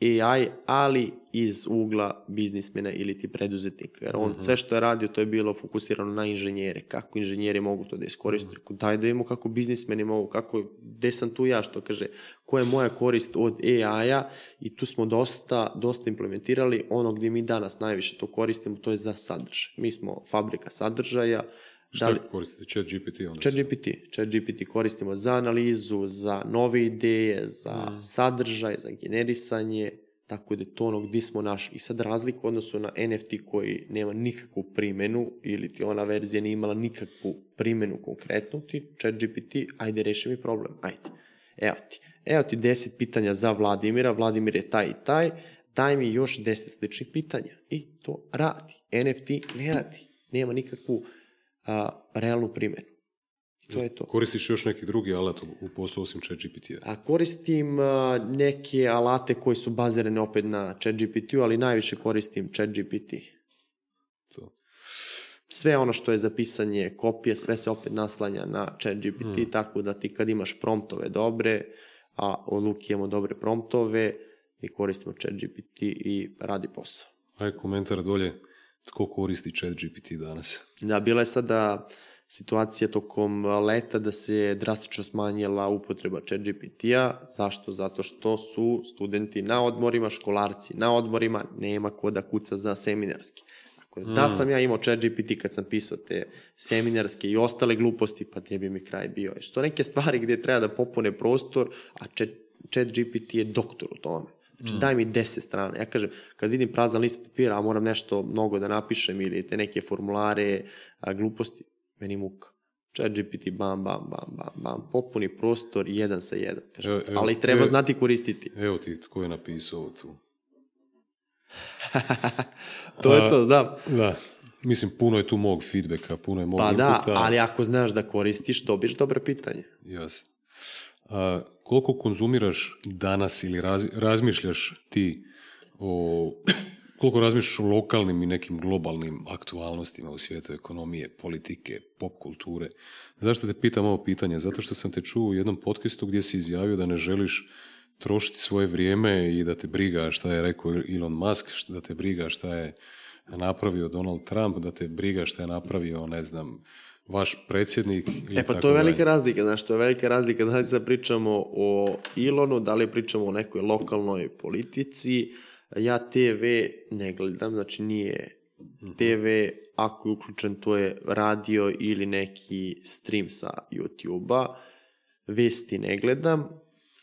AI, ali iz ugla biznismena ili ti preduzetnika. Jer on mm -hmm. sve što je radio, to je bilo fokusirano na inženjere. Kako inženjeri mogu to da iskoriste. Mm -hmm. Daj da vidimo kako biznismeni mogu, kako, gde sam tu ja, što kaže, koja je moja korist od AI-a i tu smo dosta, dosta implementirali. Ono gde mi danas najviše to koristimo, to je za sadržaj. Mi smo fabrika sadržaja, Šta da li, koristite? Chat GPT? Onda chat GPT. Chat GPT koristimo za analizu, za nove ideje, za mm. sadržaj, za generisanje, tako da je to ono gdje smo naši. I sad razliku odnosu na NFT koji nema nikakvu primenu ili ti ona verzija nije imala nikakvu primenu konkretnu, ti chat GPT, ajde reši mi problem, ajde. Evo ti. Evo ti deset pitanja za Vladimira, Vladimir je taj i taj, daj mi još deset sličnih pitanja. I to radi. NFT ne radi. Nema nikakvu a, realnu primjenu. I to je to. Koristiš još neki drugi alat u poslu osim ChatGPT-a? A koristim a, neke alate koji su bazirane opet na ChatGPT-u, ali najviše koristim ChatGPT. To. Sve ono što je za pisanje kopije, sve se opet naslanja na ChatGPT, hmm. tako da ti kad imaš promptove dobre, a od Luki imamo dobre promptove, i koristimo ChatGPT i radi posao. Aj komentar dolje Tko koristi chat GPT danas? Da, bila je sada situacija tokom leta da se drastično smanjila upotreba chat GPT-a. Zašto? Zato što su studenti na odmorima, školarci na odmorima, nema ko da kuca za seminarski. Dakle, mm. da sam ja imao chat GPT kad sam pisao te seminarske i ostale gluposti, pa te bi mi kraj bio. Što neke stvari gde treba da popune prostor, a chat, chat GPT je doktor u tome. Znači, mm. daj mi deset strana. Ja kažem, kad vidim prazan list papira, a moram nešto mnogo da napišem ili te neke formulare, a, gluposti, meni muka. Chat GPT, bam, bam, bam, bam, bam, popuni prostor jedan sa jedan. Kažem, evo, evo, ali treba evo, znati koristiti. Evo ti, tko je napisao tu? <laughs> to a, je to, znam. Da. Mislim, puno je tu mog feedbacka, puno je mog Pa da, inputa. ali ako znaš da koristiš, dobiješ dobre pitanje. Jasno. A, koliko konzumiraš danas ili raz, razmišljaš ti o koliko razmišljaš o lokalnim i nekim globalnim aktualnostima u svijetu ekonomije, politike, pop kulture. Zašto te pitam ovo pitanje? Zato što sam te čuo u jednom podcastu gdje si izjavio da ne želiš trošiti svoje vrijeme i da te briga šta je rekao Elon Musk, da te briga šta je napravio Donald Trump, da te briga šta je napravio, ne znam, vaš predsjednik. Ili e pa to je velika razlika, znaš, to je velika razlika da li sad pričamo o Ilonu, da li pričamo o nekoj lokalnoj politici. Ja TV ne gledam, znači nije TV, ako je uključen, to je radio ili neki stream sa YouTube-a. Vesti ne gledam,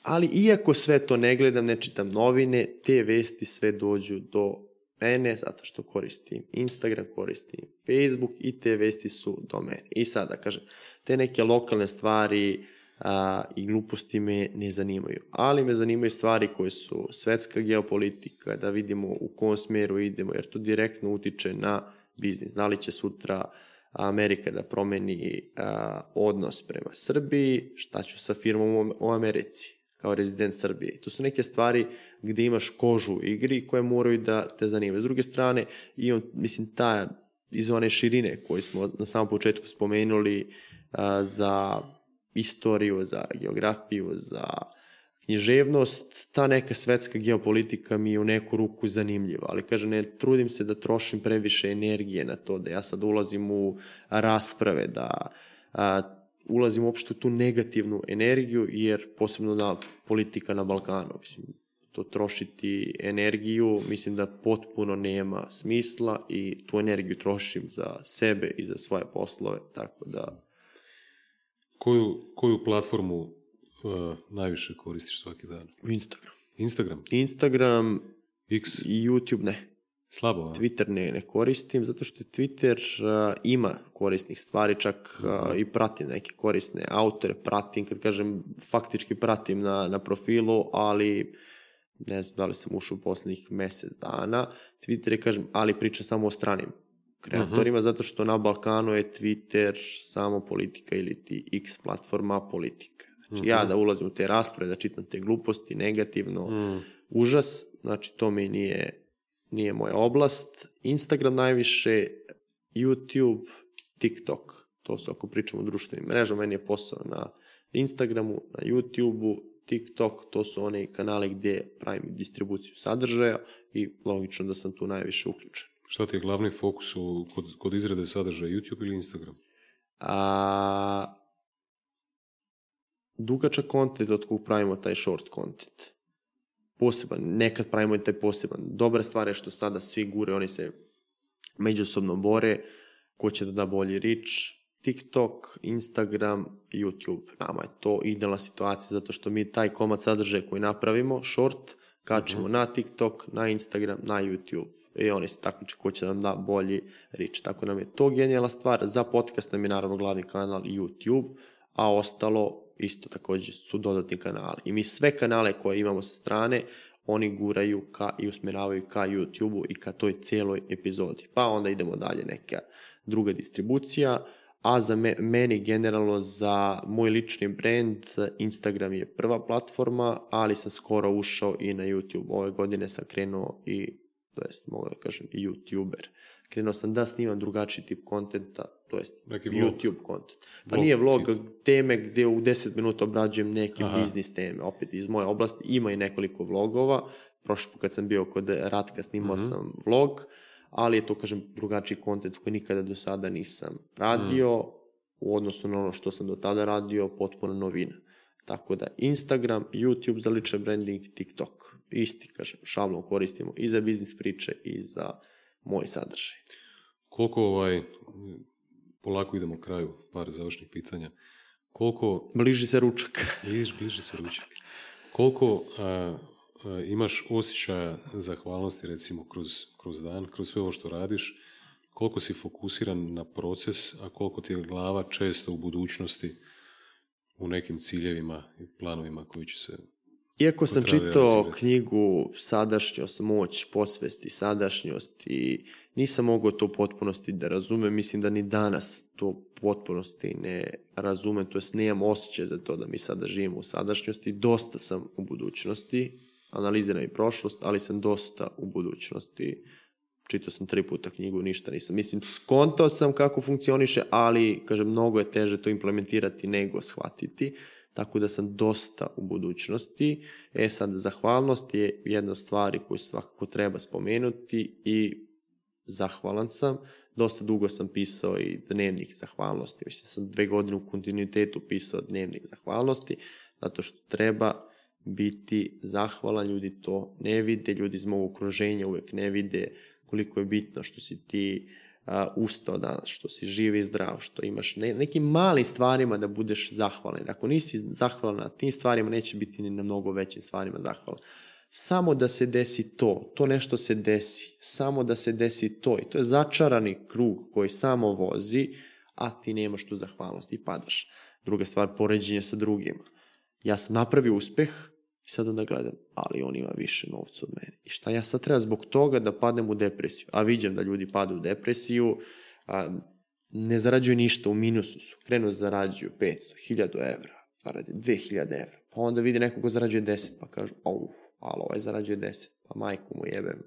ali iako sve to ne gledam, ne čitam novine, te vesti sve dođu do mene, zato što koristim Instagram, koristim Facebook i te vesti su do mene. I sada, kažem, te neke lokalne stvari a, i gluposti me ne zanimaju. Ali me zanimaju stvari koje su svetska geopolitika, da vidimo u kom smeru idemo, jer to direktno utiče na biznis. Da li će sutra Amerika da promeni a, odnos prema Srbiji, šta ću sa firmom u Americi, kao rezident Srbije. To su neke stvari gde imaš kožu u igri koje moraju da te zanimaju. S druge strane, imam, mislim, ta iz one širine koje smo na samom početku spomenuli a, za istoriju, za geografiju, za književnost, ta neka svetska geopolitika mi je u neku ruku zanimljiva, ali kaže, ne trudim se da trošim previše energije na to, da ja sad ulazim u rasprave, da a, ulazim uopšte u tu negativnu energiju, jer posebno na politika na Balkanu, mislim, to trošiti energiju, mislim da potpuno nema smisla i tu energiju trošim za sebe i za svoje poslove, tako da... Koju, koju platformu uh, najviše koristiš svaki dan? Instagram. Instagram? Instagram X? i YouTube ne. Slabo, a? Twitter ne, ne koristim, zato što Twitter uh, ima korisnih stvari, čak uh, i pratim neke korisne autore, pratim, kad kažem, faktički pratim na, na profilu, ali ne znam da li sam ušao u poslednjih mesec dana. Twitter je, kažem, ali priča samo o stranim kreatorima, uh -huh. zato što na Balkanu je Twitter samo politika ili ti X platforma politika. Znači, uh -huh. ja da ulazim u te rasprave, da čitam te gluposti, negativno, -huh. užas, znači to mi nije nije moja oblast. Instagram najviše, YouTube, TikTok. To su ako pričamo o društvenim mrežama, meni je posao na Instagramu, na YouTubeu, TikTok, to su one kanale gdje pravim distribuciju sadržaja i logično da sam tu najviše uključen. Šta ti je glavni fokus u, kod, kod izrade sadržaja, YouTube ili Instagram? A, dugačak kontent od kog pravimo taj short content poseban, nekad pravimo i taj poseban. Dobra stvar je što sada svi gure, oni se međusobno bore, ko će da da bolji rič, TikTok, Instagram, YouTube. Nama je to idealna situacija zato što mi taj komad sadržaja koji napravimo, short, kačemo. -huh. na TikTok, na Instagram, na YouTube. I oni se takmiče ko će da nam da bolji rič. Tako nam je to genijalna stvar. Za podcast nam je naravno glavni kanal YouTube, a ostalo isto takođe su dodatni kanali. I mi sve kanale koje imamo sa strane, oni guraju ka i usmeravaju ka YouTube-u i ka toj celoj epizodi. Pa onda idemo dalje neka druga distribucija, a za me, meni generalno za moj lični brand Instagram je prva platforma, ali sam skoro ušao i na YouTube. Ove godine sam krenuo i, to jest mogu da kažem, i YouTuber. Krenuo sam da snimam drugačiji tip kontenta, to jest Neki YouTube vlog. content. Pa nije vlog, teme gde u 10 minuta obrađujem neke Aha. biznis teme, opet iz moje oblasti, ima i nekoliko vlogova, prošli put kad sam bio kod Ratka snimao. -huh. sam vlog, ali je to, kažem, drugačiji kontent koji nikada do sada nisam radio, -huh. u odnosu na ono što sam do tada radio, potpuno novina. Tako da Instagram, YouTube za lični branding, TikTok. Isti, kažem, šablon koristimo i za biznis priče i za moj sadržaj. Koliko ovaj, polako idemo kraju, par završnih pitanja. Koliko... Bliži se ručak. <laughs> Bliži, bliži se ručak. Koliko a, a, imaš osjećaja zahvalnosti, recimo, kroz, kroz dan, kroz sve ovo što radiš, koliko si fokusiran na proces, a koliko ti je glava često u budućnosti u nekim ciljevima i planovima koji će se Iako sam čitao knjigu Sadašnjost, moć, posvesti, sadašnjost i nisam mogao to u potpunosti da razumem, mislim da ni danas to u potpunosti ne razumem, to jest nemam osjećaj za to da mi sada živimo u sadašnjosti, dosta sam u budućnosti, analiziram i prošlost, ali sam dosta u budućnosti, čitao sam tri puta knjigu, ništa nisam. Mislim, skontao sam kako funkcioniše, ali, kažem, mnogo je teže to implementirati nego shvatiti tako da sam dosta u budućnosti. E sad, zahvalnost je jedna od stvari koju svakako treba spomenuti i zahvalan sam. Dosta dugo sam pisao i dnevnik zahvalnosti. Mislim, sam dve godine u kontinuitetu pisao dnevnik zahvalnosti, zato što treba biti zahvalan, ljudi to ne vide, ljudi iz mog okruženja uvek ne vide koliko je bitno što si ti uh, ustao danas, što si živ i zdrav, što imaš ne, nekim malim stvarima da budeš zahvalan. Ako nisi zahvalan na tim stvarima, neće biti ni na mnogo većim stvarima zahvalan. Samo da se desi to, to nešto se desi, samo da se desi to i to je začarani krug koji samo vozi, a ti nemaš tu zahvalnost i padaš. Druga stvar, poređenje sa drugima. Ja sam napravio uspeh, I sad onda gledam, ali on ima više novca od mene. I šta ja sad treba zbog toga da padnem u depresiju? A vidim da ljudi padu u depresiju, a, ne zarađuju ništa, u minusu su. Krenu da zarađuju 500, 1000 evra, pa radi 2000 evra. Pa onda vidi neko ko zarađuje 10, pa kažu, au, ali ovaj zarađuje 10, pa majku mu jebem.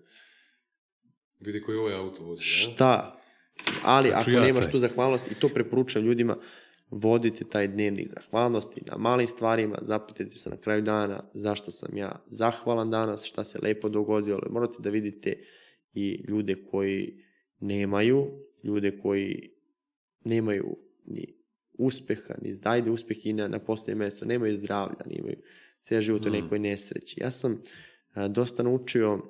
Vidi koji ovaj auto vozi, Šta? Ali ako ja nemaš taj. tu zahvalnost, i to preporučujem ljudima, vodite taj dnevnik zahvalnosti na malim stvarima, zapitajte se na kraju dana zašto sam ja zahvalan danas, šta se lepo dogodilo, ali morate da vidite i ljude koji nemaju, ljude koji nemaju ni uspeha, ni zdajde uspeh i na, na posljednje mesto, nemaju zdravlja, nemaju cijel život u mm. nekoj nesreći. Ja sam a, dosta naučio,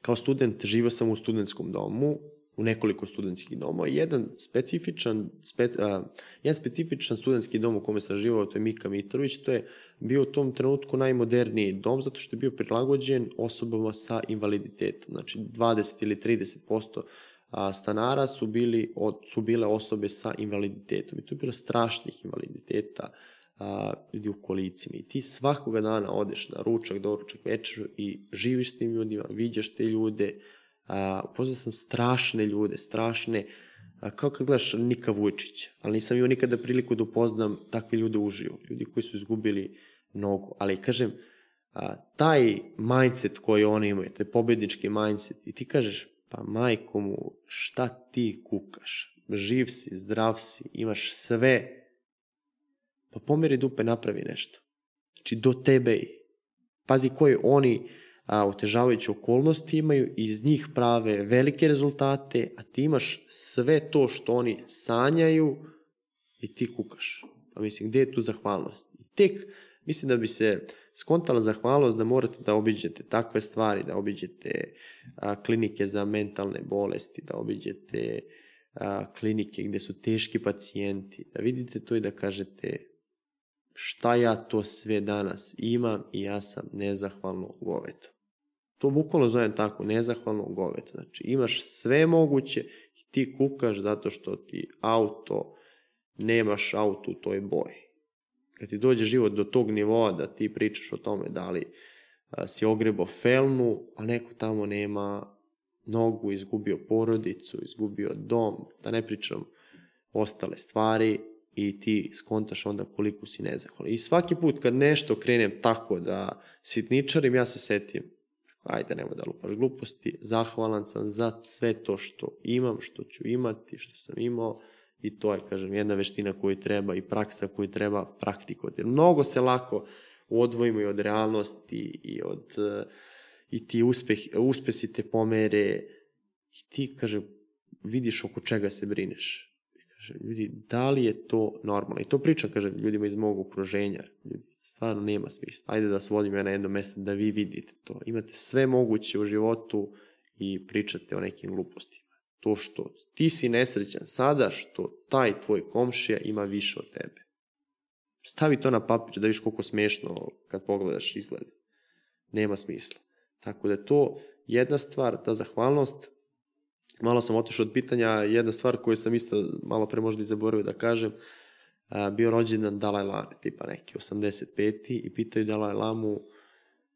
kao student, živio sam u studentskom domu, u nekoliko studentskih domova. Jedan specifičan, spe, a, jedan specifičan studentski dom u kome sam živao, to je Mika Mitrović, to je bio u tom trenutku najmoderniji dom zato što je bio prilagođen osobama sa invaliditetom. Znači 20 ili 30% a, stanara su, bili, od, su bile osobe sa invaliditetom. I tu je bilo strašnih invaliditeta, a, ljudi u kolicima. I ti svakoga dana odeš na ručak, doručak, večer i živiš s tim ljudima, viđaš te ljude, A, upoznao sam strašne ljude, strašne, a, kao kad gledaš Nika Vujčića, ali nisam imao nikada priliku da upoznam takve ljude uživo, ljudi koji su izgubili nogu, ali kažem, a, taj mindset koji oni imaju, taj pobednički mindset, i ti kažeš, pa majko mu, šta ti kukaš? Živ si, zdrav si, imaš sve, pa pomeri dupe, napravi nešto. Znači, do tebe Pazi koji oni, a, otežavajuće okolnosti imaju, iz njih prave velike rezultate, a ti imaš sve to što oni sanjaju i ti kukaš. Pa mislim, gde je tu zahvalnost? I tek, mislim da bi se skontala zahvalnost da morate da obiđete takve stvari, da obiđete a, klinike za mentalne bolesti, da obiđete a, klinike gde su teški pacijenti, da vidite to i da kažete šta ja to sve danas imam i ja sam nezahvalno goveto. To bukvalno zovem tako, nezahvalno goveto. Znači, imaš sve moguće i ti kukaš zato što ti auto, nemaš auto u toj boji. Kad ti dođe život do tog nivoa da ti pričaš o tome da li a, si ogrebo felnu, a neko tamo nema nogu, izgubio porodicu, izgubio dom, da ne pričam ostale stvari i ti skontaš onda koliko si nezahvalan. I svaki put kad nešto krenem tako da sitničarim, ja se setim ajde nemoj da lupaš gluposti, zahvalan sam za sve to što imam, što ću imati, što sam imao i to je, kažem, jedna veština koju treba i praksa koju treba praktikovati. Mnogo se lako odvojimo i od realnosti i od i ti uspeh, uspesi te pomere i ti, kaže, vidiš oko čega se brineš. Kaže, ljudi, da li je to normalno? I to pričam, kaže, ljudima iz mog okruženja. Ljudi, stvarno nema smisla. Ajde da svodim ja na jedno mesto da vi vidite to. Imate sve moguće u životu i pričate o nekim glupostima. To što ti si nesrećan sada, što taj tvoj komšija ima više od tebe. Stavi to na papir da viš koliko smešno kad pogledaš izgled. Nema smisla. Tako da to jedna stvar, ta zahvalnost, malo sam otišao od pitanja, jedna stvar koju sam isto malo pre možda i zaboravio da kažem, bio rođendan Dalaj Lame, tipa neki 85. i pitaju Dalaj Lamu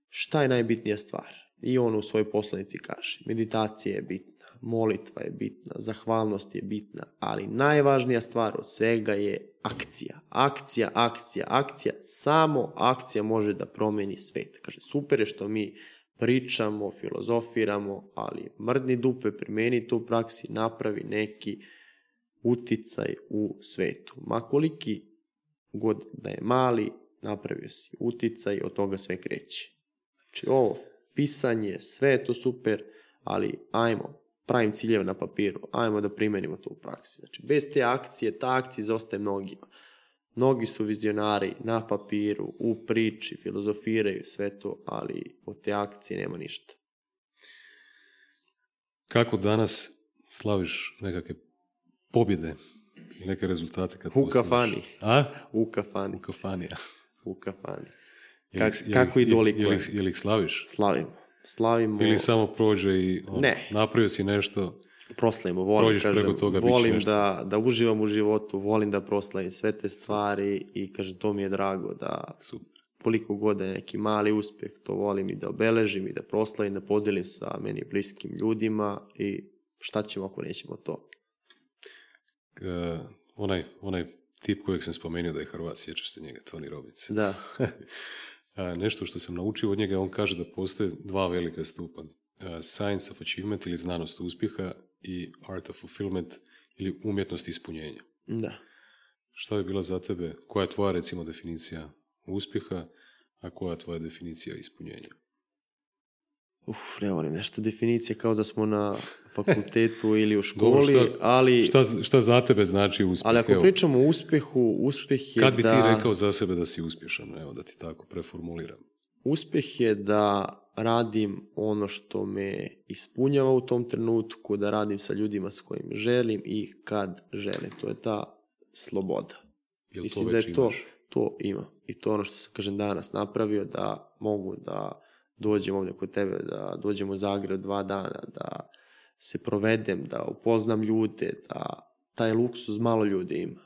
šta je najbitnija stvar. I on u svojoj poslanici kaže, meditacija je bitna, molitva je bitna, zahvalnost je bitna, ali najvažnija stvar od svega je akcija. Akcija, akcija, akcija, samo akcija može da promeni svet. Kaže, super je što mi pričamo, filozofiramo, ali mrdni dupe, primeni to u praksi, napravi neki uticaj u svetu. Ma koliki god da je mali, napravio si uticaj, od toga sve kreće. Znači ovo, pisanje, sve je to super, ali ajmo, pravim ciljeve na papiru, ajmo da primenimo to u praksi. Znači, bez te akcije, ta akcija zaostaje mnogima. Mnogi su vizionari na papiru, u priči, filozofiraju sve to, ali od te akcije nema ništa. Kako danas slaviš nekakve pobjede i neke rezultate kad U kafani. A? U kafani. U kafani. U kafani. Li, kako i dolikuje. Je li, je li ih slaviš? Slavimo. Slavimo. Ili samo prođe i on, ne. napravio si nešto proslavimo, volim, kažem, toga, volim da, da uživam u životu, volim da proslavim sve te stvari i kažem, to mi je drago da Super. koliko god da je neki mali uspeh, to volim i da obeležim i da proslavim, da podelim sa meni bliskim ljudima i šta ćemo ako nećemo to. Uh, onaj, onaj tip kojeg sam spomenuo da je Hrvat, sjećaš se njega, Tony Robbins. Da. <laughs> Nešto što sam naučio od njega, on kaže da postoje dva velika stupa. Science of achievement ili znanost uspjeha i art of fulfillment ili umjetnost ispunjenja. Da. Šta bi bila za tebe, koja je tvoja recimo definicija uspjeha, a koja je tvoja definicija ispunjenja? Uf, ne volim nešto definicije kao da smo na fakultetu <laughs> ili u školi, šta, ali... Šta, šta za tebe znači uspjeh? Ali ako pričamo o uspjehu, uspjeh je Kad bi da... ti rekao za sebe da si uspješan, evo da ti tako preformuliram? Uspjeh je da radim ono što me ispunjava u tom trenutku, da radim sa ljudima s kojim želim i kad želim. To je ta sloboda. Jel Mislim to da je to, imaš? to ima. I to je ono što sam, kažem, danas napravio, da mogu da dođem ovdje kod tebe, da dođem u Zagreb dva dana, da se provedem, da upoznam ljude, da taj luksuz malo ljudi ima.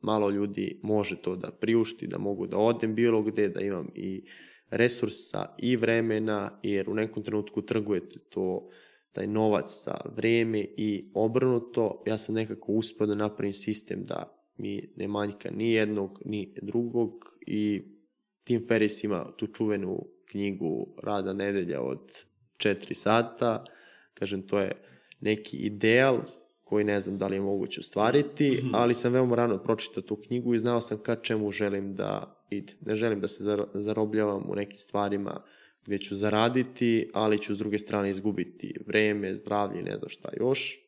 Malo ljudi može to da priušti, da mogu da odem bilo gde, da imam i resursa i vremena, jer u nekom trenutku trgujete to, taj novac za vreme i obrnuto. Ja sam nekako uspio da napravim sistem da mi ne manjka ni jednog, ni drugog i Tim Ferris ima tu čuvenu knjigu Rada nedelja od 4 sata. Kažem, to je neki ideal koji ne znam da li je moguće ostvariti, ali sam veoma rano pročitao tu knjigu i znao sam ka čemu želim da idem. Ne želim da se zarobljavam u nekim stvarima gdje ću zaraditi, ali ću s druge strane izgubiti vreme, zdravlje, ne znam šta još,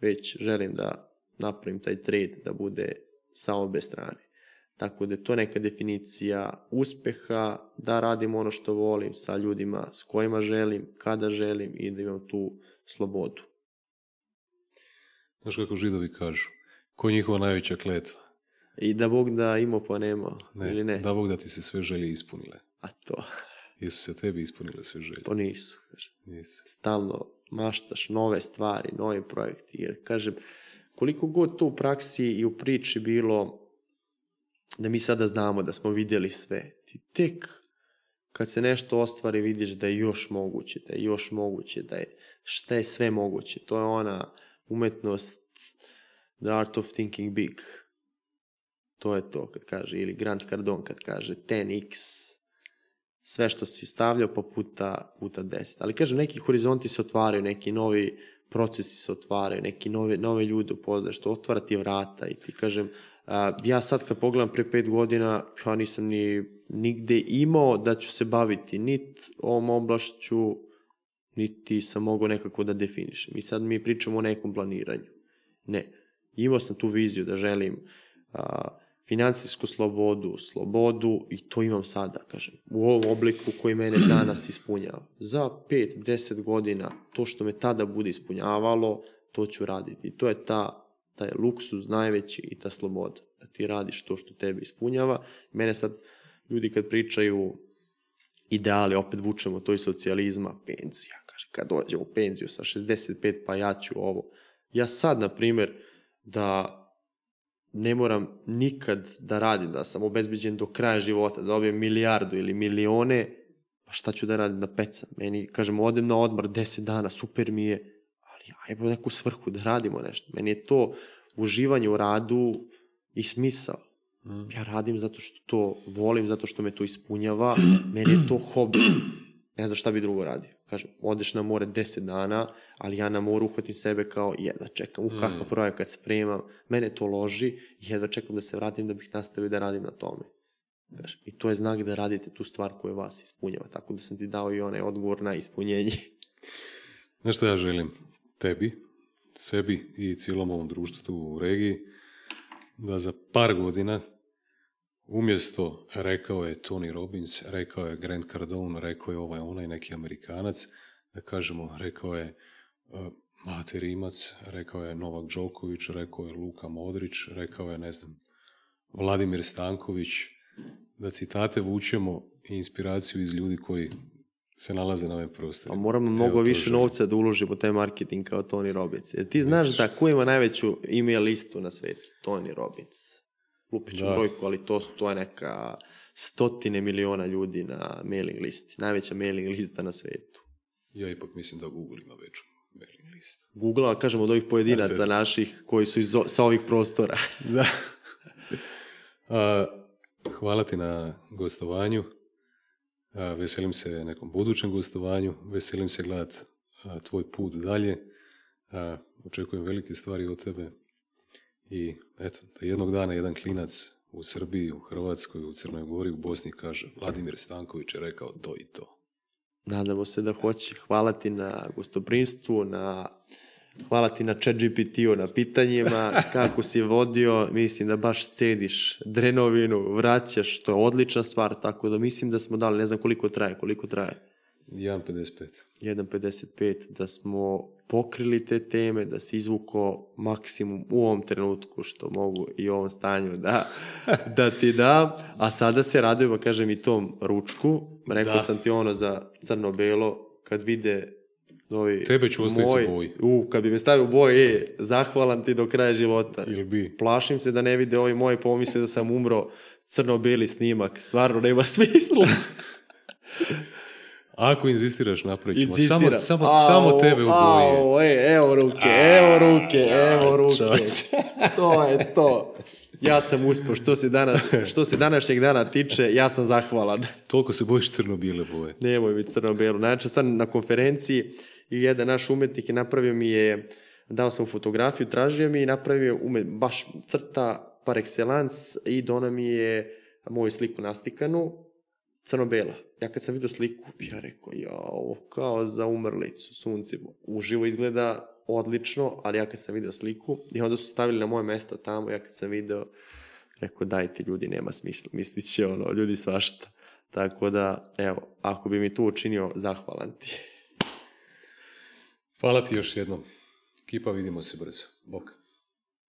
već želim da napravim taj trade da bude sa obe strane. Tako da je to neka definicija uspeha, da radim ono što volim sa ljudima s kojima želim, kada želim i da imam tu slobodu. Znaš kako židovi kažu? Ko je njihova najveća kletva? I da Bog da imao pa nemao, Ne, ili ne? da Bog da ti se sve želje ispunile. A to, Jesu se tebi ispunile sve želje? pa nisu. Nisu. Stalno maštaš nove stvari, novi projekti, jer kažem, koliko god to u praksi i u priči bilo da mi sada znamo da smo vidjeli sve, ti tek kad se nešto ostvari vidiš da je još moguće, da je još moguće, da je šta je sve moguće. To je ona umetnost the art of thinking big. To je to kad kaže, ili Grant Cardone kad kaže 10x, sve što si stavljao pa puta, puta 10. Ali kažem, neki horizonti se otvaraju, neki novi procesi se otvaraju, neki nove, nove ljude upoznaš, to otvara ti vrata i ti kažem, ja sad kad pogledam pre pet godina, ja nisam ni nigde imao da ću se baviti nit ovom oblašću, niti sam mogao nekako da definišem. I sad mi pričamo o nekom planiranju. Ne. Imao sam tu viziju da želim a, financijsku slobodu, slobodu i to imam sada, kažem, u ovom obliku koji mene <clears throat> danas ispunjava. Za 5-10 godina to što me tada bude ispunjavalo, to ću raditi. I to je ta, taj luksuz najveći i ta sloboda. Da ti radiš to što tebe ispunjava. Mene sad ljudi kad pričaju ideali, opet vučemo to iz socijalizma, penzija, kaže, kad dođem u penziju sa 65, pa ja ću ovo. Ja sad, na primjer, da ne moram nikad da radim, da sam obezbeđen do kraja života, da dobijem milijardu ili milione, pa šta ću da radim da pecam? Meni, kažem, odem na odmor 10 dana, super mi je, ali ajmo neku svrhu da radimo nešto. Meni je to uživanje u radu i smisao. Mm. Ja radim zato što to volim, zato što me to ispunjava, meni je to hobi. Ne znam šta bi drugo radio. Kažem, odeš na more 10 dana, ali ja na moru uhvatim sebe kao jedva čekam, u kakav Mm. projekat spremam, mene to loži jedva čekam da se vratim da bih nastavio da radim na tome. Kažem, I to je znak da radite tu stvar koja vas ispunjava, tako da sam ti dao i onaj odgovor na ispunjenje. <laughs> Znaš što ja želim? Tebi, sebi i cijelom ovom društvu tu u regiji, da za par godina umjesto rekao je Tony Robbins, rekao je Grant Cardone, rekao je ovaj onaj neki Amerikanac, da kažemo, rekao je uh, Mate Rimac, rekao je Novak Đoković, rekao je Luka Modrić, rekao je, ne znam, Vladimir Stanković, da citate vučemo i inspiraciju iz ljudi koji se nalaze na ovim A prostorima. moramo mnogo više želim. novca da uložimo taj marketing kao Tony Robbins. Jer ti znaš da ko ima najveću email listu na svetu? Tony Robbins. Lupit ću Da. brojku, ali to, to je neka stotine miliona ljudi na mailing listi. Najveća mailing lista na svetu. Ja ipak mislim da Google ima veću mailing list. Google, kažemo od ovih pojedinaca naših koji su iz, sa ovih prostora. <laughs> da. A, hvala ti na gostovanju. A, veselim se nekom budućem gostovanju. Veselim se gledat tvoj put dalje. A, očekujem velike stvari od tebe. I eto, da jednog dana jedan klinac u Srbiji, u Hrvatskoj, u Crnoj Gori, u Bosni kaže Vladimir Stanković je rekao to i to. Nadamo se da hoće. Hvala ti na gostoprinstvu, na Hvala ti na chat GPT-u na pitanjima, kako si vodio, mislim da baš cediš drenovinu, vraćaš, to je odlična stvar, tako da mislim da smo dali, ne znam koliko traje, koliko traje. 1.55. 1.55, da smo pokrili te teme, da se izvuko maksimum u ovom trenutku što mogu i u ovom stanju da, <laughs> da ti da, a sada se radujemo, kažem, i tom ručku. Rekao da. sam ti ono za crno-belo, kad vide ovi Tebe ću ostaviti moj, u boji. U, kad bi me stavio u boj, e, zahvalan ti do kraja života. Ili bi. Plašim se da ne vide ovi moji pomisle da sam umro crno-beli snimak. Stvarno nema smisla. <laughs> Ako inzistiraš, napravit ćemo. Samo, samo, ao, samo tebe u boji. E, evo ruke, evo ruke, evo ruke. <laughs> to je to. Ja sam uspio. Što se, danas, što se današnjeg dana tiče, ja sam zahvalan. Toliko se bojiš crno-bile boje. Nemoj biti crno-belo. Znači, sad na konferenciji jedan naš umetnik je napravio mi je, dao sam fotografiju, tražio mi i napravio umet, baš crta par excellence i dona mi je moju sliku nastikanu, crno-bela ja kad sam vidio sliku, ja rekao, ja, ovo kao za umrlicu, suncimo. Uživo izgleda odlično, ali ja kad sam vidio sliku, i onda su stavili na moje mesto tamo, ja kad sam video, rekao, dajte ljudi, nema smisla, mislit će ono, ljudi svašta. Tako da, evo, ako bi mi to učinio, zahvalan ti. Hvala ti još jednom. Kipa, vidimo se brzo. Bok.